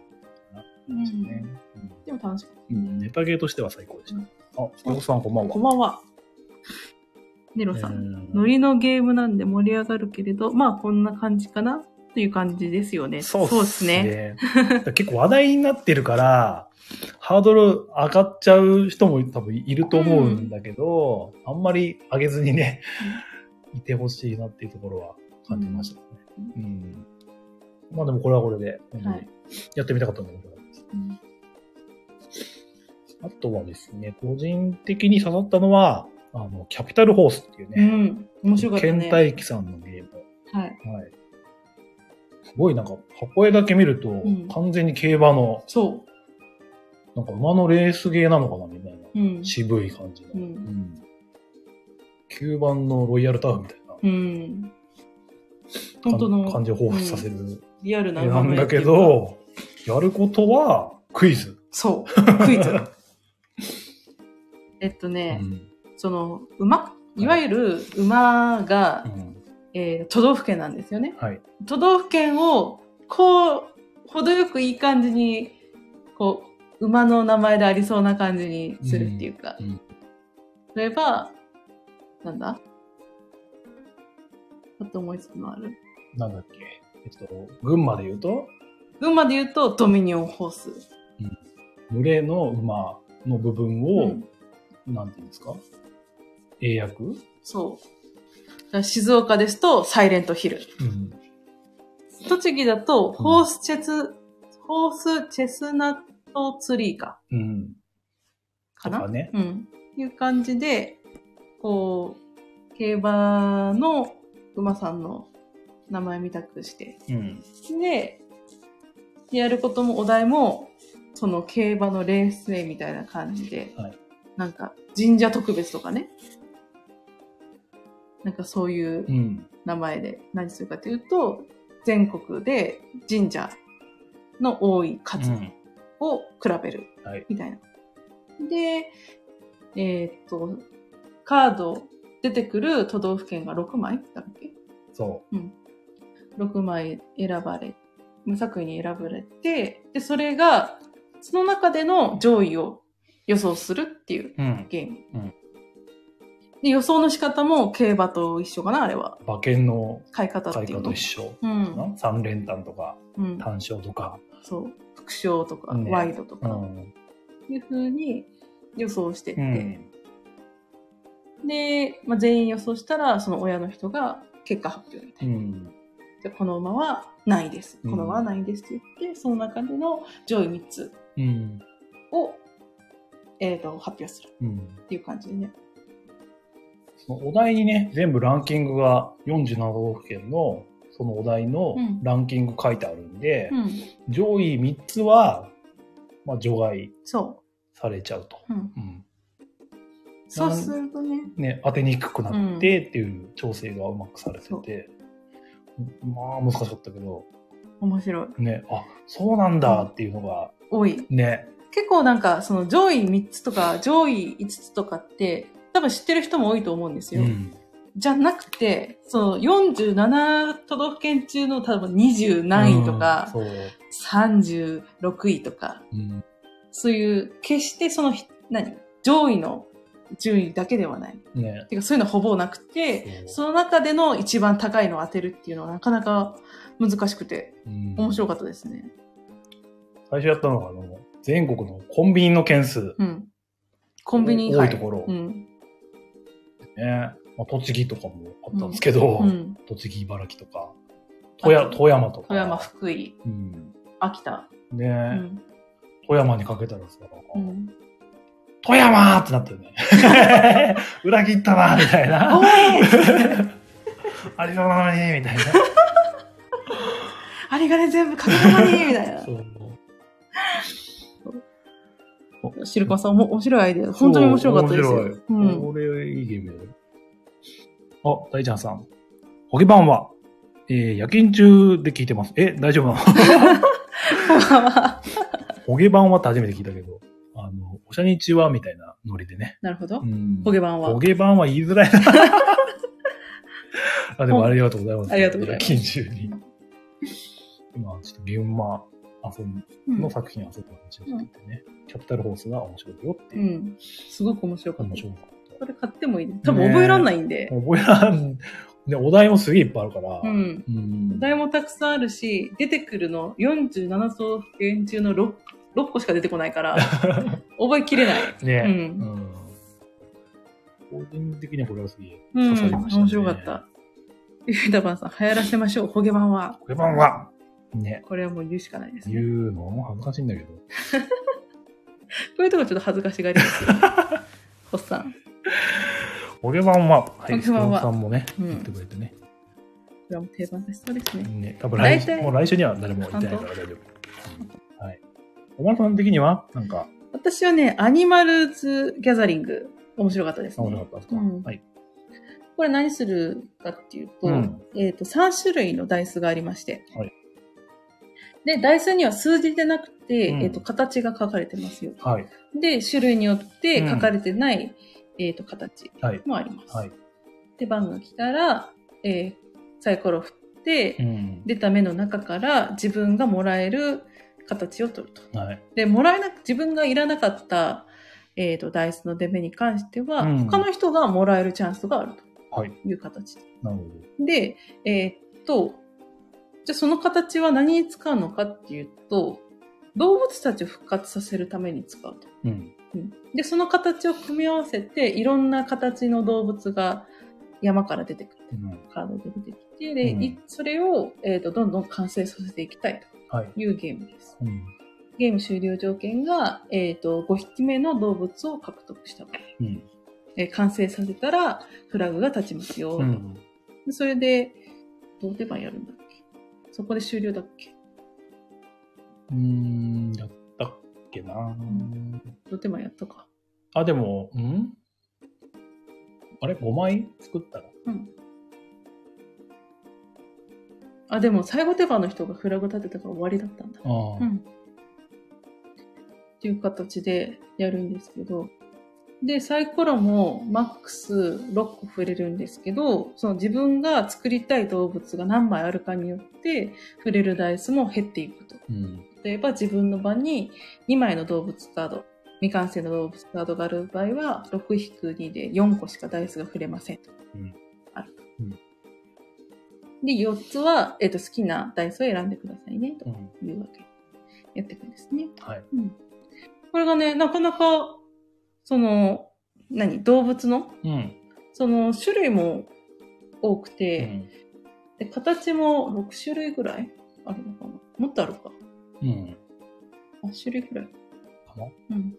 な。ですね。でも楽しかった。うんうんネタゲーとしては最高でした。あ、スケボさんこんばんは。こんばんは。ネロさん。うんノリのゲームなんで盛り上がるけれど、まあこんな感じかなという感じですよね。そうでですすね。ね。結構話題になってるから、ハードル上がっちゃう人も多分いると思うんだけど、あんまり上げずにね、いてほしいなっていうところは感じましたね。うん。まあでもこれはこれで、はいやってみたかったので、うんあとはですね、個人的に刺さったのは、あの、キャピタルホースっていううね、ん。面白かったケンね。タイキさんのゲーム。はい。はい。すごいなんか、箱絵だけ見ると、ん完全に競馬の、そなんか馬のレースゲーなのかなみたいな。渋い感じの。うんん吸盤のロイヤルタウンみたいなうん。本当の感じを彷彿させるリアルななんだけ、ど、やることはクイズ。そう。クイズ。えっとうね、んその、馬？いわゆる馬が、うんえー都道府県なんですよね。はい。都道府県を、こう、程よくいい感じに、こう、馬の名前でありそうな感じにするっていうか。うんうん例えば、なんだ？あと思いつくのあるなんだっけ？えっと、群馬で言うと、群馬で言うと、ドミニオンホース。群れの馬の部分うを、んなんていうんですか？英訳？そう。静岡ですと、サイレントヒル。うん。栃木だと、ホースチェス、ホースチェスナットツリーか。うん。かな？ね。うん。いう感じで、こう、競馬の馬さんの名前みたくして。うん。で、やることもお題も、その競馬のレース名みたいな感じで、はいなんか神社特別とかね。なんかそういううん。名前で何するかというと、全国で神社の多い数うんを比べるはい。みたいな。で、えーっと、カード出てくる都道府県が6枚だっけ？そ ?6 枚選ばれ、無作為に選ばれて、で、それが、その中での上位を予想するっていうう。うん。ゲーム。うんで、予想の仕方も競馬と一緒かなあれは。馬券の買い方っていうの買い方と一。緒。うん。三連単とか、うん。単勝とか。そう。副賞とか、ねワイドとか、うん。いう風に予想してって、うん。で、まあ、全員予想したら、その親の人が結果発表みたいな。うん。じゃあこの馬は何位です。うんこの馬は何位ですって言って、その中での上位3つうん。を、えー、と発表するうん。っていう感じでね。お題にね、全部ランキングが47都道府県の、そのお題のうんランキング書いてあるんで、うん。上位3つは、まあ、除外そされちゃうと。う。うん。うん。そうするとね。ね、当てにくくなってっていう調整がうまくされてて、まあ難しかったけど、面白い。ね、あ、そうなんだっていうのが、多い。ね、結構なんか、その上位3つとか上位5つとかって、多分知ってる人も多いと思うんですよ。うん。じゃなくて、その47都道府県中の多分20何位とか、うんそう。36位とか、うん。そういう、決してそのひ、何？上位の順位だけではない。ね。てかそういうのほぼなくて、その中での一番高いのを当てるっていうのはなかなか難しくて、うん面白かったですね。最初やったのが、あの、全国のコンビニの件数。うん。コンビニ多いところ。ね。うん。まあ、栃木とかもあったんですけど、うん。栃木、茨城とか、富山富山とか。富山、福井、うん。秋田。ね、うん。富山にかけたらさ、うん。富山ってなったよね。裏切ったな、みたいな。おい ありそうなのに、みたいな。ありがね全部かけたのにみたいなそ。う。シルコンさん、面白いアイデア。本当に面白かったですよ。面白い。うん。これ、いいゲームだよ。あ、大ちゃんさん。ホゲ版は、えー、夜勤中で聞いてます。え、大丈夫なの？ホゲ版はって初めて聞いたけど、あの、おしゃにちはみたいなノリでね。なるほどう。ん。ホゲ版はホ。ゲ版は言いづらいな。あ、でもありがとうございます。ありがとうございます夜勤中に。今、ちょっとゲームマ遊んの作品遊ぶ話をしててね、キャピタルホースが面白いよってういう。ん。すごく面白かった。面白かった。これ買ってもいいです。多分覚えらんないんで。覚えらん、ね、お題もすげえいっぱいあるから。うん。うん。お題もたくさんあるし、出てくるの47都道府県中の 6, 6個しか出てこないから、覚えきれない。ね、うんうん。個人的にはこれはすげえうん。刺さりましたね。面白かった。ゆうたばんさん、流行らせましょう、ホゲ版は。これ版は、ね、これはもう言うしかないですね。言うの？も恥ずかしいんだけど。こういうとこちょっと恥ずかしがりますよ。ホッさん。ホゲ版は、はい、ホゲ版はスケロクさんもね、うん言ってくれてね。これはもう定番化しそうですね。ね、多分来もう来週には誰も言ってないから大丈夫。うんはい。おまるさん的には、なんか、私はね、アニマルズ・ギャザリング、面白かったです面ね。白かったですか、うんはい。これ何するかっていうと、うんえっ、と、3種類のダイスがありまして。はいで、ダイスには数字でなくて、うんえっ、と、形が書かれてますよ。はい。で、種類によって書かれてない、えっ、と、形はい。もあります。はい。で、番が来たら、えーサイコロ振って、うん。出た目の中から自分がもらえる形を取ると。はい。で、もらえなく、自分がいらなかった、えっ、と、ダイスの出目に関しては、うん他の人がもらえるチャンスがあるはい。という形。なるほど。で、えーっと、じゃあその形は何に使うのかっていうと、動物たちを復活させるために使うと。うん。うんで、その形を組み合わせて、いろんな形の動物が山から出てくる。うん。カードで出てきて、で、うんいそれを、えーっとどんどん完成させていきたいはい。というゲームです。うん。ゲーム終了条件が、えーっと5匹目の動物を獲得した場合、うん。えー完成させたらフラグが立ちますよ。それで、どう手番やるんだそこで終了だっけ？うーん、やったっけな、どう手番やったか。あ、でも、ん？あれ ?5 枚？作ったらうん。あ、でも最後手番の人がフラグ立てたから終わりだったんだ。ああ、うん。っていう形でやるんですけど、で、サイコロもマックス6個触れるんですけど、その自分が作りたい動物が何枚あるかによって、触れるダイスも減っていくと。うん。例えば自分の場に2枚の動物カード、未完成の動物カードがある場合は、6-2で4個しかダイスが触れませんと。うんあると。うんで、4つは、えっ、と、好きなダイスを選んでくださいね、とうん。いうわけ。やっていくんですね。はい。うん。これがね、なかなか、その、何？動物の、うん。その、種類も多くうて、ん。で形も6種類ぐらい？あるのかな？もっとあるか。うん。あ、種類ぐらい。かなうん。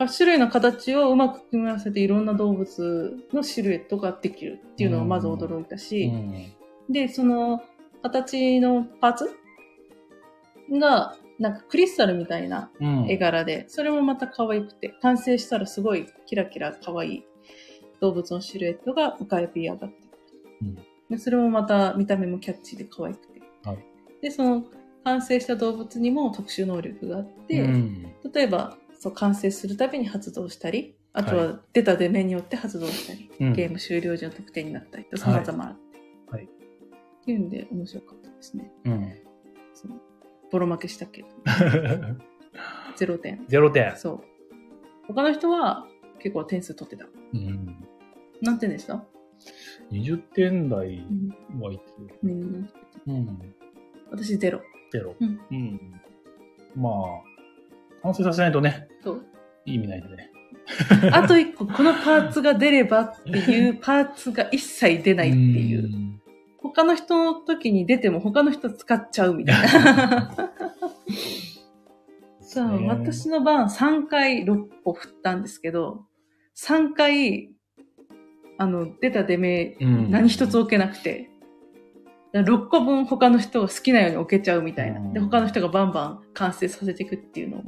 8種類の形をうまく組み合わせていろんな動物のシルエットができるっていうのがまず驚いたし、うんで、その形のパーツ？が、なんかクリスタルみたいなうん絵柄で、それもまた可愛くて、完成したらすごいキラキラ可愛い動物のシルエットが浮かび上がってくる。うんでそれもまた見た目もキャッチーで可愛くて。はいで、その完成した動物にも特殊能力があって、うん例えば、そう完成するたびに発動したり、あとはは出た出目によって発動したり、うんゲーム終了時の得点になったりと様々あって。はいっていうんで面白かったですね。うん。そのボロ負けしたけ？ど、0点。ゼロ点。そう。他の人は結構点数取ってた。うん。何点でした？20点台うん。はいてうん、うん。私ゼロ。ゼロ。うん。うん。まあ、完成させないとね、そう。いい意味ないんでね。あと一個、このパーツが出ればっていうパーツが一切出ないっていう。ん他の人の時に出ても他の人使っちゃうみたいな。そう、ね私の番3回6個振ったんですけど、3回、あの、出た出目、うん何一つ置けなくて、6個分他の人が好きなように置けちゃうみたいな。で、うん他の人がバンバン完成させていくっていうのを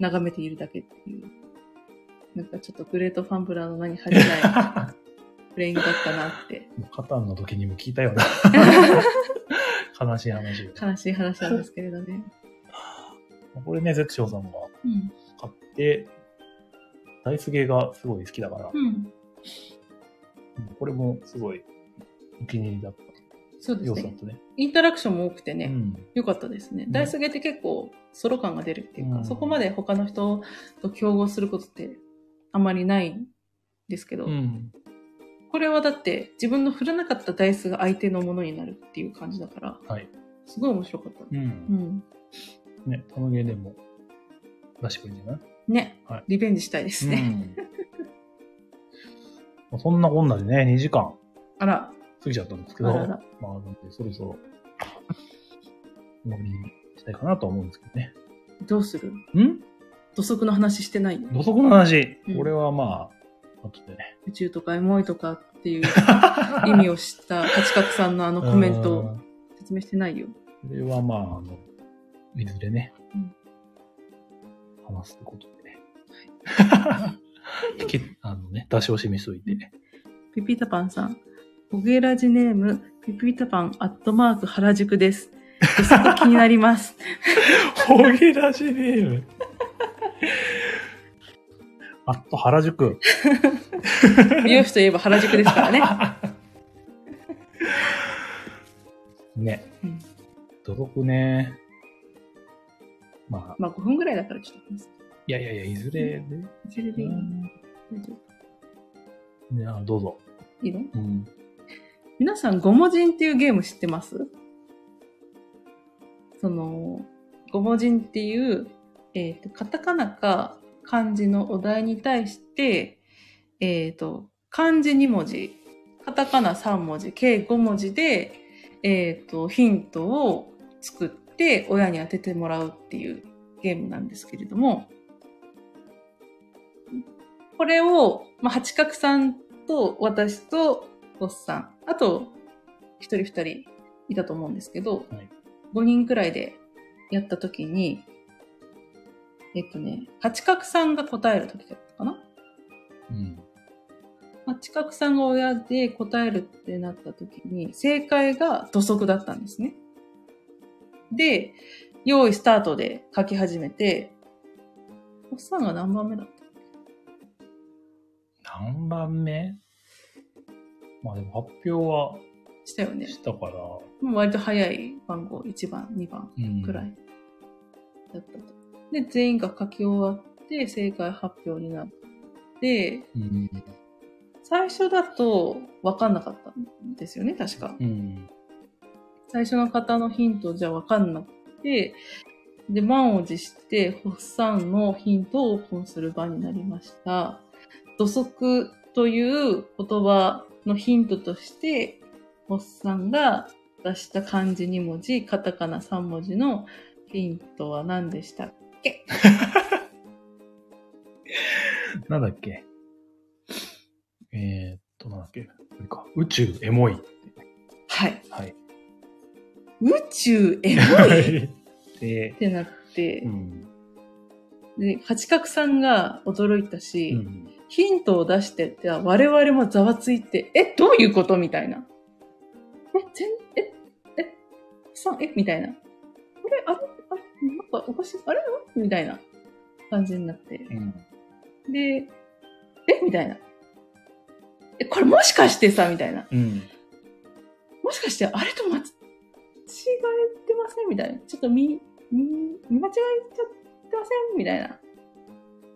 眺めているだけっていう。なんかちょっとグレートファンブラーの名に恥じない プレイングだったなって。カタンの時にも聞いたような悲しい話を。悲しい話なんですけれどね。これね、ゼクションさんがうん。買って、ダイスゲーがすごい好きだから、うん。うんこれもすごいお気に入りだったそうですね。ね。インタラクションも多くてね、うん。良かったですね。んダイスゲーって結構ソロ感が出るっていうか、うんそこまで他の人と競合することってあまりないんですけど、うん。これはだって自分の振らなかったダイスが相手のものになるっていう感じだから、はい。すごい面白かった。う。うんん。ね、タノゲーでも出してくれるんじゃない？ね、はいリベンジしたいですね。うん まあそんなこんなでね、2時間あら、過ぎちゃったんですけど、あらら。まあ、なんでそろそろ終わりにしたいかなとは思うんですけどね。どうする？ん？土足の話してないよ。土足の話、うんこれはまあ、後でね。宇宙とかエモいとかっていう 意味を知った八角さんのあのコメントをうん説明してないよ。これはまあ、あの、いずれね、うん話すってことでね。引き、あのね、出し惜しみしといて。ピピタパンさん。ホゲラジネーム、ピピタパンアットマーク原宿です。土足気になります。ホゲラジネーム。あっと原宿。美容師といえば原宿ですからね。ね。うん土足ね。まあ、まあ5分ぐらいだからちょっと。いやいやいや、いずれで。いずれでいいうん大丈夫ね、あどうぞ。いいの？うん。皆さん、ゴモジンっていうゲーム知ってます？その、ゴモジンっていう、えっ、と、カタカナか漢字のお題に対して、えっ、と、漢字2文字、カタカナ3文字、計5文字で、えっ、と、ヒントを作って親に当ててもらうっていうゲームなんですけれども、これを、まあ、八角さんと私とおっさん、あと、一人二人いたと思うんですけど、はい。5人くらいでやったときに、えっとね、八角さんが答えるときだったかな？うん。八角さんが親で答えるってなったときに、正解が土足だったんですね。で、用意スタートで書き始めて、おっさんが何番目だった何番目まあでも発表はしたよね。したから、割と早い番号、1番、2番うん。くらいだったと。で、全員が書き終わって正解発表になって、うん。最初だと分かんなかったんですよね、確か。うん。最初の方のヒントじゃ分かんなくて、で、満を持して、ホッサンのヒントをオープンする場になりました。土足という言葉のヒントとして、ホッサンが出した漢字2文字、カタカナ3文字のヒントは何でしたっけ なんだっけ？えー、っと、なんだっけ？これか。宇宙エモい。はい。はい。宇宙エモい？っで、てなってう、ん。で、八角さんが驚いたし、うん。ヒントを出してって我々もざわついて、え、どういうこと？みたいな。え、全、え、え、さん、え、みたいな。あれあれあれ？なんかおかしいあれ？みたいな感じになって。うん。で、え？みたいな。え、これもしかしてさ、みたいな。うん。もしかして、あれと間違えてません？みたいな。ちょっと見、見、見間違えちゃってません？みたいな。っ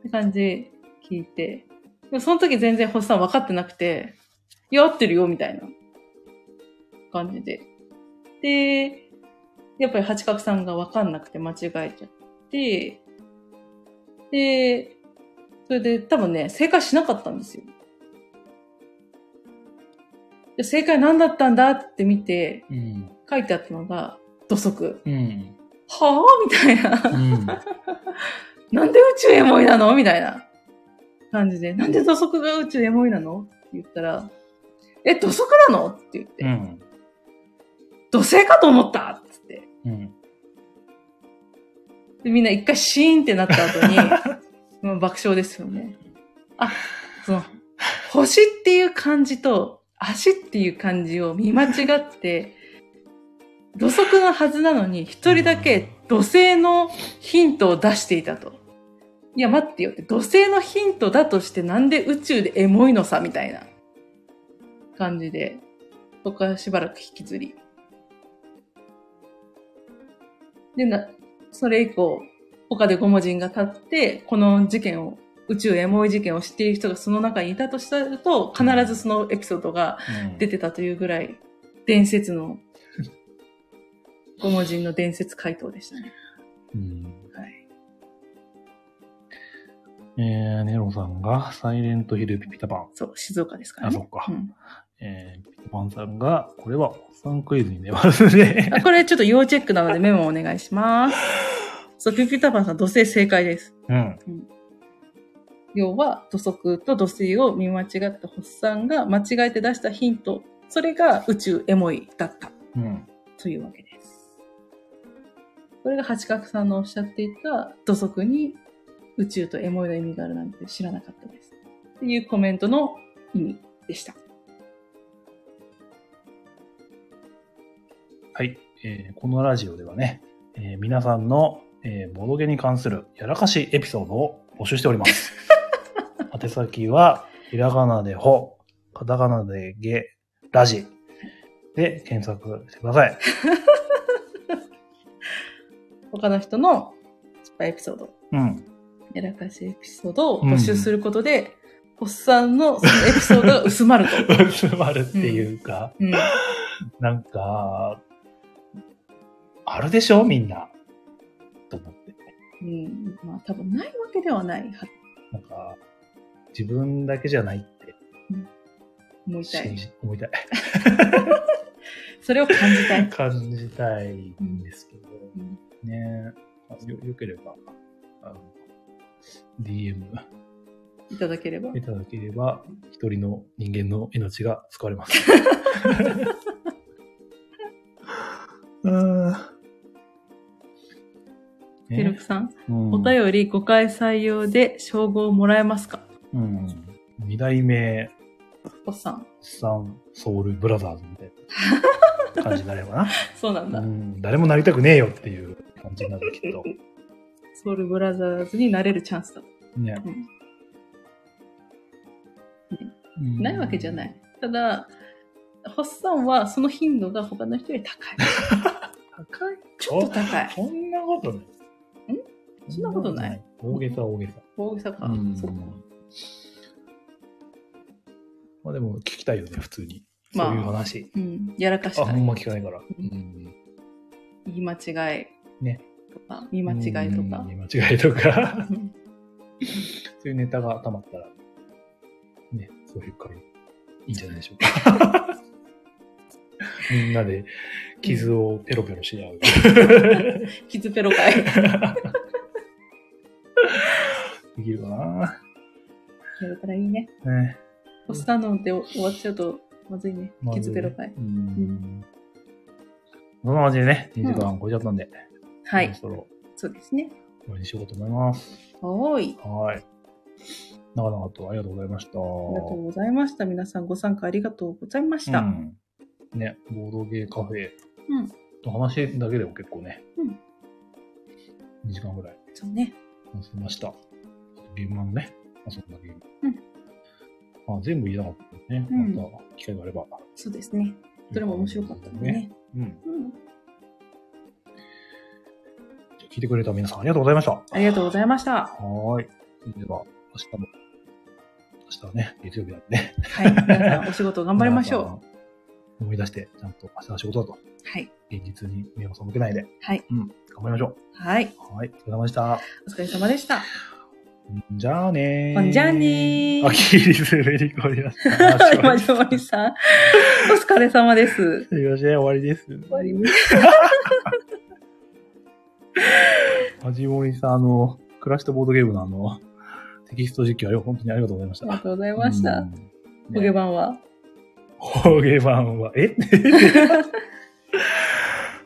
て感じで聞いて。でもその時全然星さん分かってなくて、いや、合ってるよ、みたいな感じで。で、やっぱり八角さんが分かんなくて間違えちゃって、で、それで多分ね、正解しなかったんですよ。で正解何だったんだって見て、うん。書いてあったのが、土足。うん。はぁみたいな。うん。なんで宇宙エモいなの？みたいな感じで。なんで土足が宇宙エモいなの？って言ったら、え、土足なの？って言って、うん。土星かと思ったっつって。うん。で、みんな一回シーンってなった後に、もう爆笑ですよね。あ、その、星っていう漢字と足っていう漢字を見間違って、土足のはずなのに、一人だけ土星のヒントを出していたと。いや、待ってよって、土星のヒントだとしてなんで宇宙でエモいのさ、みたいな感じで、そこからしばらく引きずり。で、な、それ以降、他で5文字が立って、この事件を、宇宙エモい事件を知っている人がその中にいたとしたると、必ずそのエピソードが出てたというぐらい、伝説の、5文字の伝説回答でしたね。うん。はい。えー、ネロさんが、サイレントヒルピピタパン。そう、静岡ですからね。あそっかうんえー、ピピタパンさんが、これは、おっさんクイズに出ますね。あこれちょっと要チェックなのでメモお願いします。そう、ピピタパンさん、土星正解です。うん。要は土足と土星を見間違ったホッサンが間違えて出したヒント、それが宇宙エモいだったうん。というわけです。これが八角さんのおっしゃっていた土足に宇宙とエモいの意味があるなんて知らなかったです。っていうコメントの意味でした。はい。えーこのラジオではね、えー皆さんの、えーボドゲに関するやらかしエピソードを募集しております。宛先は、ひらがなでほ、カタカナでゲ、ラジで検索してください。他の人の失敗エピソード、うん。やらかしエピソードを募集することで、ホッサンのそのエピソードが薄まると。つまるっていうか、うん。なんか、あるでしょみんな。と思って。うん。まあ多分ないわけではないはなんか、自分だけじゃないって思いたい。思いたい。それを感じたい。感じたいんですけど、うんねあよ、よければ、あの、DM いただければ。いただければ、一人の人間の命が救われます。うん。テルクさん、うんお便り5回採用で称号もらえますか？うん。二代目、おっさん。サンソウルブラザーズみたいな感じになればな。そうなんだ。うん。誰もなりたくねえよっていう感じになるけど。ソウルブラザーズになれるチャンスだ。ね。うんうんないわけじゃない。ただ、ホッサンはその頻度が他の人より高い。高い？ちょっと高い。そんなことない。そんなことない？大げさ大げさ。大げさか。うんそうか。まあでも聞きたいよね、普通に。まあそういう話。うん。やらかしあ、たほんま聞かないから。んうん言い間違い。ね。とか、見間違いとかうん。見間違いとか。うん そういうネタが溜まったら、ね、そういう回、いいんじゃないでしょうか。みんなで傷をペロペロし合う。キズペロ会。できるかな？やれたらいいね。ね。ポスターノンって終わっちゃうとまずいね。まずいキズベロ会。うん。そんな感じでね、2時間超えちゃったんで、はい。そろそろそうですね。終わりにしようと思います。はーい。はい。長々とありがとうございました。ありがとうございました。皆さんご参加ありがとうございました。うんね、ボードゲーカフェうんと話だけでも結構ね、うん2時間ぐらいそうね。話せました。ゲームマンね、遊んだゲーム。うんまあ、全部言えなかったね、うんまた機会があれば。そうですね。どれも面白かったんでね。うん。うん。じゃあ聞いてくれた皆さんありがとうございました。ありがとうございました。はーい。それでは、明日も、明日はね、月曜日なんでね。はい。皆さんお仕事頑張りましょう。う。思い出して、ちゃんと明日は仕事だと、はい。現実に目を背けないで、はい。うん、頑張りましょはい。う。はい。お疲れ様でした。お疲れ様でした。じゃあねー。じゃあねーあ、キリス滑り込みました。マジモリさん。お疲れ様です。すいません、終わりです。終わりです。マジモリさん、あの、クラッシュとボードゲームのあの、テキスト実況は本当にありがとうございました。ありがとうございました。うん。ホゲ版は？ホゲ版は、え？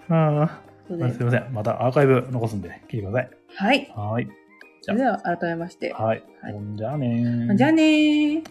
ああすいません。またアーカイブ残すんで、聞いてください。はい。はーい。それでは改めまして。はい。はいじゃあねー。じゃあね